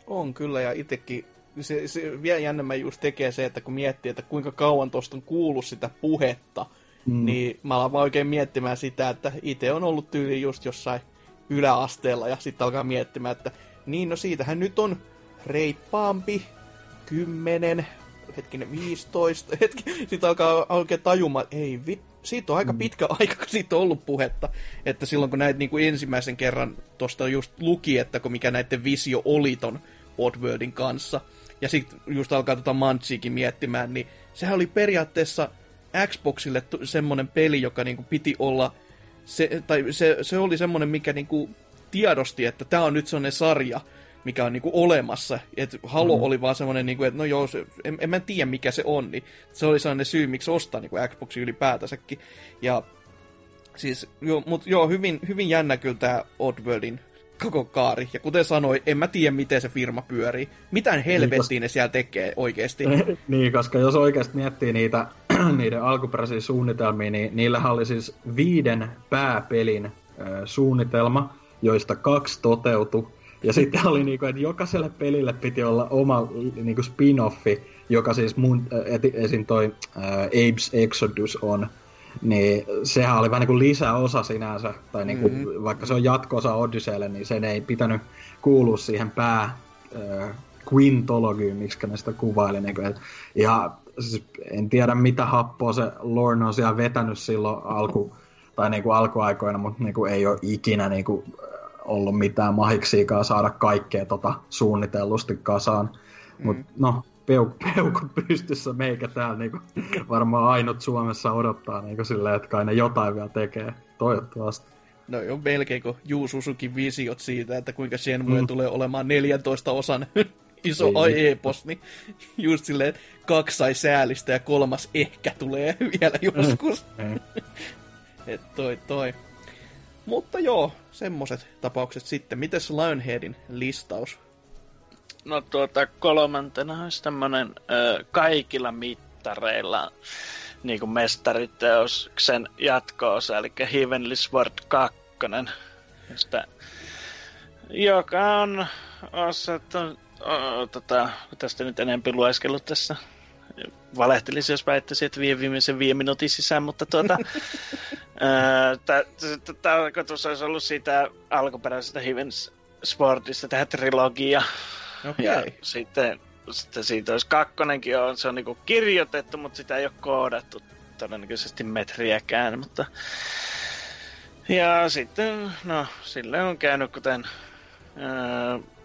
On kyllä, ja itsekin se, se vielä jännemmän just tekee se, että kun miettii, että kuinka kauan tuosta on kuullut sitä puhetta, mm. niin mä alan vaan oikein miettimään sitä, että itse on ollut tyyli just jossain yläasteella, ja sitten alkaa miettimään, että niin no siitähän nyt on reippaampi 10, hetkinen 15, hetki, sitten alkaa oikein tajumaan, että ei vit, siitä on aika mm. pitkä aika, kun siitä on ollut puhetta. Että silloin kun näitä niin kuin ensimmäisen kerran tuosta just luki, että kun mikä näiden visio oli ton Oddworldin kanssa, ja sitten just alkaa tota Mantsiikin miettimään, niin sehän oli periaatteessa Xboxille semmoinen peli, joka niinku piti olla, se, tai se, se oli semmoinen, mikä niinku tiedosti, että tämä on nyt semmoinen sarja, mikä on niinku olemassa. Et Halo mm. oli vaan semmoinen, niinku, että no joo, se, en, en mä tiedä mikä se on, niin se oli sellainen syy, miksi ostaa niinku Xbox ylipäätänsäkin. Ja siis, joo, mut joo, hyvin, hyvin jännä kyllä tämä Oddworldin koko kaari. Ja kuten sanoin, en mä tiedä, miten se firma pyörii. Mitään helvettiin ne siellä tekee oikeasti. niin, koska jos oikeasti miettii niitä niiden alkuperäisiä suunnitelmia, niin niillä oli siis viiden pääpelin äh, suunnitelma, joista kaksi toteutui. Ja sitten oli niinku, että jokaiselle pelille piti olla oma niinku spin-offi, joka siis mun, äh, esim. toi äh, Abe's Exodus on. Niin sehän oli vähän niin kuin lisäosa sinänsä, tai niin kuin, mm-hmm. vaikka se on jatko-osa Odysseylle, niin sen ei pitänyt kuulua siihen pää äh, quintologiin, miksi ne sitä kuvaili. Niin kuin, ja siis en tiedä mitä happoa se Lorne on siellä vetänyt silloin alku, tai niin kuin alkuaikoina, mutta niin kuin ei ole ikinä niin kuin ollut mitään mahiksiikaan saada kaikkea tota suunnitellusti kasaan. Mm. Mutta no, peuk, peukku pystyssä meikä täällä niinku, varmaan ainut Suomessa odottaa niinku silleen, että kai ne jotain vielä tekee. Toivottavasti. No jo melkein kuin Juu Susukin visiot siitä, että kuinka Shenmue mm. tulee olemaan 14 osan iso niin. epos, niin just silleen, että kaksi sai säälistä ja kolmas ehkä tulee vielä joskus. Mm. Et toi toi. Mutta joo, semmoset tapaukset sitten. Mites Lionheadin listaus? No tuota, kolmantena olisi tämmönen ö, kaikilla mittareilla niin kuin mestariteoksen jatko-osa, eli Heavenly Sword 2, josta, joka on osattu, o, tota, tästä nyt enempi lueskellut tässä valehtelisin, jos väittäisin, että vie viimeisen viime minuutin sisään, mutta tuota, tarkoitus olisi ollut siitä alkuperäisestä Heaven Sportista tehdä trilogia, Okay. Ja sitten, sitten siitä olisi kakkonenkin, on, se on niinku kirjoitettu, mutta sitä ei ole koodattu todennäköisesti metriäkään, mutta... Ja sitten, no, sille on käynyt, kuten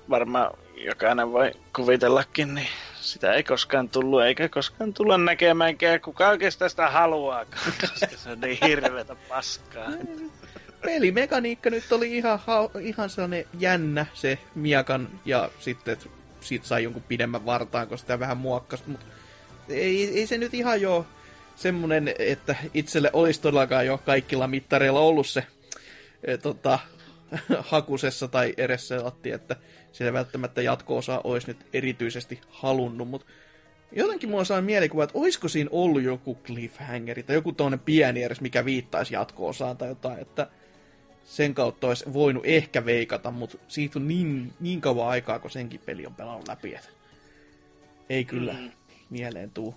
varmaan jokainen voi kuvitellakin, niin sitä ei koskaan tullut, eikä koskaan tulla näkemäänkään. Kuka oikeastaan sitä haluaa, koska se on niin hirveätä paskaa. pelimekaniikka nyt oli ihan, ihan sellainen jännä se Miakan ja sitten siitä sai jonkun pidemmän vartaan, kun sitä vähän muokkasi, mutta ei, ei se nyt ihan jo semmonen, että itselle olisi todellakaan jo kaikilla mittareilla ollut se e, tota, hakusessa tai edessä latti, että siellä välttämättä jatko-osa olisi nyt erityisesti halunnut, mutta jotenkin mulla on mielikuva, että olisiko siinä ollut joku cliffhangeri tai joku toinen pieni edes, mikä viittaisi jatko-osaan tai jotain, että sen kautta olisi voinut ehkä veikata, mutta siitä on niin, niin kauan aikaa, kun senkin peli on pelannut läpi, että ei kyllä mm. mieleen tuu.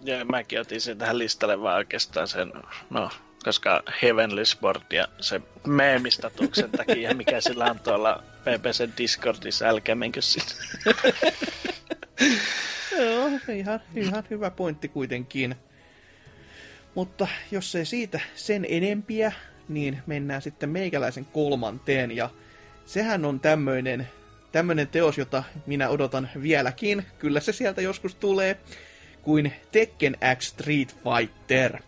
Ja mäkin otin sen tähän listalle vaan oikeastaan sen, no, koska Heavenly Sport ja se meemistatuksen takia, mikä sillä on tuolla PPC Discordissa, älkää menkö sinne. Joo, ihan, ihan hyvä pointti kuitenkin. Mutta jos ei siitä sen enempiä, niin mennään sitten meikäläisen kolmanteen. Ja sehän on tämmöinen tämmöinen teos, jota minä odotan vieläkin, kyllä se sieltä joskus tulee, kuin Tekken X Street Fighter.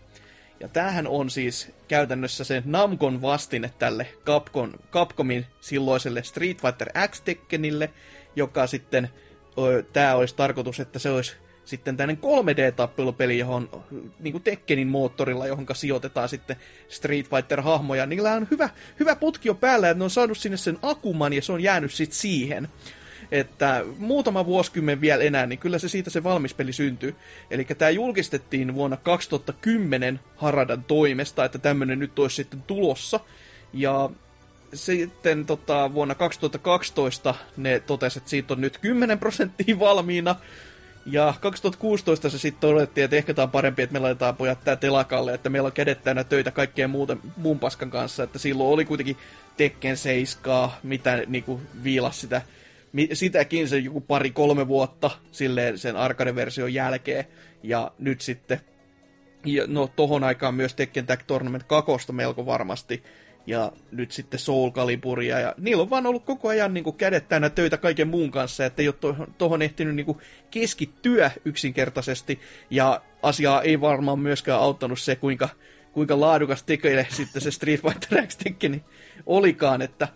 Ja tämähän on siis käytännössä se Namcon vastine tälle Capcom, Capcomin silloiselle Street Fighter X Tekkenille, joka sitten, tämä olisi tarkoitus, että se olisi sitten tämmöinen 3D-tappelupeli, johon niin kuin Tekkenin moottorilla, johon sijoitetaan sitten Street Fighter-hahmoja. Niillä on hyvä, hyvä putki jo päällä, että ne on saanut sinne sen akuman ja se on jäänyt sitten siihen. Että muutama vuosikymmen vielä enää, niin kyllä se siitä se valmis peli syntyy. Eli tämä julkistettiin vuonna 2010 Haradan toimesta, että tämmöinen nyt olisi sitten tulossa. Ja sitten tota, vuonna 2012 ne totesivat, että siitä on nyt 10 prosenttia valmiina, ja 2016 se sitten todettiin, että ehkä tämä on parempi, että me laitetaan pojat tää telakalle, että meillä on kädet täynnä töitä kaikkeen muuten, muun paskan kanssa, että silloin oli kuitenkin Tekken 7, mitä niinku viilas sitä, sitäkin se joku pari-kolme vuotta silleen sen arcade-version jälkeen, ja nyt sitten, no tohon aikaan myös Tekken Tag Tournament 2 melko varmasti, ja nyt sitten Soul Caliburia, ja niillä on vaan ollut koko ajan niin kuin kädet täynnä töitä kaiken muun kanssa, että ei ole tuohon, tohon ehtinyt niin kuin keskittyä yksinkertaisesti, ja asiaa ei varmaan myöskään auttanut se, kuinka, kuinka laadukas tekee sitten se Street Fighter X niin olikaan, että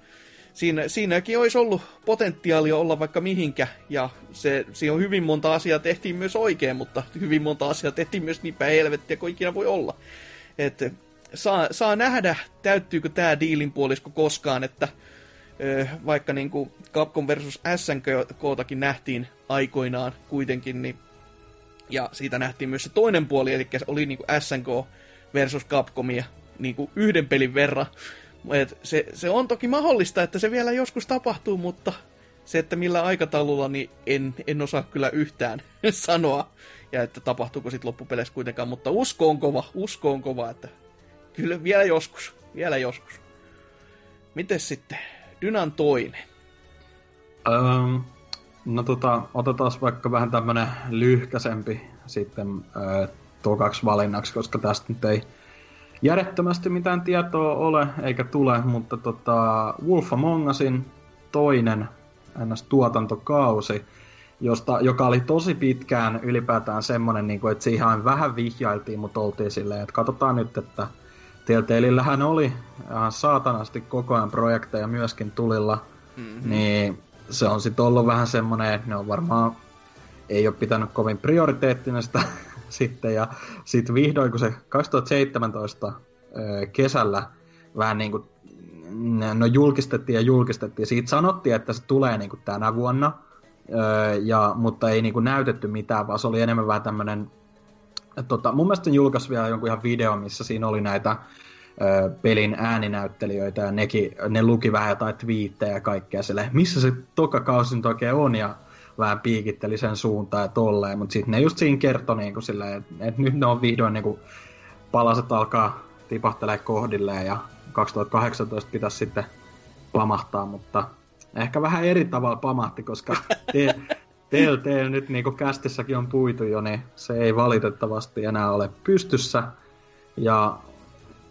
siinä, siinäkin olisi ollut potentiaalia olla vaikka mihinkä, ja se, siinä on hyvin monta asiaa tehtiin myös oikein, mutta hyvin monta asiaa tehtiin myös niin päin helvettiä kuin ikinä voi olla. Että saa, saa nähdä, täyttyykö tämä diilin puolisko koskaan, että vaikka niin kuin Capcom versus SNK-takin nähtiin aikoinaan kuitenkin, niin ja siitä nähtiin myös se toinen puoli, eli oli niin kuin SNK versus Capcomia niin kuin yhden pelin verran. Et se, se on toki mahdollista, että se vielä joskus tapahtuu, mutta se, että millä aikataululla, niin en, en osaa kyllä yhtään sanoa. Ja että tapahtuuko sitten loppupeleissä kuitenkaan, mutta usko on kova, usko on kova, että kyllä vielä joskus, vielä joskus. Miten sitten Dynan toinen? Um, no tota, otetaan vaikka vähän tämmönen lyhkäsempi sitten äh, tokaksi valinnaksi, koska tästä nyt ei järjettömästi mitään tietoa ole eikä tule, mutta tota, Wolf Among Usin toinen NS-tuotantokausi, josta, joka oli tosi pitkään ylipäätään semmonen, niin kuin, että siihen vähän vihjailtiin, mutta oltiin silleen, että katsotaan nyt, että Telltaleillähän oli ihan saatanasti koko ajan projekteja myöskin tulilla, mm-hmm. niin se on sitten ollut vähän semmonen, että ne on varmaan ei ole pitänyt kovin prioriteettina sitä sitten, ja sitten vihdoin, kun se 2017 kesällä vähän niin kuin, no julkistettiin ja julkistettiin, siitä sanottiin, että se tulee niin kuin tänä vuonna, ja, mutta ei niin kuin näytetty mitään, vaan se oli enemmän vähän tämmöinen tota, mun mielestä julkaisi vielä jonkun ihan video, missä siinä oli näitä pelin ääninäyttelijöitä ja nekin, ne luki vähän jotain twiittejä ja kaikkea sille, missä se toka kausi nyt oikein on? Ja vähän piikitteli sen suuntaan ja tolleen, mutta sitten ne just siinä kertoi niin kuin silleen, että et nyt ne on vihdoin niin kuin palaset alkaa tipahtelee kohdilleen ja 2018 pitäisi sitten pamahtaa, mutta ehkä vähän eri tavalla pamahti, koska te, Telltale nyt niin kuin kästissäkin on puitu jo, niin se ei valitettavasti enää ole pystyssä. Ja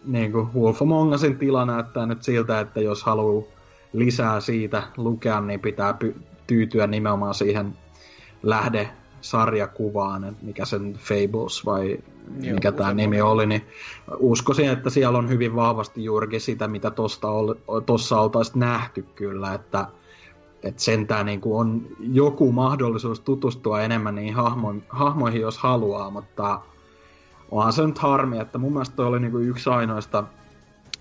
niin kuin Wolf Among Usin tila näyttää nyt siltä, että jos haluaa lisää siitä lukea, niin pitää py- tyytyä nimenomaan siihen lähde sarjakuvaan, mikä sen Fables vai Joo, mikä tämä nimi oli, niin uskoisin, että siellä on hyvin vahvasti juurikin sitä, mitä tuossa oltaisiin nähty kyllä, että että sentään niin kuin on joku mahdollisuus tutustua enemmän niihin hahmo, hahmoihin, jos haluaa, mutta onhan se nyt harmi, että mun mielestä toi oli niin kuin yksi ainoista,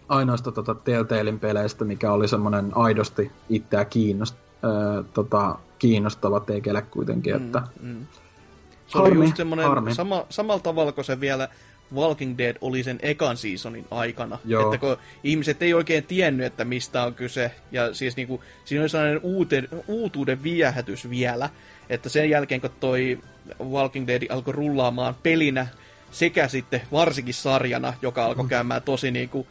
ainoista tota Telltalein peleistä, mikä oli semmoinen aidosti itseä kiinnost, äh, tota, kiinnostava tekele kuitenkin, mm, että mm. Se harmi, oli just semmoinen sama, samalla tavalla kuin se vielä Walking Dead oli sen ekan seasonin aikana. Joo. Että kun ihmiset ei oikein tiennyt, että mistä on kyse. Ja siis niinku, siinä oli sellainen uuten, uutuuden viehätys vielä. Että sen jälkeen, kun toi Walking Dead alkoi rullaamaan pelinä, sekä sitten varsinkin sarjana, joka alkoi mm. käymään tosi niinku,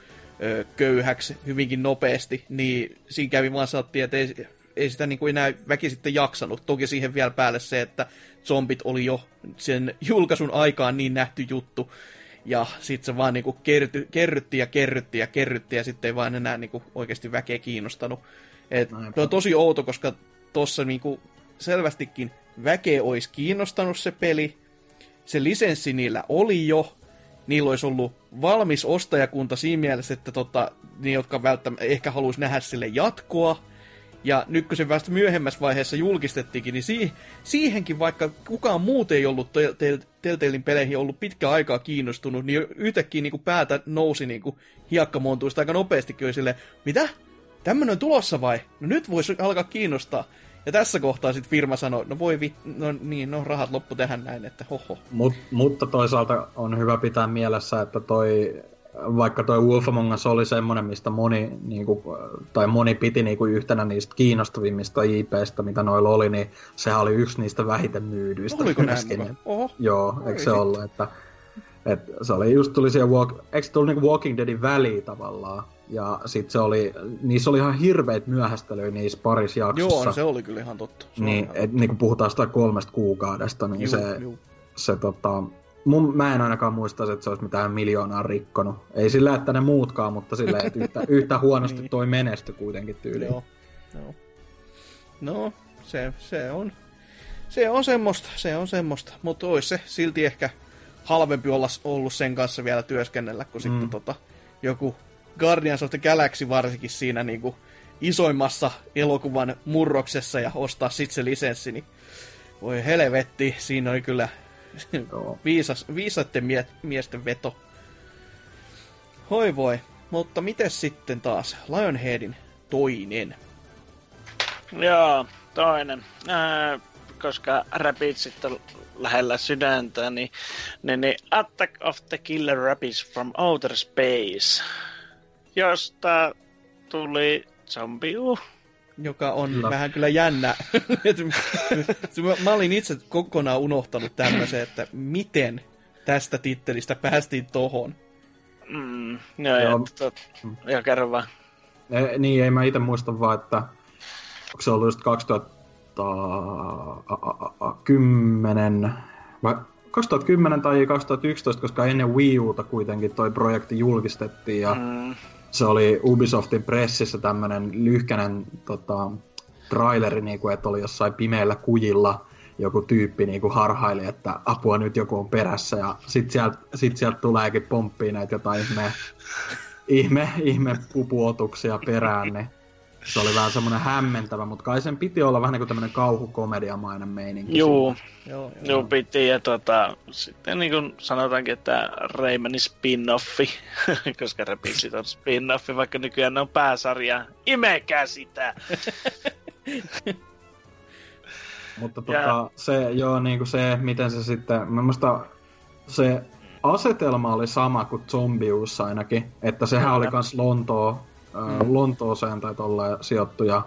köyhäksi hyvinkin nopeasti, niin siinä kävi vaan sanottiin, että ei, ei sitä niin kuin enää väki sitten jaksanut. Toki siihen vielä päälle se, että zombit oli jo sen julkaisun aikaan niin nähty juttu, ja sitten se vaan niinku kerty, kerrytti ja kerrytti ja kerrytti ja sitten ei vaan enää niinku oikeasti väkeä kiinnostanut. Et se on tosi outo, koska tuossa niinku selvästikin väkeä olisi kiinnostanut se peli. Se lisenssi niillä oli jo. Niillä olisi ollut valmis ostajakunta siinä mielessä, että tota, ne, jotka välttämättä ehkä haluaisi nähdä sille jatkoa, ja se vasta myöhemmässä vaiheessa julkistettiinkin, niin si- siihenkin vaikka kukaan muut ei ollut Telltalein peleihin ollut pitkä aikaa kiinnostunut, niin yhtäkkiä niin kuin päätä nousi niin kuin hiekkamontuista aika nopeastikin sille, mitä? Tämmöinen on tulossa vai? No nyt voisi alkaa kiinnostaa. Ja tässä kohtaa sitten firma sanoi, no voi vi, no niin, no rahat loppu tähän näin, että hoho. Mut, mutta toisaalta on hyvä pitää mielessä, että toi vaikka tuo Wolf Among Us oli semmoinen, mistä moni, niin kuin, tai moni piti niin kuin yhtenä niistä kiinnostavimmista IPistä, mitä noilla oli, niin sehän oli yksi niistä vähiten myydyistä. Oliko näin Oho. Joo, eikö se ollut, että, että se oli just tuli siihen, walk, eikö tullut niin Walking Deadin väliin tavallaan, ja sit se oli, niissä oli ihan hirveät myöhästelyjä niissä parissa jaksossa. Joo, se oli kyllä ihan totta. Se niin, ihan et, totta. niin kun puhutaan sitä kolmesta kuukaudesta, niin juu, se, juu. se tota, mun, mä en ainakaan muista, että se olisi mitään miljoonaa rikkonut. Ei sillä, että ne muutkaan, mutta sillä, että yhtä, yhtä huonosti niin. toi menesty kuitenkin tyyliin. Joo, joo. No, se, se on, se on semmoista, se on semmoista, mutta olisi se silti ehkä halvempi olla ollut sen kanssa vielä työskennellä, kun mm. sitten tota, joku Guardians of the Galaxy varsinkin siinä niin kuin isoimmassa elokuvan murroksessa ja ostaa sitten se lisenssi, niin voi helvetti, siinä oli kyllä Viisas, viisaiden mie- miesten veto. Hoi voi. Mutta miten sitten taas Lionheadin toinen? Joo, toinen. Ää, koska Rabbids on lähellä sydäntä, niin, niin, niin Attack of the Killer Rabbits from Outer Space, josta tuli zombiu. Joka on kyllä. vähän kyllä jännä. mä olin itse kokonaan unohtanut tämmöisen, että miten tästä tittelistä päästiin tohon. Mm, joo, joo. Ja, tot, ja kerro vaan. E, niin, ei mä itse muista vaan, että onko se ollut just 2010 vai 2010 tai 2011, koska ennen Wii Uta kuitenkin toi projekti julkistettiin ja mm. Se oli Ubisoftin pressissä tämmönen lyhkänen tota, traileri, niin kuin, että oli jossain pimeällä kujilla. Joku tyyppi niin kuin harhaili, että apua nyt joku on perässä. Ja sit sieltä sit sielt tuleekin pomppii näitä jotain ihme, ihme, ihme pupuotuksia perään, niin se oli vähän semmoinen hämmentävä, mutta kai sen piti olla vähän niin kuin tämmöinen kauhukomediamainen meininki. Juu, joo, joo. Piti ja tota, sitten niin kuin sanotaankin, että Raymanin spin-offi, koska Repixit on spin-offi, vaikka nykyään ne on pääsarja. Imekää sitä! Mutta tota, ja... se, joo, niin kuin se, miten se sitten, mä se asetelma oli sama kuin Zombiussa ainakin, että sehän oli kans Lontoa, mm. Lontooseen tai tolleen sijoittu ja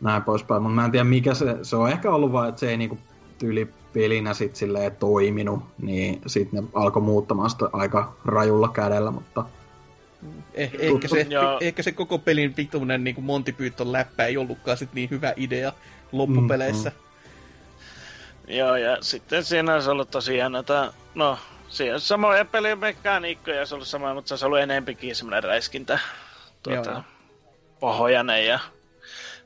näin poispäin, mutta mä en tiedä mikä se, se on ehkä ollut vaan, että se ei niinku tyyli pelinä sit silleen toiminut, niin sitten ne alkoi muuttamaan sitä aika rajulla kädellä, mutta Eh, ehkä, se, ja... ehkä se koko pelin vituinen niin Monty Python läppä ei ollutkaan sit niin hyvä idea loppupeleissä. Mm-hmm. Joo, ja sitten siinä olisi ollut tosiaan noita, no, siinä on samoja pelimekaniikkoja, se on ollut sama, mutta se olisi ollut enempikin semmoinen räiskintä tuota, pohjainen ja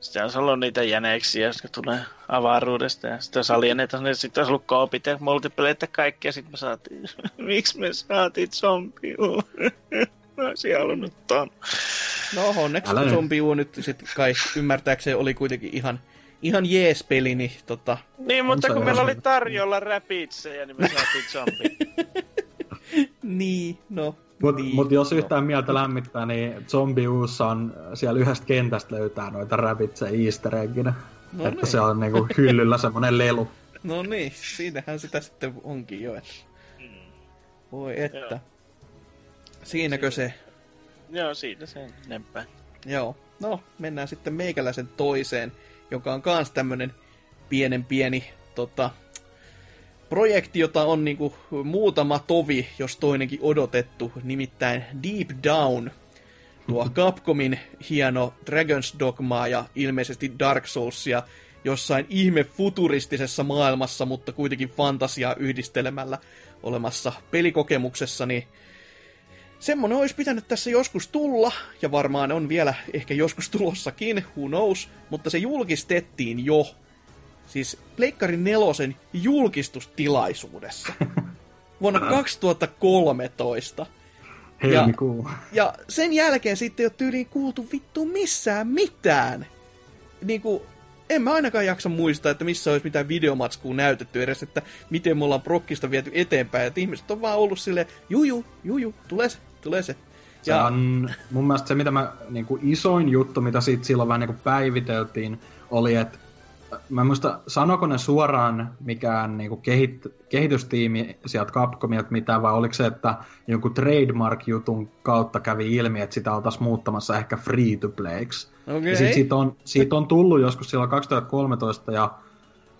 sitten olisi ollut niitä jäneksiä, jotka tulee avaruudesta ja sitten jos alieneita, niin sitten olisi ollut koopit ja multiplayer kaikki ja sitten me saatiin, miksi me saatiin zombi? Mä olisin halunnut ton. No onneksi zombi nyt sitten kai ymmärtääkseen oli kuitenkin ihan ihan jees peli, niin tota... Niin, mutta kun meillä oli tarjolla räpitsejä, niin me saatiin zombi. niin, no. Mutta niin, mut jos no. yhtään mieltä lämmittää, niin Zombie Uussa on siellä yhdestä kentästä löytää noita räpitsejä easter egginä. No että niin. se on niinku hyllyllä semmonen lelu. No niin, siinähän sitä sitten onkin jo. Että... Mm. Voi että. Joo. Siinäkö Siinä. se? Joo, siitä se enempää. Joo. No, mennään sitten meikäläisen toiseen joka on kans tämmönen pienen pieni tota, projekti, jota on niinku muutama tovi, jos toinenkin odotettu, nimittäin Deep Down. Tuo Capcomin hieno Dragon's Dogma ja ilmeisesti Dark Soulsia jossain ihme futuristisessa maailmassa, mutta kuitenkin fantasiaa yhdistelemällä olemassa pelikokemuksessa, niin semmonen olisi pitänyt tässä joskus tulla, ja varmaan on vielä ehkä joskus tulossakin, who knows, mutta se julkistettiin jo. Siis Pleikkarin nelosen julkistustilaisuudessa. Vuonna 2013. Ja, ja sen jälkeen sitten ei ole tyyliin kuultu vittu missään mitään. Niinku, en mä ainakaan jaksa muistaa, että missä olisi mitään videomatskua näytetty edes, että miten me ollaan prokkista viety eteenpäin. Että ihmiset on vaan ollut silleen, juju, juju, tulee se, tulee se. Se ja... on mun mielestä se, mitä mä, niin kuin isoin juttu, mitä siitä silloin vähän niin kuin päiviteltiin, oli, että mä muista, sanoko ne suoraan mikään niin kuin kehit, kehitystiimi sieltä Capcomilta mitään, vai oliko se, että joku trademark-jutun kautta kävi ilmi, että sitä oltaisiin muuttamassa ehkä free to playksi. Okay. Ja sit siitä, on, siitä on tullut joskus silloin 2013 ja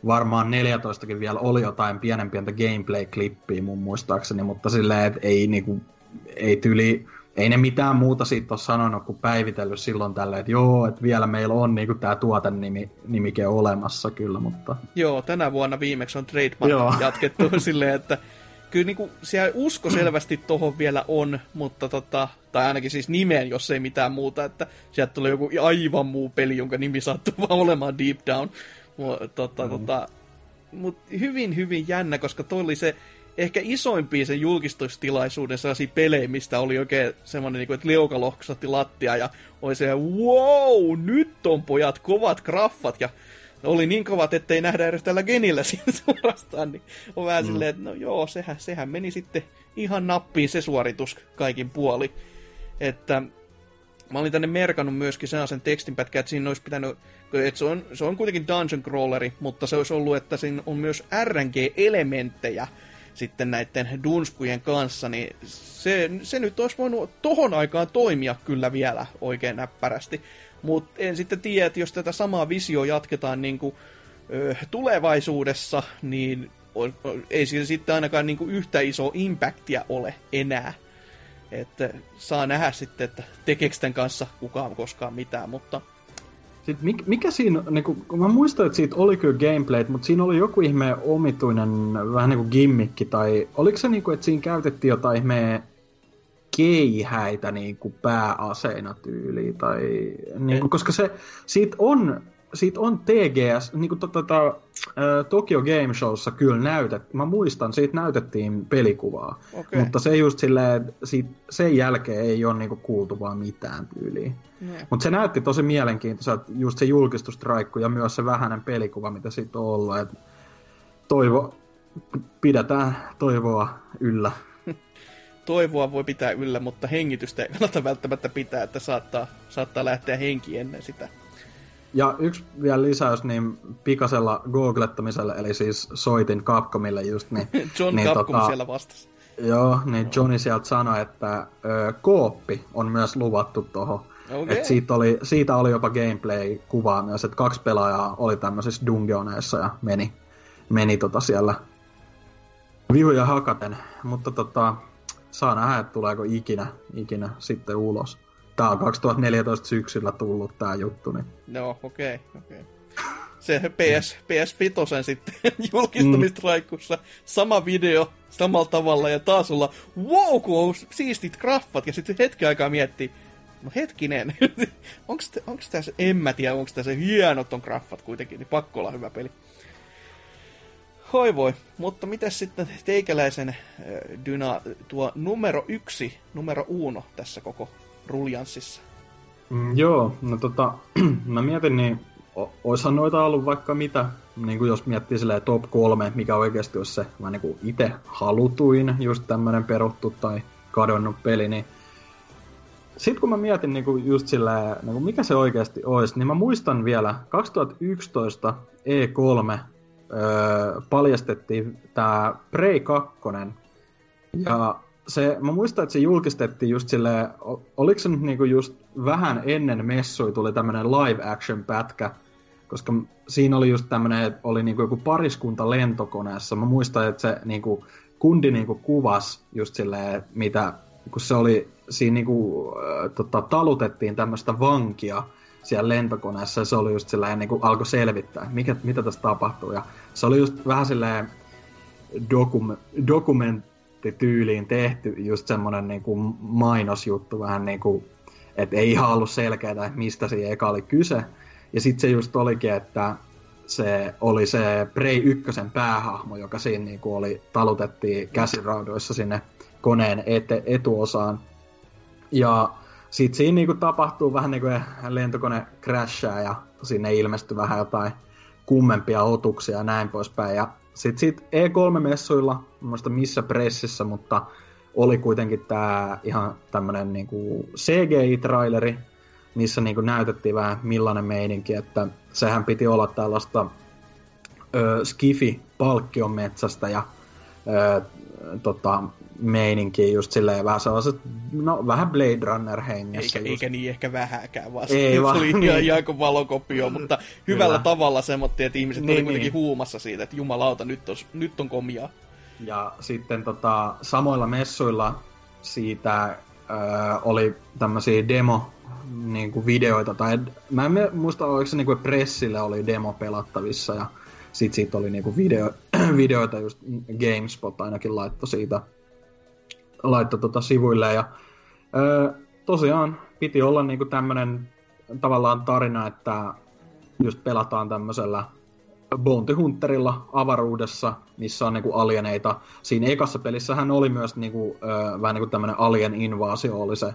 varmaan 14kin vielä oli jotain pienen pientä gameplay-klippiä mun muistaakseni, mutta silleen, että ei niinku ei tyli, ei ne mitään muuta siitä ole sanonut kuin päivitellyt silloin tällä, että joo, että vielä meillä on niinku tämä tuotennimi nimike olemassa kyllä, mutta... Joo, tänä vuonna viimeksi on trademark joo. jatkettu silleen, että kyllä niinku siellä usko selvästi tohon vielä on, mutta tota, tai ainakin siis nimeen, jos ei mitään muuta, että sieltä tulee joku aivan muu peli, jonka nimi sattuu vaan olemaan Deep Down. Tota, mm. tota, mutta hyvin, hyvin jännä, koska toi oli se ehkä isoimpia sen julkistustilaisuuden sellaisia pelejä, mistä oli oikein semmoinen, niin kuin, että leuka lohksatti lattia ja oli se, wow, nyt on pojat kovat graffat ja oli niin kovat, ettei nähdä edes tällä genillä siinä suorastaan, niin on vähän mm. silleen, että no joo, sehän, sehän meni sitten ihan nappiin se suoritus kaikin puoli. Että Mä olin tänne merkannut myöskin sellaisen tekstinpätkän, että siinä olisi pitänyt, että se on, se on kuitenkin dungeon crawleri, mutta se olisi ollut, että siinä on myös RNG-elementtejä sitten näiden dunskujen kanssa, niin se, se nyt olisi voinut tohon aikaan toimia kyllä vielä oikein näppärästi. Mutta en sitten tiedä, että jos tätä samaa visio jatketaan niin kuin, ö, tulevaisuudessa, niin ei sillä sitten ainakaan niin kuin yhtä iso impactia ole enää. Että saa nähdä sitten, että tekeekö tämän kanssa kukaan koskaan mitään, mutta... Sitten mikä, mikä siinä, niin kun, mä muistan, että siitä oli kyllä gameplay, mutta siinä oli joku ihme omituinen vähän niin kuin gimmikki, tai oliko se niin kuin, että siinä käytettiin jotain ihme keihäitä niin kuin pääaseina tyyliin, tai niin kuin, koska se, siitä on siitä on TGS, niin kuin to, to, to, uh, Tokyo Game Showssa kyllä näytet, mä muistan, siitä näytettiin pelikuvaa, okay. mutta se just silleen, siitä, sen jälkeen ei ole niinku kuultu vaan mitään tyyliä. Mutta se näytti tosi mielenkiintoiselta, just se julkistustraikku ja myös se vähäinen pelikuva, mitä siitä on ollut. Et toivo, pidetään toivoa yllä. Toivoa voi pitää yllä, mutta hengitystä ei välttämättä pitää, että saattaa, saattaa lähteä henki ennen sitä. Ja yksi vielä lisäys, niin pikasella googlettamisella, eli siis soitin Capcomille just, niin... John niin, Capcom tota, siellä vastasi. Joo, niin Johnny sieltä sanoi, että ö, kooppi on myös luvattu tuohon. Okay. Et siitä, oli, siitä oli jopa gameplay-kuvaa myös, että kaksi pelaajaa oli tämmöisissä dungeoneissa ja meni, meni tota siellä vihuja hakaten. Mutta tota, saa nähdä, että tuleeko ikinä, ikinä sitten ulos. Tää on 2014 syksyllä tullut tää juttu. Niin. No, okei, okay, okei. Okay. Se PS, PS Vitosen sitten julkistamistraikussa sama video samalla tavalla ja taas olla wow, kun on siistit graffat ja sitten hetki aikaa miettii, no hetkinen, onko tässä, en mä tiedä, onko tässä hienot on graffat kuitenkin, niin pakko olla hyvä peli. Hoi voi, mutta mitä sitten teikäläisen äh, Dyna, tuo numero yksi, numero uno tässä koko ruljanssissa? Mm, joo, no tota, mä mietin, niin oishan noita ollut vaikka mitä, niin kuin jos miettii silleen top kolme, mikä oikeasti olisi se mä niin itse halutuin, just tämmönen peruttu tai kadonnut peli, niin sitten kun mä mietin niin kuin just silleen, niin kuin mikä se oikeasti olisi, niin mä muistan vielä 2011 E3 öö, paljastettiin tämä Prey 2, ja se, mä muistan, että se julkistettiin just silleen, oliko se nyt niinku just vähän ennen messui tuli tämmönen live action pätkä, koska siinä oli just tämmönen, oli niinku joku pariskunta lentokoneessa. Mä muistan, että se niinku, kundi niinku kuvas just silleen, mitä, kun se oli, siinä niinku, äh, tota, talutettiin tämmöistä vankia siellä lentokoneessa ja se oli just silleen, niinku alkoi selvittää, mikä, mitä tässä tapahtuu. Ja se oli just vähän silleen dokum, dokument, tyyliin tehty just semmonen niinku mainosjuttu vähän niinku, että ei ihan ollut selkeää, että mistä siinä eka oli kyse. Ja sitten se just olikin, että se oli se Prey ykkösen päähahmo, joka siinä niinku oli, talutettiin käsiraudoissa sinne koneen ete, etuosaan. Ja sitten siinä niinku tapahtuu vähän niin kuin lentokone crashaa ja sinne ilmestyy vähän jotain kummempia otuksia ja näin poispäin. Ja sitten sit E3-messuilla, muista missä pressissä, mutta oli kuitenkin tämä ihan tämmönen niinku CGI-traileri, missä niinku näytettiin vähän millainen meininki, että sehän piti olla tällaista ö, skifi-palkkion metsästä ja ö, tota, meininkiä just silleen vähän sellaiset, no vähän Blade Runner hengessä. Eikä, eikä niin ehkä vähäkään vasta. Ei se oli niin. ihan, kuin valokopio, mutta hyvällä Kyllä. tavalla semmoittiin, että ihmiset niin, oli kuitenkin niin. huumassa siitä, että jumalauta, nyt on, nyt on komia. Ja sitten tota, samoilla messuilla siitä äh, oli tämmöisiä demo niin kuin videoita, tai mä en muista, oliko se niin kuin pressille oli demo pelattavissa, ja sit siitä oli niin kuin video, videoita, just GameSpot ainakin laittoi siitä laittoi tota sivuille. Ja, öö, tosiaan piti olla niinku tämmönen tavallaan tarina, että just pelataan tämmöisellä Bounty Hunterilla avaruudessa, missä on niinku alieneita. Siinä ekassa pelissä hän oli myös niinku, öö, vähän niinku tämmönen alien invaasio oli se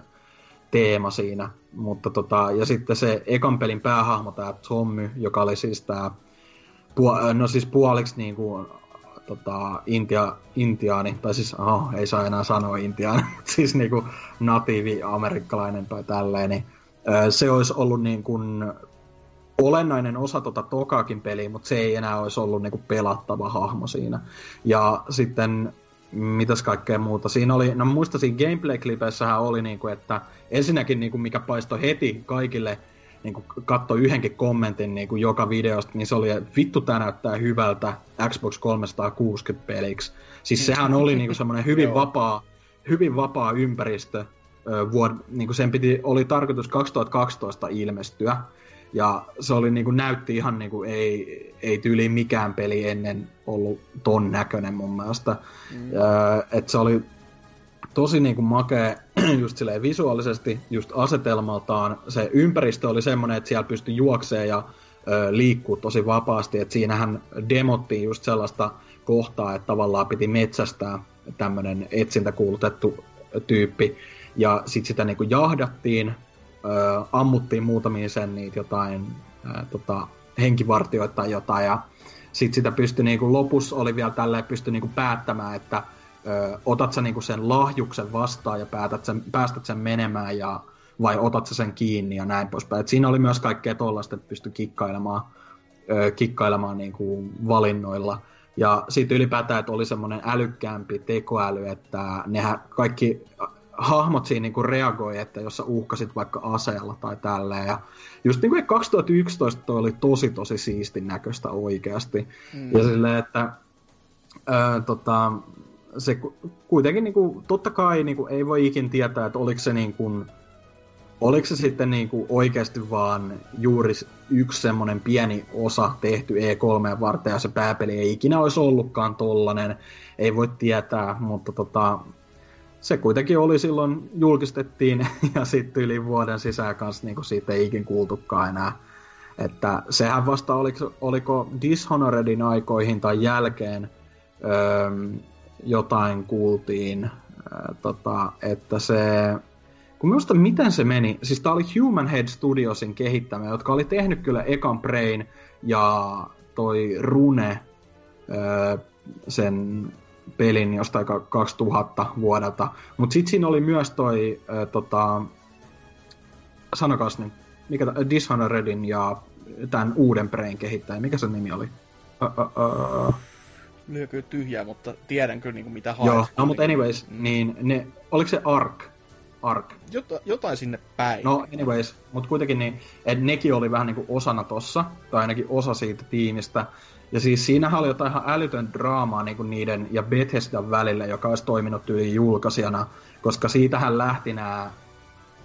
teema siinä. Mutta tota, ja sitten se ekan pelin päähahmo, tämä Tommy, joka oli siis tämä no siis puoliksi niinku tota, Intia, intiaani, tai siis, oh, ei saa enää sanoa intiaani, mutta siis niinku natiivi amerikkalainen tai tälleen, niin se olisi ollut niin kuin olennainen osa tota tokaakin peliä, mutta se ei enää olisi ollut niin kuin pelattava hahmo siinä. Ja sitten mitäs kaikkea muuta. Siinä oli, no muista siinä gameplay-klipeissähän oli niinku, että ensinnäkin niinku, mikä paistoi heti kaikille niinku, katso yhdenkin kommentin niinku, joka videosta, niin se oli, että vittu tää näyttää hyvältä Xbox 360 peliksi. Siis sehän oli niinku semmoinen hyvin vapaa, hyvin vapaa ympäristö. Vuod, niinku sen piti, oli tarkoitus 2012 ilmestyä. Ja se oli niinku, näytti ihan niinku, ei, ei tyyli mikään peli ennen ollut ton näköinen mun mielestä. Mm. että se oli tosi niinku makea just silleen visuaalisesti, just asetelmaltaan. Se ympäristö oli semmoinen, että siellä pystyi juokseen ja ö, liikkuu tosi vapaasti. Että siinähän demottiin just sellaista kohtaa, että tavallaan piti metsästää tämmöinen etsintäkuulutettu tyyppi. Ja sitten sitä niinku jahdattiin, ö, ammuttiin muutamia sen niitä jotain ö, tota, henkivartioita tai jotain. Ja sitten sitä pystyi niinku, lopussa oli vielä tälleen pystyi niinku päättämään, että ö, otat sä niinku sen lahjuksen vastaan ja päätät sen, päästät sen menemään ja vai otat sä sen kiinni ja näin poispäin. Et siinä oli myös kaikkea tollaista, että pystyi kikkailemaan, ö, kikkailemaan niinku valinnoilla. Ja sitten ylipäätään, että oli semmoinen älykkäämpi tekoäly, että nehän kaikki hahmot siinä niinku reagoi, että jos sä uhkasit vaikka aseella tai tälleen. Ja just niin kuin 2011 toi oli tosi tosi siistin näköistä oikeasti. Mm. Ja silleen, että ää, tota, se kuitenkin niinku, totta kai niinku, ei voi ikin tietää, että oliko se niinku, oliko se sitten niinku oikeasti vaan juuri yksi semmoinen pieni osa tehty E3 varten ja se pääpeli ei ikinä olisi ollutkaan tollanen, ei voi tietää, mutta tota, se kuitenkin oli silloin, julkistettiin ja sitten yli vuoden sisään kanssa niin siitä ei ikin kuultukaan enää. Että sehän vasta oliko, oliko Dishonoredin aikoihin tai jälkeen öö, jotain kuultiin, öö, tota, että se... Kun minusta miten se meni, siis tämä oli Human Head Studiosin kehittämä, jotka oli tehnyt kyllä Ekan Brain ja toi Rune öö, sen pelin jostain 2000 vuodelta. Mutta sitten siinä oli myös toi, äh, tota, sanokas nyt, mikä Dishonoredin ja tämän uuden Brain kehittäjä, mikä se nimi oli? Uh, uh, Lyökö tyhjää, mutta tiedän kyllä niinku mitä haet. Joo, no mutta anyways, mm. niin ne, oliko se Ark? Ark. Jota, jotain sinne päin. No anyways, mutta kuitenkin niin, että nekin oli vähän niinku osana tossa, tai ainakin osa siitä tiimistä. Ja siis siinähän oli jotain ihan älytön draamaa niin kuin niiden ja Bethesdan välillä, joka olisi toiminut tyyliin julkaisijana, koska siitähän lähti nämä,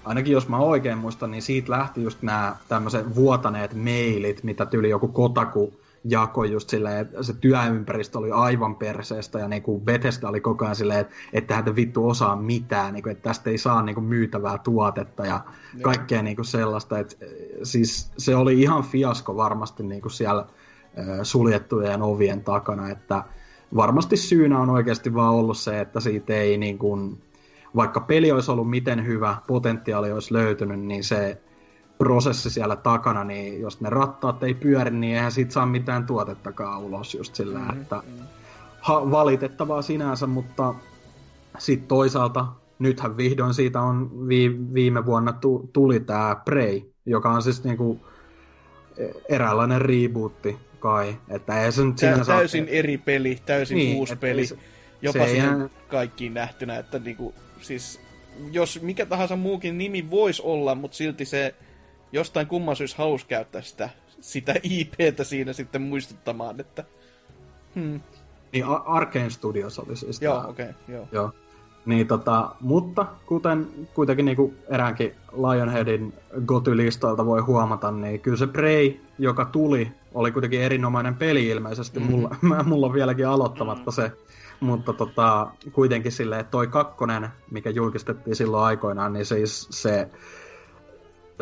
ainakin jos mä oikein muistan, niin siitä lähti just nämä tämmöiset vuotaneet mailit, mitä tyyli joku Kotaku jako just silleen, että se työympäristö oli aivan perseestä ja niin kuin Bethesda oli koko ajan silleen, että hän vittu osaa mitään, niin kuin, että tästä ei saa niin kuin myytävää tuotetta ja kaikkea niin kuin sellaista. Että, siis se oli ihan fiasko varmasti niin kuin siellä suljettujen ovien takana, että varmasti syynä on oikeasti vaan ollut se, että siitä ei niin kuin, vaikka peli olisi ollut miten hyvä, potentiaali olisi löytynyt, niin se prosessi siellä takana, niin jos ne rattaat ei pyöri, niin eihän siitä saa mitään tuotettakaan ulos just sillä, mm-hmm. että ha, valitettavaa sinänsä, mutta sitten toisaalta nythän vihdoin siitä on vi, viime vuonna tu, tuli tämä Prey, joka on siis niinku eräänlainen rebootti kai. Että ei se nyt Tä, täysin saa... eri peli, täysin niin, uusi peli. Se, jopa se siihen ihan... kaikkiin nähtynä, että niinku, siis jos mikä tahansa muukin nimi voisi olla, mutta silti se jostain kumman syystä halusi käyttää sitä, sitä IPtä siinä sitten muistuttamaan, että... Hmm. Niin Arkane Studios oli siis Joo, okei, okay, joo. joo. Niin tota, mutta kuten kuitenkin niin eräänkin Lionheadin goty-listoilta voi huomata, niin kyllä se Prey, joka tuli, oli kuitenkin erinomainen peli ilmeisesti. Mm. Mulla, mulla on vieläkin aloittamatta mm. se. Mutta tota, kuitenkin silleen, että toi kakkonen, mikä julkistettiin silloin aikoinaan, niin siis se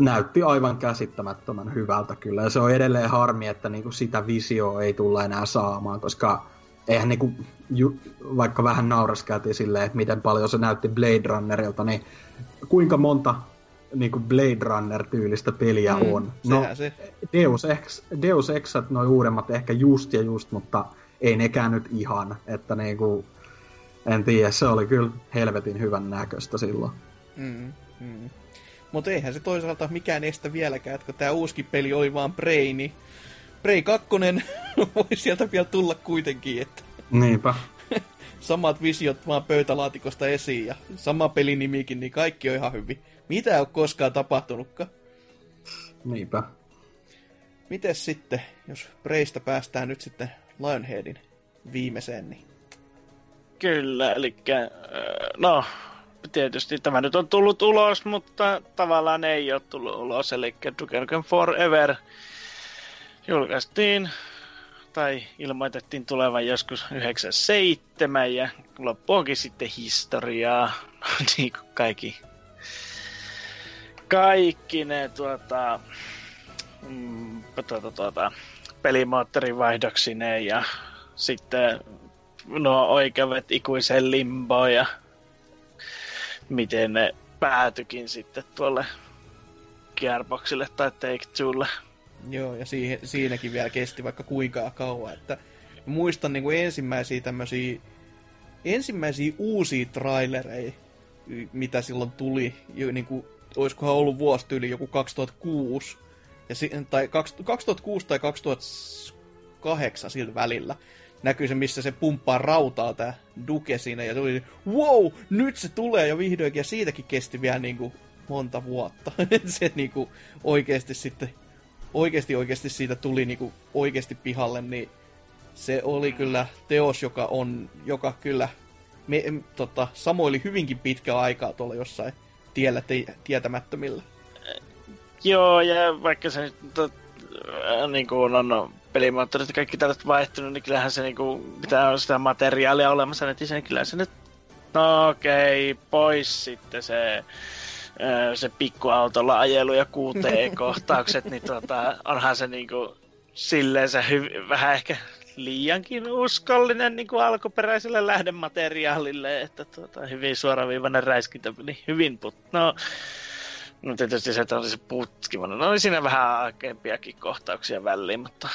näytti aivan käsittämättömän hyvältä kyllä. Ja se on edelleen harmi, että niinku sitä visioa ei tulla enää saamaan, koska eihän niinku, ju, vaikka vähän nauraskeltiin silleen, että miten paljon se näytti Blade Runnerilta, niin kuinka monta niinku Blade Runner-tyylistä peliä mm, on. No, se. Deus Ex, Deus Exat, noin uudemmat ehkä just ja just, mutta ei nekään nyt ihan, että niinku, en tiedä, se oli kyllä helvetin hyvän näköistä silloin. Mm, mm. Mutta eihän se toisaalta mikään estä vieläkään, että kun tämä uusi peli oli vaan Prey, niin Prey 2 voi sieltä vielä tulla kuitenkin, että Niinpä. samat visiot vaan pöytälaatikosta esiin ja sama pelinimikin, niin kaikki on ihan hyvin. Mitä ei ole koskaan tapahtunutkaan. Niinpä. Mites sitten, jos Preistä päästään nyt sitten Lionheadin viimeiseen, niin Kyllä, eli no, tietysti tämä nyt on tullut ulos, mutta tavallaan ei ole tullut ulos, eli Duke Nukem Forever julkaistiin tai ilmoitettiin tulevan joskus 97 ja loppuunkin sitten historiaa, niin kuin kaikki, kaikki ne tuota, mm, tuota, tuota, pelimoottorin vaihdoksineen ja sitten nuo oikeudet ikuiseen limboon ja miten ne päätyikin sitten tuolle Gearboxille tai Take-Twolle. Joo, ja siihen, siinäkin vielä kesti vaikka kuinka kauan. Että muistan niin kuin ensimmäisiä tämmöisiä, ensimmäisiä uusia trailereja, mitä silloin tuli, niin kuin, olisikohan ollut vuosityyli joku 2006, ja, tai 2006 tai 2008 sillä välillä näkyy se, missä se pumppaa rautaa tää Duke siinä, ja tuli, wow, nyt se tulee jo vihdoinkin, ja siitäkin kesti vielä niin kuin monta vuotta. se niin kuin oikeasti sitten, oikeasti oikeasti siitä tuli niin kuin oikeasti pihalle, niin se oli kyllä teos, joka on, joka kyllä me, tota, samoili hyvinkin pitkä aikaa tuolla jossain tiellä te, tietämättömillä. Joo, ja vaikka se to, äh, niin kuin on pelimoottorit ja kaikki tällaiset vaihtunut, niin kyllähän se niinku, mitä on sitä materiaalia olemassa netissä, niin kyllä se nyt, no okei, okay, pois sitten se se pikkuautolla ajelu ja QT-kohtaukset, niin tota, onhan se niinku silleen se hyv- vähän ehkä liiankin uskollinen niin kuin alkuperäiselle lähdemateriaalille, että tuota, hyvin suoraviivainen räiskintä niin hyvin, put... no, no tietysti se, että oli se putkivainen, no siinä vähän aikeampiakin kohtauksia väliin, mutta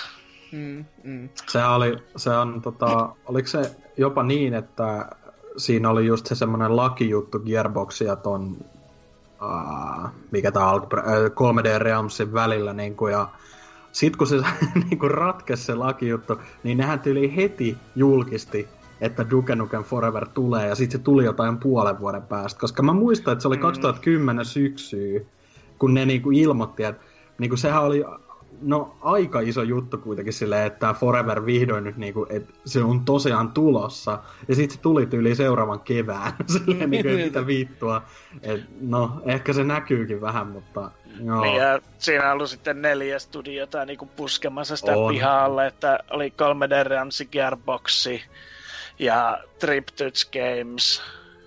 Mm, mm. Se oli, se on, tota, oliko se jopa niin, että siinä oli just se semmoinen lakijuttu Gearboxia ton, uh, mikä tää alkupä, 3D Realmsin välillä, niin kuin, ja sit kun se niin kuin ratkesi se lakijuttu, niin nehän tyyli heti julkisti, että Duke Nukem Forever tulee, ja sitten se tuli jotain puolen vuoden päästä, koska mä muistan, että se oli 2010 syksyä, kun ne niin kuin ilmoitti, että niin kuin sehän oli no aika iso juttu kuitenkin silleen, että Forever vihdoin nyt niinku, että se on tosiaan tulossa. Ja sitten se tuli yli seuraavan kevään. silleen niinku, mitä viittua. Et, no, ehkä se näkyykin vähän, mutta joo. Niin, ja siinä on ollut sitten neljä studiota niinku puskemassa sitä on. pihalle, että oli 3D Ramsey Gearboxi ja Trip Touch Games,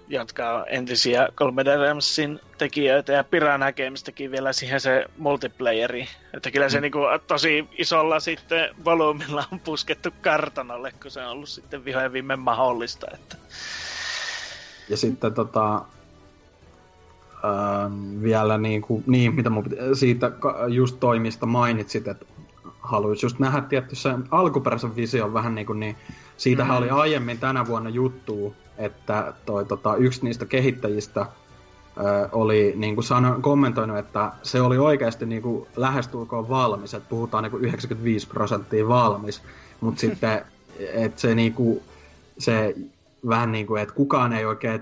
jotka on entisiä 3D Realmsin tekijöitä, ja Piranha Games teki vielä siihen se multiplayeri. Että kyllä se mm. niinku tosi isolla sitten volyymilla on puskettu kartanolle, kun se on ollut sitten vihojen viime mahdollista. Että... Ja sitten tota, ähm, vielä niinku, niin, mitä mun pitä, siitä just toimista mainitsit, että haluaisi just nähdä tietty se alkuperäisen vision vähän niin kuin niin, siitähän mm. oli aiemmin tänä vuonna juttu, että toi, tota, yksi niistä kehittäjistä ö, oli niin kuin sano, kommentoinut, että se oli oikeasti niin kuin lähestulkoon valmis, että puhutaan niin kuin 95 prosenttia valmis, mutta sitten että se, niin kuin, se vähän niin kuin, että kukaan ei oikein,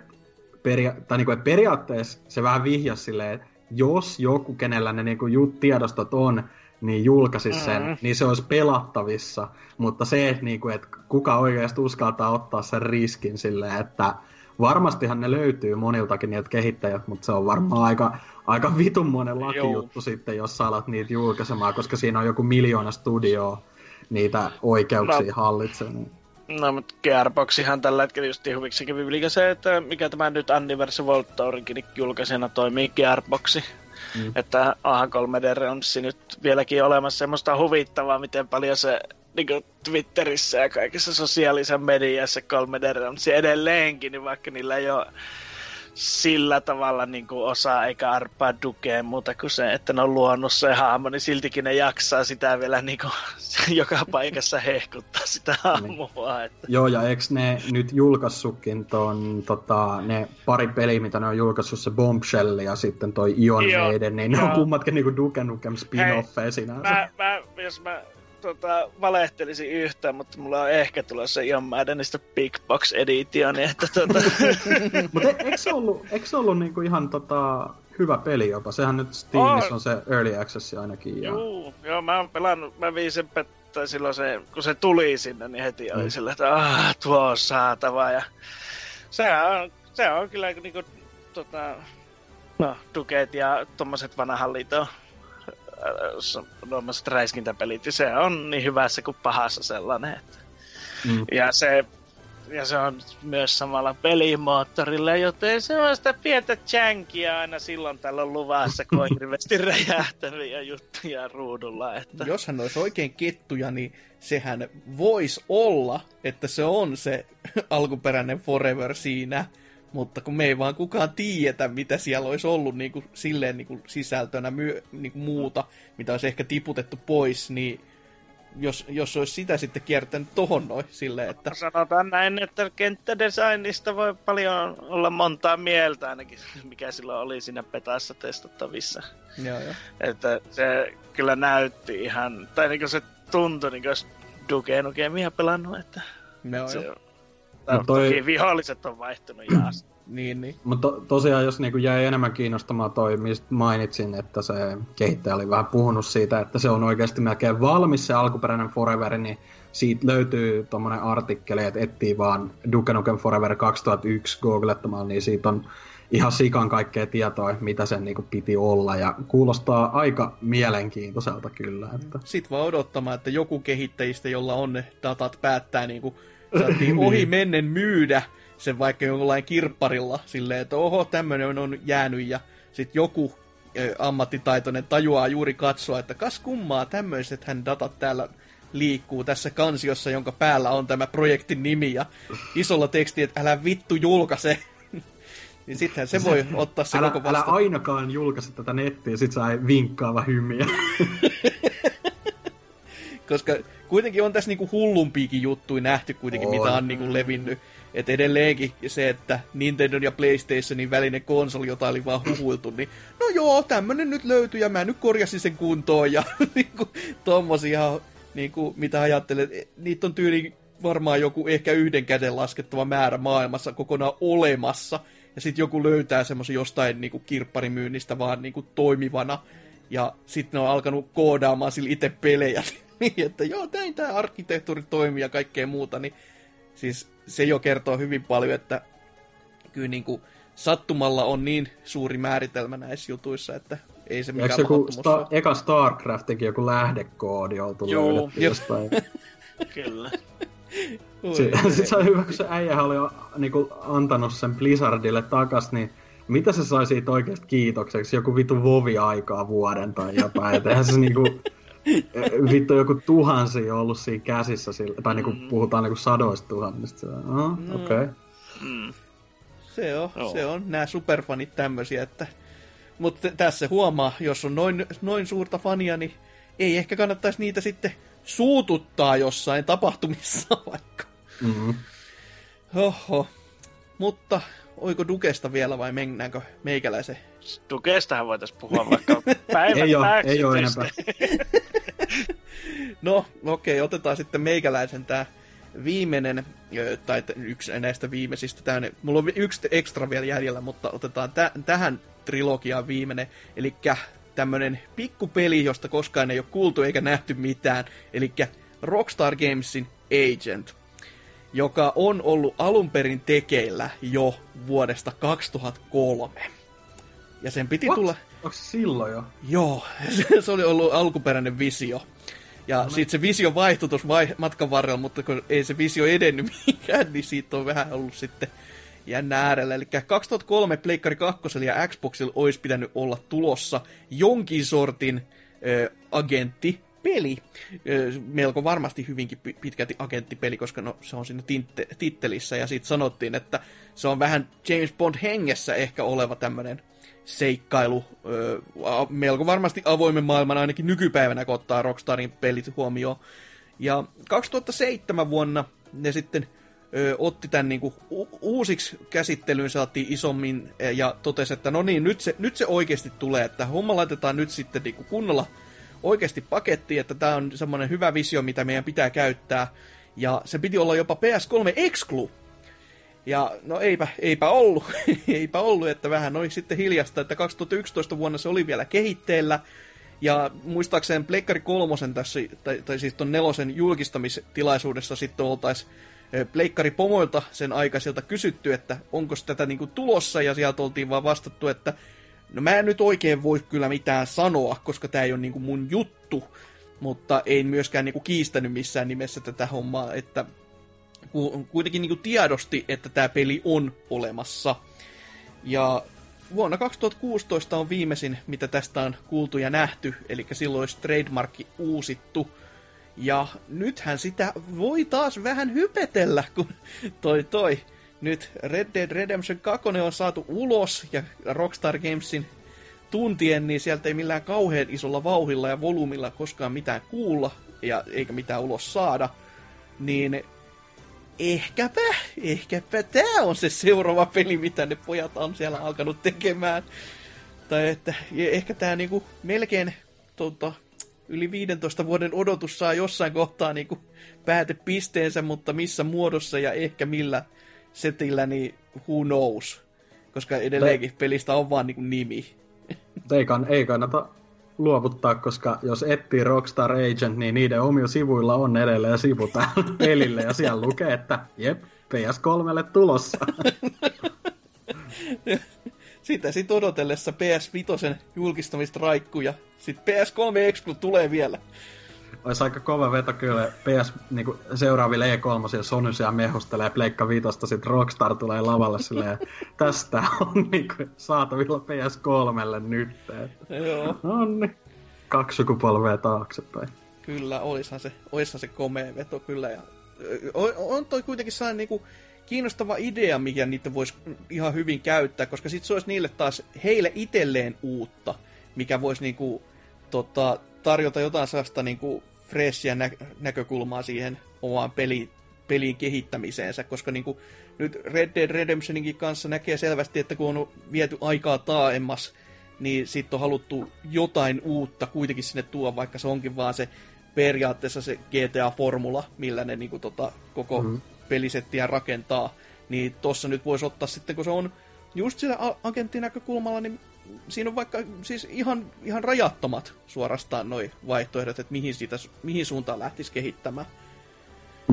peria- tai niin kuin, että periaatteessa se vähän vihjasi silleen, että jos joku, kenellä ne niin kuin, tiedostot on, niin julkaisi sen, mm. niin se olisi pelattavissa. Mutta se, niin kuin, että kuka oikeasti uskaltaa ottaa sen riskin silleen, että varmastihan ne löytyy moniltakin niiltä kehittäjät, mutta se on varmaan aika, aika vitunmoinen lakijuttu Joo. sitten, jos sä alat niitä julkaisemaan, koska siinä on joku miljoona studioa niitä oikeuksia no. hallitsee. Niin. No, mutta Gearboxihan tällä hetkellä just huviksikin se, että mikä tämä nyt Anniversary World Tourinkin julkaisena toimii Gearboxi. Mm. Että A3D Realmsi nyt vieläkin olemassa semmoista huvittavaa, miten paljon se niin Twitterissä ja kaikissa sosiaalisessa mediassa 3D Realmsi edelleenkin, niin vaikka niillä ei ole sillä tavalla niin kuin osaa eikä arpaa dukeen muuta kuin se, että ne on luonut se hahmo, niin siltikin ne jaksaa sitä vielä niin kuin, joka paikassa hehkuttaa sitä hahmoa. Että... Joo, ja eikö ne nyt julkaissutkin ton, tota, ne pari peliä, mitä ne on julkaissut, se Bombshell ja sitten toi Ion Maiden, niin ne on kummatkin niinku Duke Nukem spin-offeja sinänsä. Mä, mä, jos mä tota, valehtelisin yhtään, mutta mulla on ehkä tulossa Ion Maddenista Big Box Edition, että tota, Mutta eikö se ollut, eikö se ollut niinku ihan tota, hyvä peli jopa? Sehän nyt Steamissa On. on se Early Access ainakin. Ja... Juu, joo, mä oon pelannut, mä viin sen pettä silloin se, kun se tuli sinne, niin heti oli sillä, että ah, tuo on saatava. Ja se on, se on kyllä niinku, tota, no, Duket ja tommoset vanhan liiton tuommoiset räiskintäpelit, ja se on niin hyvässä kuin pahassa sellainen. Että. Mm. Ja se ja se on myös samalla pelimoottorilla, joten sellaista pientä jankia aina silloin tällöin luvassa, kun on hirveästi räjähtäviä juttuja ruudulla. Että... Jos hän olisi oikein kettuja, niin sehän voisi olla, että se on se alkuperäinen Forever siinä, mutta kun me ei vaan kukaan tiedetä, mitä siellä olisi ollut niin kuin, silleen niin kuin sisältönä myö, niin kuin muuta, mitä olisi ehkä tiputettu pois, niin jos, jos olisi sitä sitten kiertänyt tohon noin silleen, että Sanotaan näin, että kenttädesignista voi paljon olla montaa mieltä ainakin, mikä silloin oli siinä petassa testattavissa. joo, joo. Että se kyllä näytti ihan, tai niin se tuntui niin kuin olisi Duke Nukemia pelannut, että Joo, se, joo. No, toi- toki viholliset on vaihtunut jaas. Niin, niin. Mutta to, tosiaan, jos niinku jäi enemmän kiinnostamaan toi, mistä mainitsin, että se kehittäjä oli vähän puhunut siitä, että se on oikeasti melkein valmis se alkuperäinen Forever, niin siitä löytyy tommonen artikkeli, että etsii vaan Duke Nukem Forever 2001 googlettamalla, niin siitä on ihan sikan kaikkea tietoa, mitä sen niinku piti olla, ja kuulostaa aika mielenkiintoiselta kyllä. Että. Sitten vaan odottamaan, että joku kehittäjistä, jolla on ne datat, päättää niin kuin, saatiin ohi mennen myydä sen vaikka jollain kirpparilla silleen, että oho, tämmöinen on jäänyt ja sitten joku ammattitaitoinen tajuaa juuri katsoa, että kas kummaa, tämmöiset hän datat täällä liikkuu tässä kansiossa, jonka päällä on tämä projektin nimi ja isolla teksti, että älä vittu julkaise. niin sittenhän se voi ottaa se älä, koko älä vasta. ainakaan julkaise tätä nettiä, sit sai vinkkaava hymiä. Koska kuitenkin on tässä niinku hullumpiikin juttuja nähty kuitenkin, On. mitä on niinku levinnyt. Että edelleenkin se, että Nintendo ja PlayStationin välinen konsoli, jota oli vaan huhuiltu, niin no joo, tämmönen nyt löytyi ja mä nyt korjasin sen kuntoon ja niinku tommosia, niinku, mitä ajattelet, e, niitä on tyyli varmaan joku ehkä yhden käden laskettava määrä maailmassa kokonaan olemassa. Ja sitten joku löytää semmoisen jostain niinku kirpparimyynnistä vaan niinku toimivana. Ja sitten ne on alkanut koodaamaan sille itse pelejä. niin, että joo, näin tämä arkkitehtuuri toimii ja kaikkea muuta. Niin siis se jo kertoo hyvin paljon, että kyllä niinku sattumalla on niin suuri määritelmä näissä jutuissa, että ei se mikään joku sta- eka StarCraftikin joku lähdekoodi oltu Joo, löydetty jep. jostain. Kyllä. Sitten sit se on hyvä, kun se äijä oli jo niinku, antanut sen Blizzardille takas, niin mitä se sai siitä oikeasti kiitokseksi? Joku vittu vovi-aikaa vuoden tai jotain. Et eihän se niinku, vittu joku tuhansia ollut siinä käsissä, sillä, tai niinku, puhutaan niinku sadoista tuhannista. Se, oh, okei. Okay. Mm. Se on, Joo. se on. Nämä superfanit tämmöisiä, että... Mutta tässä huomaa, jos on noin, noin suurta fania, niin ei ehkä kannattaisi niitä sitten suututtaa jossain tapahtumissa vaikka. Mm-hmm. Oho. Mutta oiko Dukesta vielä vai mennäänkö meikäläisen? Dukestahan voitaisiin puhua vaikka päivät Ei pääksi ei tästä. enempää. No, okei, otetaan sitten meikäläisen tämä viimeinen, tai t- yksi näistä viimeisistä. Tää, on- mulla on yksi ekstra vielä jäljellä, mutta otetaan tä- tähän trilogiaan viimeinen. Eli tämmönen pikkupeli, josta koskaan ei ole kuultu eikä nähty mitään. Eli Rockstar Gamesin Agent, joka on ollut alun perin tekeillä jo vuodesta 2003. Ja sen piti What? tulla... Onko se silloin jo? Joo, se oli ollut alkuperäinen visio. Ja no, sitten se visio vaihtui tuossa vai- matkan varrella, mutta kun ei se visio edennyt mihinkään, niin siitä on vähän ollut sitten jännä äärellä. Eli 2003 Pleikkari 2 ja Xboxilla olisi pitänyt olla tulossa jonkin sortin ö, agentti peli. Melko varmasti hyvinkin pitkälti agenttipeli, koska no, se on siinä tintte, tittelissä. Ja sitten sanottiin, että se on vähän James Bond hengessä ehkä oleva tämmöinen seikkailu. Melko varmasti avoimen maailman ainakin nykypäivänä, kun ottaa Rockstarin pelit huomioon. Ja 2007 vuonna ne sitten otti tämän niin kuin, uusiksi käsittelyyn, saatiin isommin ja totesi, että no niin, nyt se, nyt se oikeasti tulee, että homma laitetaan nyt sitten niin kuin kunnolla oikeasti pakettiin, että tämä on semmoinen hyvä visio, mitä meidän pitää käyttää. Ja se piti olla jopa PS3 Exclu. Ja no eipä, eipä ollut, eipä ollut, että vähän oli sitten hiljasta, että 2011 vuonna se oli vielä kehitteellä, ja muistaakseen Pleikkari kolmosen tässä, tai, tai siis ton nelosen julkistamistilaisuudessa sitten oltaisiin Pleikkari pomoilta sen aikaisilta kysytty, että onko tätä niinku tulossa, ja sieltä oltiin vaan vastattu, että no mä en nyt oikein voi kyllä mitään sanoa, koska tämä ei ole niinku mun juttu, mutta ei myöskään niinku kiistänyt missään nimessä tätä hommaa, että kuitenkin niinku tiedosti, että tämä peli on olemassa. Ja vuonna 2016 on viimeisin, mitä tästä on kuultu ja nähty, eli silloin olisi trademarkki uusittu. Ja nythän sitä voi taas vähän hypetellä, kun toi toi. Nyt Red Dead Redemption 2 on saatu ulos ja Rockstar Gamesin tuntien, niin sieltä ei millään kauhean isolla vauhilla ja volyymilla koskaan mitään kuulla ja eikä mitään ulos saada. Niin ehkäpä, ehkäpä tämä on se seuraava peli, mitä ne pojat on siellä alkanut tekemään. Tai että ehkä tämä niinku melkein tota, yli 15 vuoden odotus saa jossain kohtaa niinku päätepisteensä, mutta missä muodossa ja ehkä millä setillä, niin who knows. Koska edelleenkin pelistä on vaan niinku nimi. Ei, kann, ei kannata luovuttaa, koska jos etsii Rockstar Agent, niin niiden omilla sivuilla on edelleen sivu pelille, ja siellä lukee, että jep, PS3 tulossa. Sitä sitten odotellessa PS5 julkistamista raikkuja. Sitten PS3 Exclu tulee vielä. Olisi aika kova veto kyllä PS niin seuraaville E3 Sony siellä mehustelee Pleikka Vitosta, sit Rockstar tulee lavalle silleen, tästä on niin kuin, saatavilla PS3 nyt. Joo. Onni. Kaksi sukupolvea taaksepäin. Kyllä, olishan se, olishan se komea veto kyllä. Ja, on, on toi kuitenkin sellainen niin kuin, kiinnostava idea, mikä niitä voisi ihan hyvin käyttää, koska sitten se olisi niille taas heille itselleen uutta, mikä voisi niinku, tota, tarjota jotain sellaista niinku, freshia nä- näkökulmaa siihen omaan peli, pelin kehittämiseensä, koska niinku, nyt Red Dead Redemptioninkin kanssa näkee selvästi, että kun on viety aikaa taaemmas, niin sitten on haluttu jotain uutta kuitenkin sinne tuoda, vaikka se onkin vaan se periaatteessa se GTA-formula, millä ne niinku, tota, koko mm-hmm pelisettiä rakentaa, niin tossa nyt voisi ottaa sitten, kun se on just sillä agenttin näkökulmalla, niin siinä on vaikka siis ihan, ihan rajattomat suorastaan noi vaihtoehdot, että mihin, siitä, mihin suuntaan lähtisi kehittämään.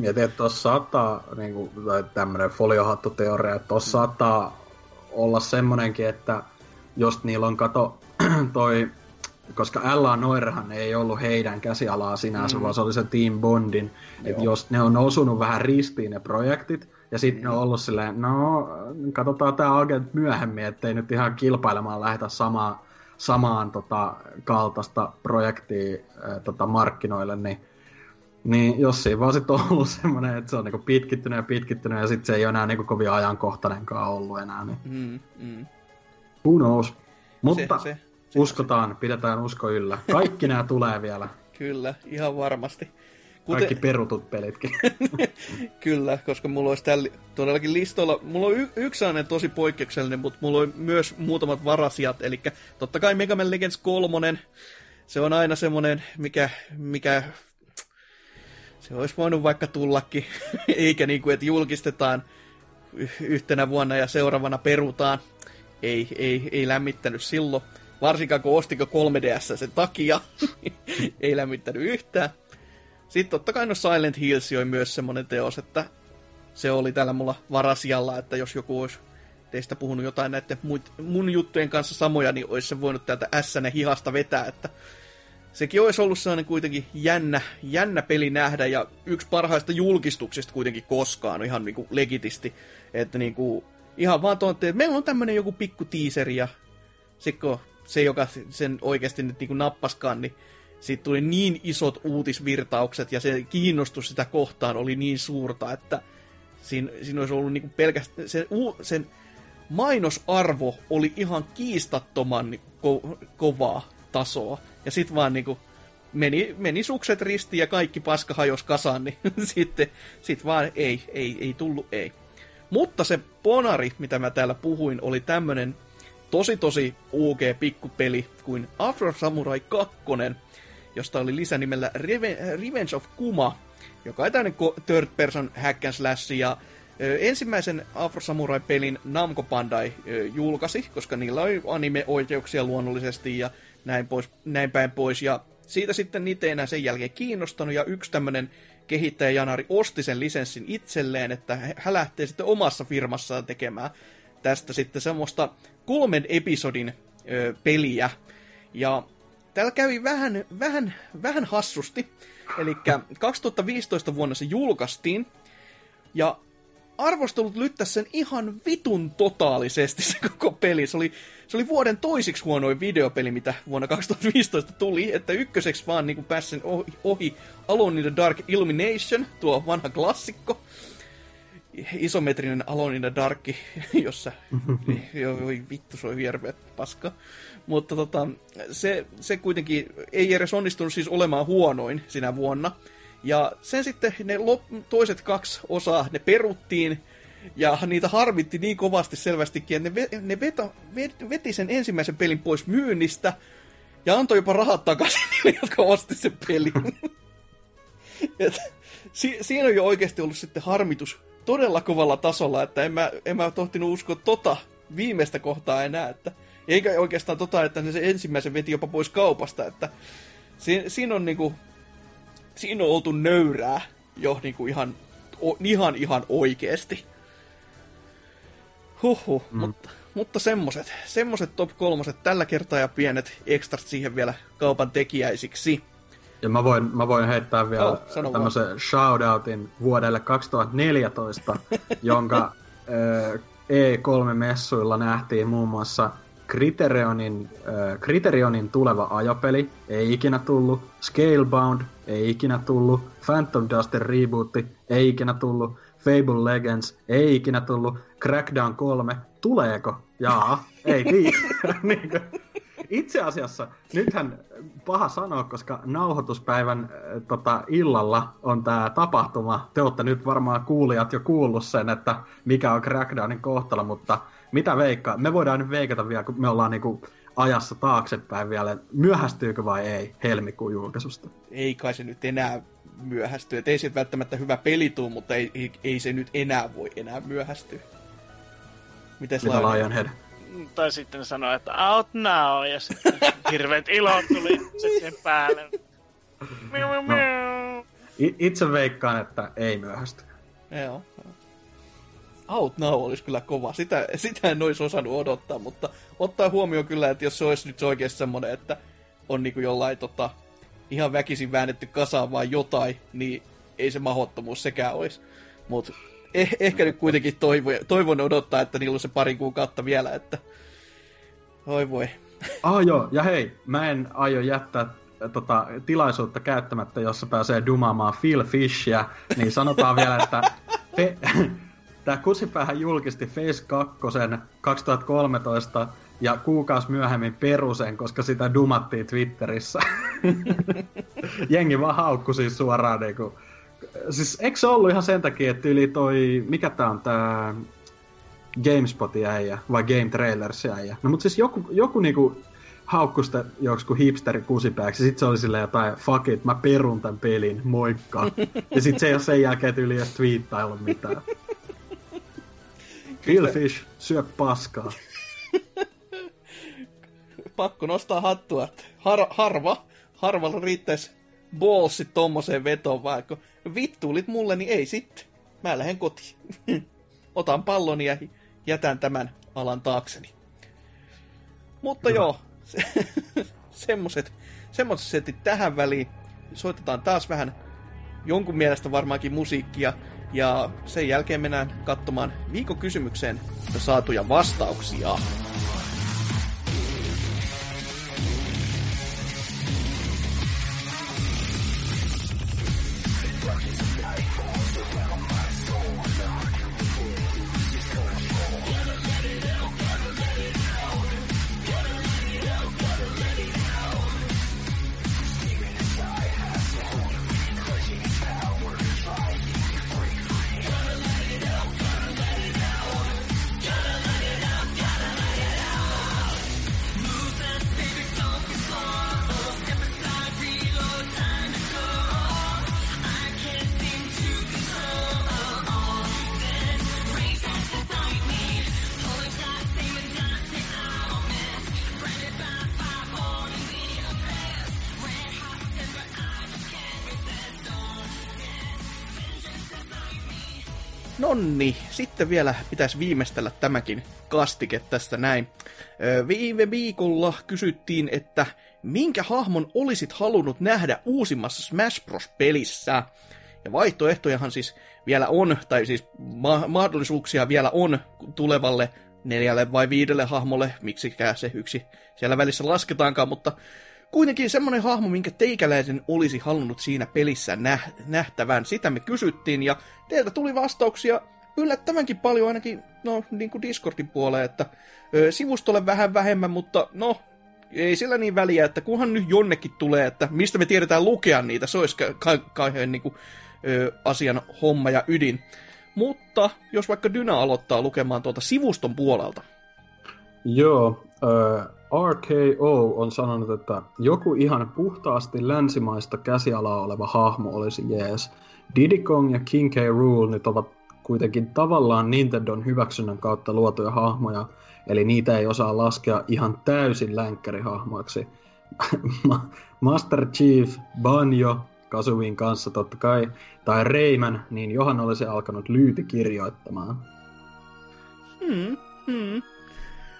Mietin, että tuossa saattaa, niin kuin, tämmöinen foliohattuteoria, että tuossa saattaa olla semmonenkin, että jos niillä on kato toi, koska L.A. Noirhan ei ollut heidän käsialaa sinänsä, mm. vaan se oli se Team Bondin, että jos ne on osunut vähän ristiin ne projektit, ja sitten ne on ollut silleen, no, katsotaan tämä agent myöhemmin, ettei nyt ihan kilpailemaan lähetä samaa, samaan tota, kaltaista projektia äh, tota, markkinoille, niin niin jos siinä vaan sitten on ollut semmoinen, että se on niinku pitkittynyt ja pitkittynyt ja sitten se ei ole enää niinku kovin ajankohtainenkaan ollut enää, niin mm, mm. who knows. Mutta se, se, uskotaan, se. pidetään usko yllä. Kaikki nämä tulee vielä. Kyllä, ihan varmasti. Kuten... Kaikki perutut pelitkin. Kyllä, koska mulla olisi tällä todellakin listoilla, mulla on y- yksi sellainen tosi poikkeuksellinen, mutta mulla on myös muutamat varasijat, eli totta kai Mega Man Legends 3, se on aina semmoinen, mikä, mikä se olisi voinut vaikka tullakin, eikä niin kuin, että julkistetaan yhtenä vuonna ja seuraavana perutaan. Ei, ei, ei lämmittänyt silloin. Varsinkaan kun ostiko 3DS sen takia. ei lämmittänyt yhtään. Sitten totta kai no Silent Hills oli myös semmonen teos, että se oli täällä mulla varasialla, että jos joku olisi teistä puhunut jotain näiden mun juttujen kanssa samoja, niin olisi se voinut täältä ässänä hihasta vetää, että sekin olisi ollut sellainen kuitenkin jännä, jännä peli nähdä ja yksi parhaista julkistuksista kuitenkin koskaan ihan niin kuin legitisti, että niin kuin, ihan vaan tuon, että meillä on tämmöinen joku pikku tiiseri ja sitten se, joka sen oikeasti nyt niin kuin nappaskaan, niin siitä tuli niin isot uutisvirtaukset ja se kiinnostus sitä kohtaan oli niin suurta, että siinä, siinä olisi ollut niinku pelkästään sen, sen mainosarvo oli ihan kiistattoman niin ko- kovaa tasoa. Ja sitten vaan niinku meni, meni sukset ristiin ja kaikki paska hajos kasaan, niin sitten sit vaan ei, ei, ei tullut ei. Mutta se Ponari, mitä mä täällä puhuin, oli tämmönen tosi tosi UG pikkupeli kuin Afro Samurai 2, josta oli lisänimellä Revenge of Kuma, joka on tämmöinen third person hack and slash, ja ensimmäisen Afro Samurai-pelin Namco Bandai julkaisi, koska niillä oli anime-oikeuksia luonnollisesti ja näin, pois, näin päin pois, ja siitä sitten niitä ei enää sen jälkeen kiinnostanut, ja yksi tämmöinen kehittäjä Janari osti sen lisenssin itselleen, että hän lähtee sitten omassa firmassaan tekemään tästä sitten semmoista kolmen episodin ö, peliä. Ja täällä kävi vähän, vähän, vähän hassusti. Eli 2015 vuonna se julkaistiin, ja arvostelut lyttäisi sen ihan vitun totaalisesti se koko peli. Se oli, se oli vuoden toisiksi huonoin videopeli, mitä vuonna 2015 tuli, että ykköseksi vaan niin pääsi sen ohi, ohi Alone in the Dark Illumination, tuo vanha klassikko. Isometrinen Alone in the Dark, jossa voi vittu, se on hirveä paska. Mutta tota, se, se kuitenkin ei edes onnistunut siis olemaan huonoin sinä vuonna. Ja sen sitten ne lop- toiset kaksi osaa, ne peruttiin, ja niitä harmitti niin kovasti selvästikin, että ne, ve- ne veto, vet- veti sen ensimmäisen pelin pois myynnistä, ja antoi jopa rahat takaisin niille, jotka osti sen pelin. Et, si- siinä on jo oikeasti ollut sitten harmitus todella kovalla tasolla, että en mä, en mä tohtinut uskoa tota viimeistä kohtaa enää, että eikä oikeastaan tota, että se ensimmäisen veti jopa pois kaupasta, että si- siinä on niinku siinä on oltu nöyrää jo niinku ihan, o, ihan, ihan oikeesti. Huhhuh, mm. mutta, mutta semmoset, semmoset top kolmoset tällä kertaa ja pienet ekstrat siihen vielä kaupan tekijäisiksi. Ja mä voin, mä voin heittää vielä oh, tämmöisen shoutoutin vuodelle 2014, jonka E3-messuilla nähtiin muun muassa Criterionin, äh, Criterionin tuleva ajopeli. Ei ikinä tullut, Scalebound ei ikinä tullut, Phantom Duster rebootti ei ikinä tullut, Fable Legends ei ikinä tullut, Crackdown 3, tuleeko? Jaa, ei tiedä. niin itse asiassa, nythän paha sanoa, koska nauhoituspäivän äh, tota, illalla on tämä tapahtuma. Te olette nyt varmaan kuulijat jo kuullut sen, että mikä on Crackdownin kohtalo, mutta mitä veikkaa? Me voidaan nyt veikata vielä, kun me ollaan niinku ajassa taaksepäin vielä, myöhästyykö vai ei helmikuun julkaisusta? Ei kai se nyt enää myöhästyä. Et ei se välttämättä hyvä peli tuu, mutta ei, ei, ei se nyt enää voi enää myöhästyä. Mites Mitä Lionhead? Tai sitten sanoa, että out now, ja sitten hirveät ilot tuli sen päälle. No. Itse veikkaan, että ei myöhästy. Joo. Out Now olisi kyllä kova. Sitä, sitä en olisi osannut odottaa, mutta ottaa huomioon kyllä, että jos se olisi nyt oikeasti semmoinen, että on niin kuin jollain tota, ihan väkisin väännetty kasaan vai jotain, niin ei se mahottomuus sekään olisi. Mutta eh, ehkä nyt kuitenkin toivo, toivon odottaa, että niillä on se pari kuukautta vielä, että oi voi. Ah joo, ja hei, mä en aio jättää tota, tilaisuutta käyttämättä, jossa pääsee dumaamaan Phil Fishia, niin sanotaan vielä, että fe, Tämä kusipäähän julkisti Face 2 2013 ja kuukausi myöhemmin perusen, koska sitä dumattiin Twitterissä. Jengi vaan haukku siis suoraan niinku... Siis eikö se ollut ihan sen takia, että yli toi... Mikä tää on tää... GameSpotin äijä vai Game Trailers äijä. No mut siis joku, joku niinku haukku sitä joku hipsteri kusipääksi, sit se oli silleen jotain, fuck it, mä perun tän pelin, moikka. ja sit se ei ole sen jälkeen yli edes twiittailu mitään. Phil Fish, syö paskaa. Pakko nostaa hattua, että har, harva, harvalla riittäisi ballsit tommoseen vetoon, vaikka vittuulit mulle, niin ei sitten. Mä lähden kotiin. Otan pallon ja jätän tämän alan taakseni. Mutta Hyvä. joo, se, semmoset, semmoset setit tähän väliin. Soitetaan taas vähän jonkun mielestä varmaankin musiikkia. Ja sen jälkeen mennään katsomaan viikon kysymykseen saatuja vastauksia. Nonni, sitten vielä pitäisi viimeistellä tämäkin kastike tästä näin. Viime viikolla kysyttiin, että minkä hahmon olisit halunnut nähdä uusimmassa Smash Bros. pelissä? Ja vaihtoehtojahan siis vielä on, tai siis ma- mahdollisuuksia vielä on tulevalle neljälle vai viidelle hahmolle, miksikään se yksi siellä välissä lasketaankaan, mutta kuitenkin semmonen hahmo, minkä teikäläisen olisi halunnut siinä pelissä näh- nähtävän. Sitä me kysyttiin, ja teiltä tuli vastauksia yllättävänkin paljon ainakin no, niin kuin Discordin puoleen, että ö, sivustolle vähän vähemmän, mutta no, ei sillä niin väliä, että kunhan nyt jonnekin tulee, että mistä me tiedetään lukea niitä, se olisi ka- kauhean niin kuin, asian homma ja ydin. Mutta jos vaikka Dyna aloittaa lukemaan tuolta sivuston puolelta. Joo, RKO on sanonut, että joku ihan puhtaasti länsimaista käsialaa oleva hahmo olisi jees. Diddy Kong ja King K. Rool nyt ovat kuitenkin tavallaan Nintendon hyväksynnän kautta luotuja hahmoja, eli niitä ei osaa laskea ihan täysin länkkärihahmoiksi. Master Chief, Banjo, Kasuin kanssa totta kai, tai Rayman, niin Johan olisi alkanut lyyti kirjoittamaan. Hmm, hmm.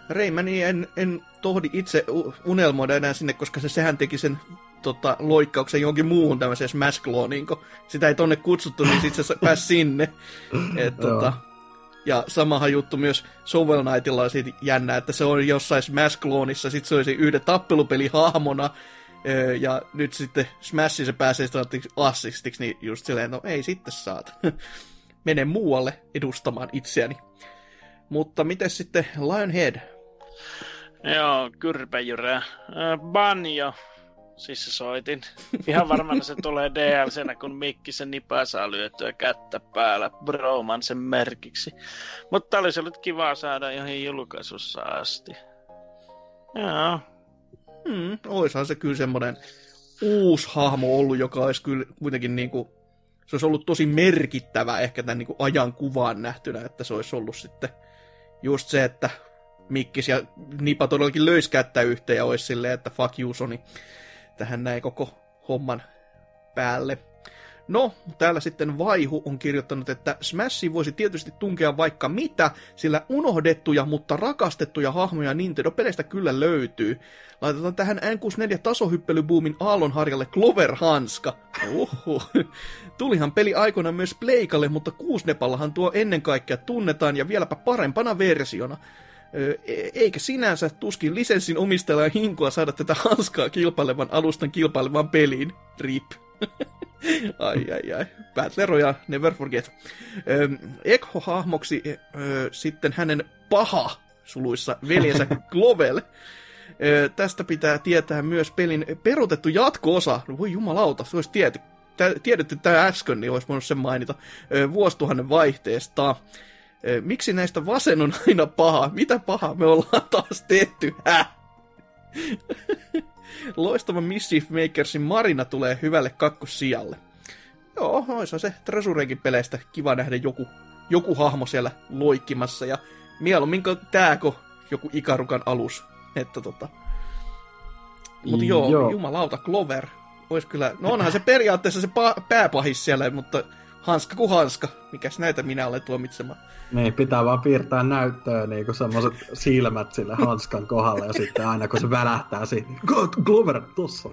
Raymani en, en tohdi itse unelmoida enää sinne, koska se, sehän teki sen tota, loikkauksen johonkin muuhun tämmöiseen smash Cloneen, kun sitä ei tonne kutsuttu, niin sitten se pääsi sinne. Et, tota, ja samahan juttu myös Sovel Knightilla on siitä jännä, että se on jossain Smash Cloneissa, sitten se olisi yhden tappelupeli hahmona, ja nyt sitten Smashissa se pääsee assistiksi, niin just silleen, no ei sitten saat. Mene muualle edustamaan itseäni. Mutta miten sitten Lionhead? Joo, kyrpäjyrä. Banjo. Siis se soitin. Ihan varmaan se tulee DLCnä, kun Mikki sen nipää saa lyötyä kättä päällä Broman sen merkiksi. Mutta olisi ollut kiva saada johon julkaisussa asti. Joo. Hmm, oishan se kyllä semmoinen uusi hahmo ollut, joka olisi kyllä kuitenkin niin kuin, se olisi ollut tosi merkittävä ehkä tämän niin kuin ajan kuvaan nähtynä, että se olisi ollut sitten just se, että Mikkis ja Nipa todellakin löisi kättä yhteen ja olisi silleen, että fuck you Sony tähän näin koko homman päälle. No, täällä sitten Vaihu on kirjoittanut, että Smashi voisi tietysti tunkea vaikka mitä, sillä unohdettuja, mutta rakastettuja hahmoja Nintendo-peleistä kyllä löytyy. Laitetaan tähän N64 tasohyppelybuumin aallonharjalle Clover Hanska. Uhu. Tulihan peli aikoinaan myös Pleikalle, mutta Kuusnepallahan tuo ennen kaikkea tunnetaan ja vieläpä parempana versiona. E- eikä sinänsä tuskin lisenssin omistajalla hinkua saada tätä hanskaa kilpailevan alustan kilpailevan peliin. Rip. ai ai ai. Battle Royale, never forget. Ekho-hahmoksi sitten hänen paha suluissa veljensä Glovel. Tästä pitää tietää myös pelin peruutettu jatko-osa. No voi jumalauta, se olisi tiety, tiedetty tämä äsken, niin olisi voinut sen mainita. Vuosituhannen vaihteesta. Miksi näistä vasen on aina paha? Mitä pahaa me ollaan taas tehty? Häh? Loistava Mischief Makersin Marina tulee hyvälle kakkossijalle. Joo, olisi se Treasurenkin peleistä kiva nähdä joku, joku hahmo siellä loikkimassa. Ja mieluummin tääkö joku Ikarukan alus. Että tota... Mutta joo, joo, jumalauta, Clover. Olisi kyllä... No onhan se periaatteessa se pa- pääpahis siellä, mutta hanska kuin hanska. Mikäs näitä minä olen tuomitsemaan. Niin, pitää vaan piirtää näyttöä niin kuin semmoiset silmät sille hanskan kohdalle ja sitten aina kun se välähtää siinä, Glover, tossa.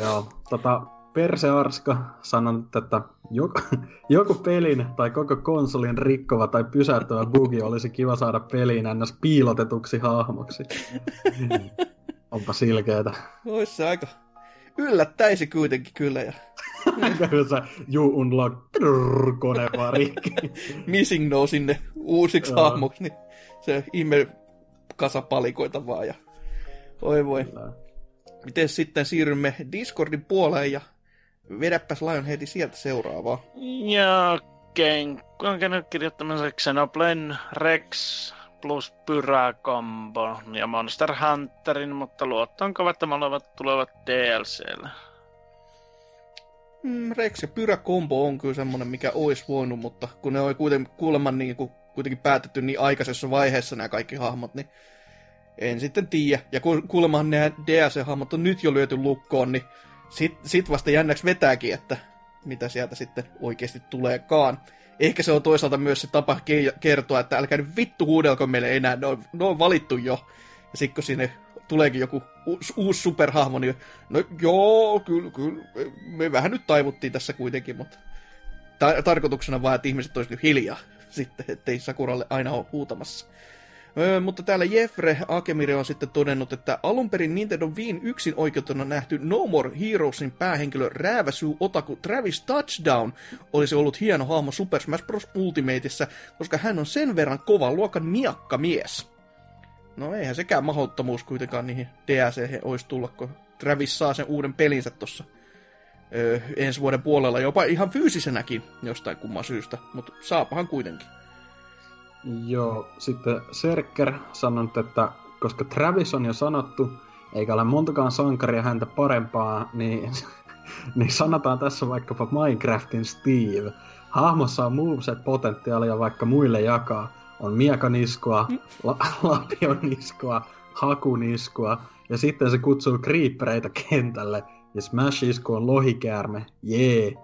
Joo, tota, Perse Arska sanoi, että joku, joku pelin tai koko konsolin rikkova tai pysäyttävä bugi olisi kiva saada peliin ns. piilotetuksi hahmoksi. Onpa silkeetä. Ois se aika yllättäisi kuitenkin kyllä. Ja... you unlock kone Missing no sinne uusiksi Joo. hahmoksi, niin se ihme kasapalikoita vaan. Ja... Oi voi. Miten sitten siirrymme Discordin puoleen ja vedäpäs Lionheadi sieltä seuraavaa. Ja Ken, on käynyt kirjoittamassa Xenoblen Rex plus Pyra-kombo ja Monster Hunterin, mutta luottoon että molemmat tulevat DLCllä. Mm, Rex ja Pyra-kombo on kyllä semmonen, mikä olisi voinut, mutta kun ne oli kuiten, kuulemma niin kuin, kuitenkin päätetty niin aikaisessa vaiheessa nämä kaikki hahmot, niin en sitten tiedä. Ja kuulemma nämä DLC-hahmot on nyt jo lyöty lukkoon, niin sit, sit vasta jännäksi vetääkin, että mitä sieltä sitten oikeasti tuleekaan. Ehkä se on toisaalta myös se tapa ke- kertoa, että älkää nyt vittu huudelko meille enää, ne on, ne on valittu jo. Ja sitten kun sinne tuleekin joku uusi, superhahmo, niin no joo, kyllä, kyllä, me vähän nyt taivuttiin tässä kuitenkin, mutta ta- tarkoituksena vaan, että ihmiset olisivat hiljaa sitten, ettei Sakuralle aina ole huutamassa. Öö, mutta täällä Jeffre Akemiri on sitten todennut, että alun perin Nintendo Viin yksin oikeutena nähty No More Heroesin päähenkilö Rääväsy Otaku Travis Touchdown olisi ollut hieno hahmo Super Smash Bros. Ultimateissa, koska hän on sen verran kovan luokan miakkamies. No eihän sekään mahdottomuus kuitenkaan niihin DLC olisi tulla, kun Travis saa sen uuden pelinsä tuossa öö, ensi vuoden puolella, jopa ihan fyysisenäkin jostain kumman syystä, mutta saapahan kuitenkin. Joo, sitten Serker sanonut, että koska Travis on jo sanottu, eikä ole montakaan sankaria häntä parempaa, niin, niin sanotaan tässä vaikkapa Minecraftin Steve. Hahmossa on moveset-potentiaalia vaikka muille jakaa. On miekaniskoa, la- lapioniskoa, hakuniskoa, ja sitten se kutsuu creepereitä kentälle, ja Smash-isku on lohikäärme, jee,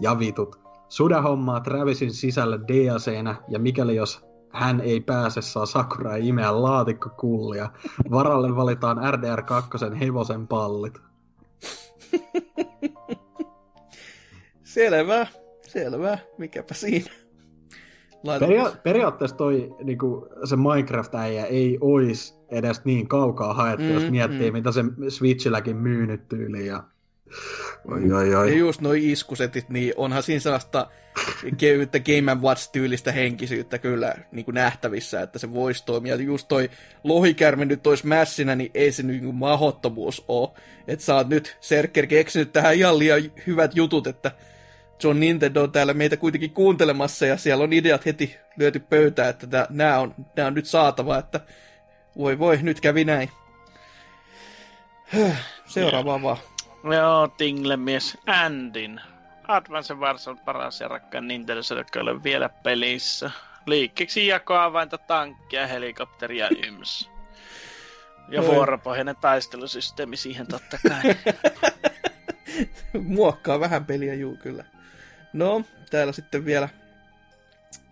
ja vitut. Suda hommaa Travisin sisällä DLCnä, ja mikäli jos hän ei pääse, saa Sakura imeä laatikkokullia. Varalle valitaan RDR2 hevosen pallit. Selvä, selvä, mikäpä siinä. Peria- periaatteessa toi niinku, se Minecraft-äijä ei ois edes niin kaukaa haettu, mm, jos miettii, mm. mitä se Switchilläkin myynyt tyyli. Ja... Oi, oi, oi. Ja just noi iskusetit, niin onhan siinä sellaista kevyyttä Game Watch-tyylistä henkisyyttä kyllä niin kuin nähtävissä, että se voisi toimia. Just toi lohikärme nyt olisi mässinä, niin ei se niin kuin mahottomuus ole. Että sä oot nyt, Serker, keksinyt tähän ihan liian hyvät jutut, että John Nintendo on täällä meitä kuitenkin kuuntelemassa ja siellä on ideat heti lyöty pöytään, että nämä on, nää on nyt saatava, että voi voi, nyt kävi näin. Seuraavaa vaan. Joo, Tingle-mies Andin. Advance Wars on paras ja rakkaan Nintendo joka ei ole vielä pelissä. Liikkeeksi jakoavainta, tankkia, helikopteria yms. Ja vuoropohjainen taistelusysteemi siihen totta kai. Muokkaa vähän peliä, juu kyllä. No, täällä sitten vielä...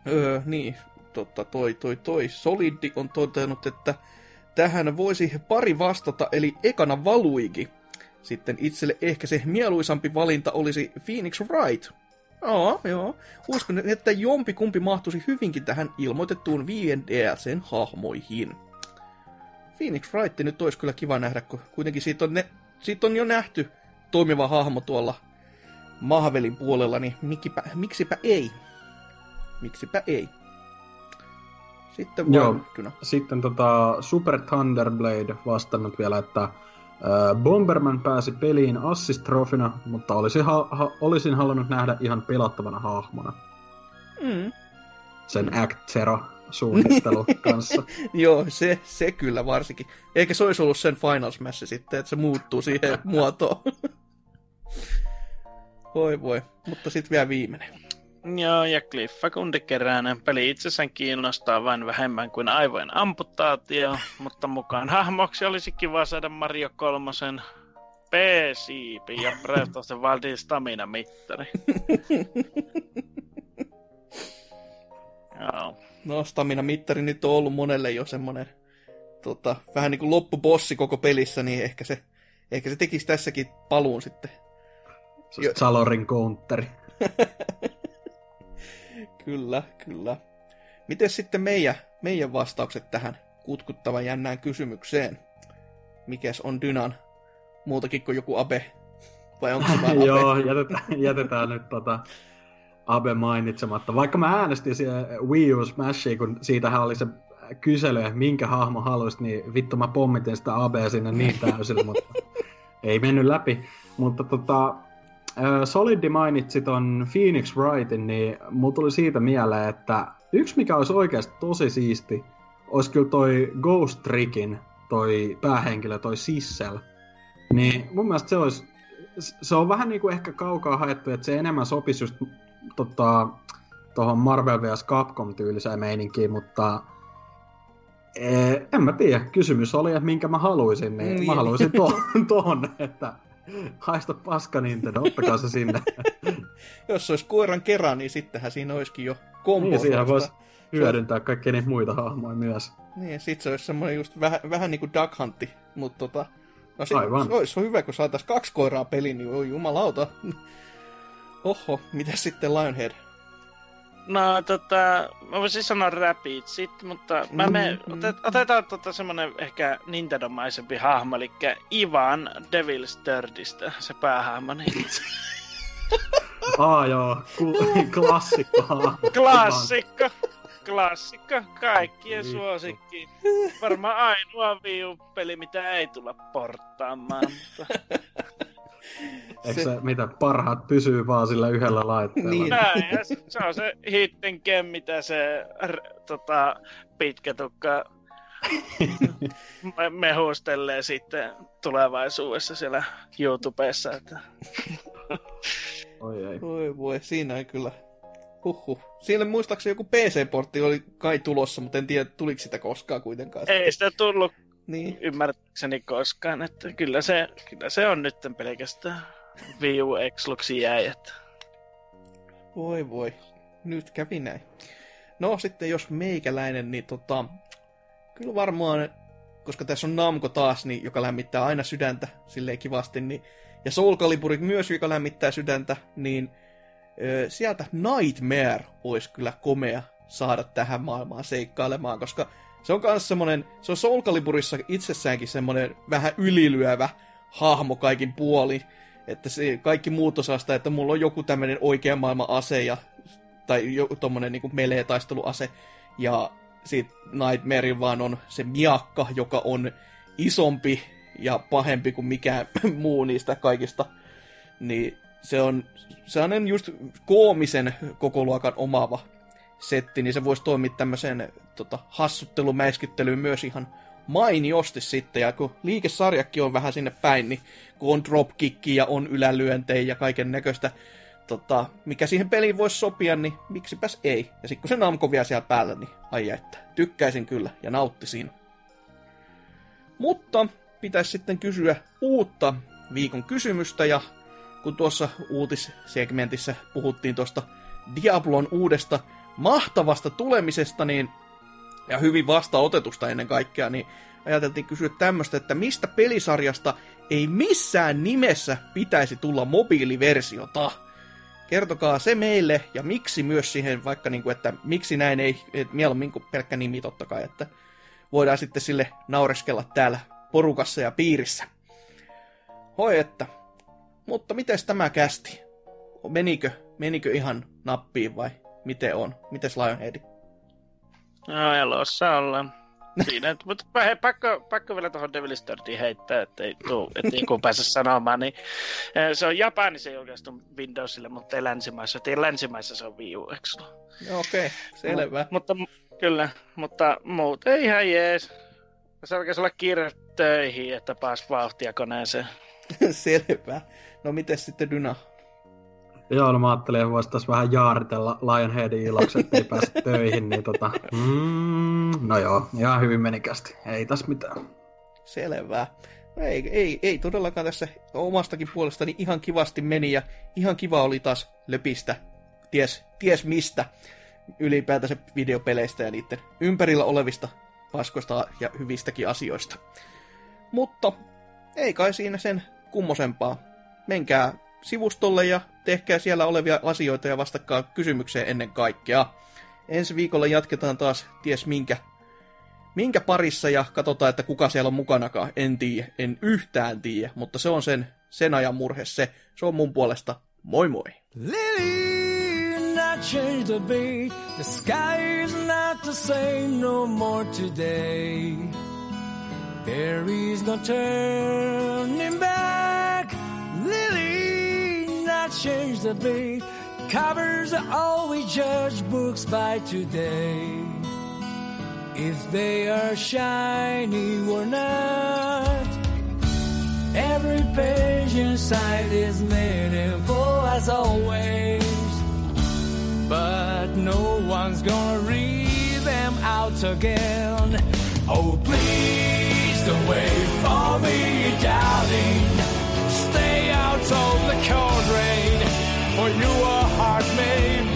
Öö, niin, totta, toi, toi, toi. Solidi on todennut, että tähän voisi pari vastata, eli ekana Valuigi. Sitten itselle ehkä se mieluisampi valinta olisi Phoenix Wright. Joo, joo. Uskon, että jompi kumpi mahtuisi hyvinkin tähän ilmoitettuun 5 DLCn hahmoihin. Phoenix Wright nyt olisi kyllä kiva nähdä, kun kuitenkin siitä on, ne, siitä on jo nähty toimiva hahmo tuolla Mahvelin puolella, niin mikipä, miksipä ei? Miksipä ei? Sitten Joo. Sitten tota Super Thunderblade vastannut vielä, että ää, Bomberman pääsi peliin assist-trofina, mutta olisin, ha- ha- olisin halunnut nähdä ihan pelattavana hahmona Mm. sen Act Zero suunnittelu kanssa. Joo, se, se kyllä varsinkin. Eikä se olisi ollut sen Final Smash sitten, että se muuttuu siihen muotoon. Voi voi. Mutta sitten vielä viimeinen. Joo, ja Cliffakundikeräänen peli itsessään kiinnostaa vain vähemmän kuin aivojen amputaatio, mutta mukaan hahmoksi olisi kiva saada Mario kolmosen P-siipi ja Breath of the Wildin stamina-mittari. Joo. No, stamina-mittari nyt on ollut monelle jo semmonen tota, vähän niin kuin loppubossi koko pelissä, niin ehkä se, ehkä se tekisi tässäkin paluun sitten. Se on Salorin counteri. Kyllä, kyllä. Miten sitten meidän, meidän vastaukset tähän kutkuttavan jännään kysymykseen? Mikäs on Dynan muutakin kuin joku Abe? Vai onko se Abe? Joo, jätetään, jätetään nyt tota Abe mainitsematta. Vaikka mä äänestin siellä Wii U Smashia, kun siitähän oli se kysely, että minkä hahmo haluaisit, niin vittu mä pommitin sitä Abea sinne niin täysillä, mutta ei mennyt läpi. Mutta tota, Solidi mainitsi ton Phoenix Wrightin, niin mulla tuli siitä mieleen, että yksi mikä olisi oikeasti tosi siisti, olisi kyllä toi Ghost Trickin toi päähenkilö, toi Sissel. Niin mun mielestä se olisi, se on vähän niinku ehkä kaukaa haettu, että se enemmän sopisi just tota, tuohon Marvel vs. Capcom tyyliseen meininkiin, mutta ee, en mä tiedä. Kysymys oli, että minkä mä haluaisin, niin Niin. mä haluaisin to- ton, että haista paska Nintendo, ottakaa se sinne. jos se olisi koiran kerran, niin sittenhän siinä olisikin jo kombo. Niin, siihen voisi hyödyntää kaikkia niitä muita hahmoja myös. Niin, sit se olisi semmoinen just vähän, vähän niin kuin Duck Huntti, mutta tota... No se, Aivan. se olisi hyvä, kun saataisiin kaksi koiraa peliin, niin oi jumalauta. Oho, mitä sitten Lionhead? No tota, mä voisin sanoa Rapid sit, mutta mä me, Mm, mm. otet, otetaan tota semmonen ehkä Nintendo-maisempi hahmo, eli Ivan Devil's Thirdistä, se päähahmo, niin Aa joo, ku- klassikko hahmo. klassikko, klassikko, kaikkien Vittu. suosikki. Varmaan ainoa Wii U-peli, mitä ei tulla porttaamaan, mutta Eikö se, mitä, parhaat pysyy vaan sillä yhdellä laitteella? Niin. näin, ja se- se on se hitten kem, mitä se r- tota, pitkä tukka me- mehustelee sitten tulevaisuudessa siellä YouTubessa. Että... Oi ei. Voi voi, siinä ei kyllä... Huhhuh. Siinä muistaakseni joku PC-portti oli kai tulossa, mutta en tiedä, tuliko sitä koskaan kuitenkaan. Ei sitä tullut Niin. ymmärtääkseni koskaan, että kyllä se, kyllä se on nyt pelkästään Wii U Xluxi jäi, että Voi voi, nyt kävi näin. No sitten jos meikäläinen, niin tota, kyllä varmaan, koska tässä on Namco taas, niin, joka lämmittää aina sydäntä silleen kivasti, niin, ja Soul Calibur myös, joka lämmittää sydäntä, niin ö, sieltä Nightmare olisi kyllä komea saada tähän maailmaan seikkailemaan, koska se on myös semmonen, se on Soul Caliburissa itsessäänkin semmonen vähän ylilyövä hahmo kaikin puolin, että se, kaikki muut osaa sitä, että mulla on joku tämmöinen oikean maailman ase ja, tai joku tommonen niinku melee-taisteluase ja sit Nightmare vaan on se miakka, joka on isompi ja pahempi kuin mikään muu niistä kaikista. Niin se on sellainen just koomisen koko luokan omaava setti, niin se voisi toimia tämmöiseen tota, hassuttelumäiskyttelyyn myös ihan mainiosti sitten, ja kun liikesarjakki on vähän sinne päin, niin kun on dropkicki ja on ylälyöntejä ja kaiken näköistä, tota, mikä siihen peliin voisi sopia, niin miksipäs ei. Ja sitten kun se Namco vielä siellä päällä, niin ai että, tykkäisin kyllä ja nauttisin. Mutta pitäisi sitten kysyä uutta viikon kysymystä, ja kun tuossa uutissegmentissä puhuttiin tuosta Diablon uudesta mahtavasta tulemisesta, niin ja hyvin vastaotetusta ennen kaikkea, niin ajateltiin kysyä tämmöistä, että mistä pelisarjasta ei missään nimessä pitäisi tulla mobiiliversiota. Kertokaa se meille ja miksi myös siihen, vaikka niin kuin, että miksi näin ei, mieluummin kuin pelkkä nimi totta kai, että voidaan sitten sille naureskella täällä porukassa ja piirissä. Hoi että. Mutta miten tämä kästi? Menikö, menikö ihan nappiin vai miten on? Mites Lionhead? no, elossa ollaan. Siinä, mutta pä- pakko, pakko vielä tuohon Devil's Thirdiin heittää, ettei, tuu, ettei joku pääse sanomaan, niin eh, se on Japanissa julkaistu Windowsille, mutta ei länsimaissa. Ei länsimaissa se on Wii U Exclu. Okei, okay, selvä. Mutta m- kyllä, mutta muuten ihan jees. Se alkaisi olla kiire töihin, että pääs vauhtia koneeseen. Selvä. No miten sitten Dyna? Joo, no mä ajattelin, että voisi tässä vähän jaaritella Lionheadin iloksi, ettei pääse töihin, niin tota... Mm, no joo, ihan hyvin menikästi. Ei tässä mitään. Selvä. No ei, ei, ei todellakaan tässä omastakin puolestani ihan kivasti meni ja ihan kiva oli taas löpistä. Ties, ties mistä ylipäätänsä videopeleistä ja niiden ympärillä olevista paskoista ja hyvistäkin asioista. Mutta ei kai siinä sen kummosempaa. Menkää sivustolle ja tehkää siellä olevia asioita ja vastakkaa kysymykseen ennen kaikkea. Ensi viikolla jatketaan taas ties minkä, minkä parissa ja katsotaan, että kuka siellä on mukanakaan. En tiedä, en yhtään tiedä, mutta se on sen, sen ajan murhe se. Se on mun puolesta. Moi moi! Lily, not change the beat. The sky is not the same no more today. There is no turning back. Lily, change the beat. Covers are always judge books by today. If they are shiny or not. Every page inside is meaningful as always. But no one's gonna read them out again. Oh, please don't wait for me, darling out of the cold rain, for you are hard made.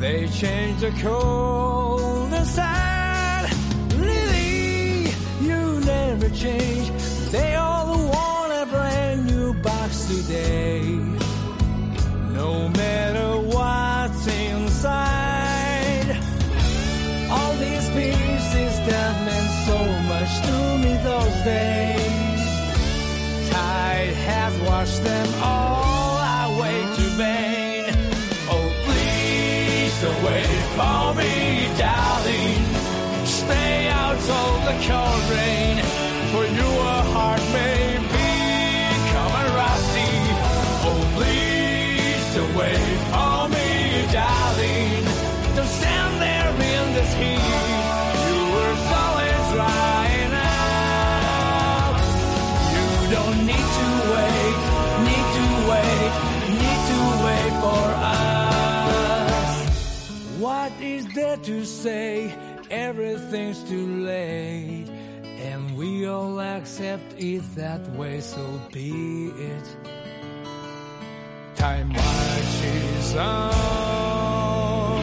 They change the cold sad. Lily, you never change. They all want a brand new box today. No matter what's inside. All these pieces that meant so much to me those days. Tide has washed them all rain, for your heart may become rusty. Oh, please don't wait for me, darling. Don't stand there in this heat. Is drying out. You don't need to wait, need to wait, need to wait for us. What is there to say? Everything's too late. We all accept it that way, so be it. Time marches on.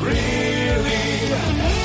Really?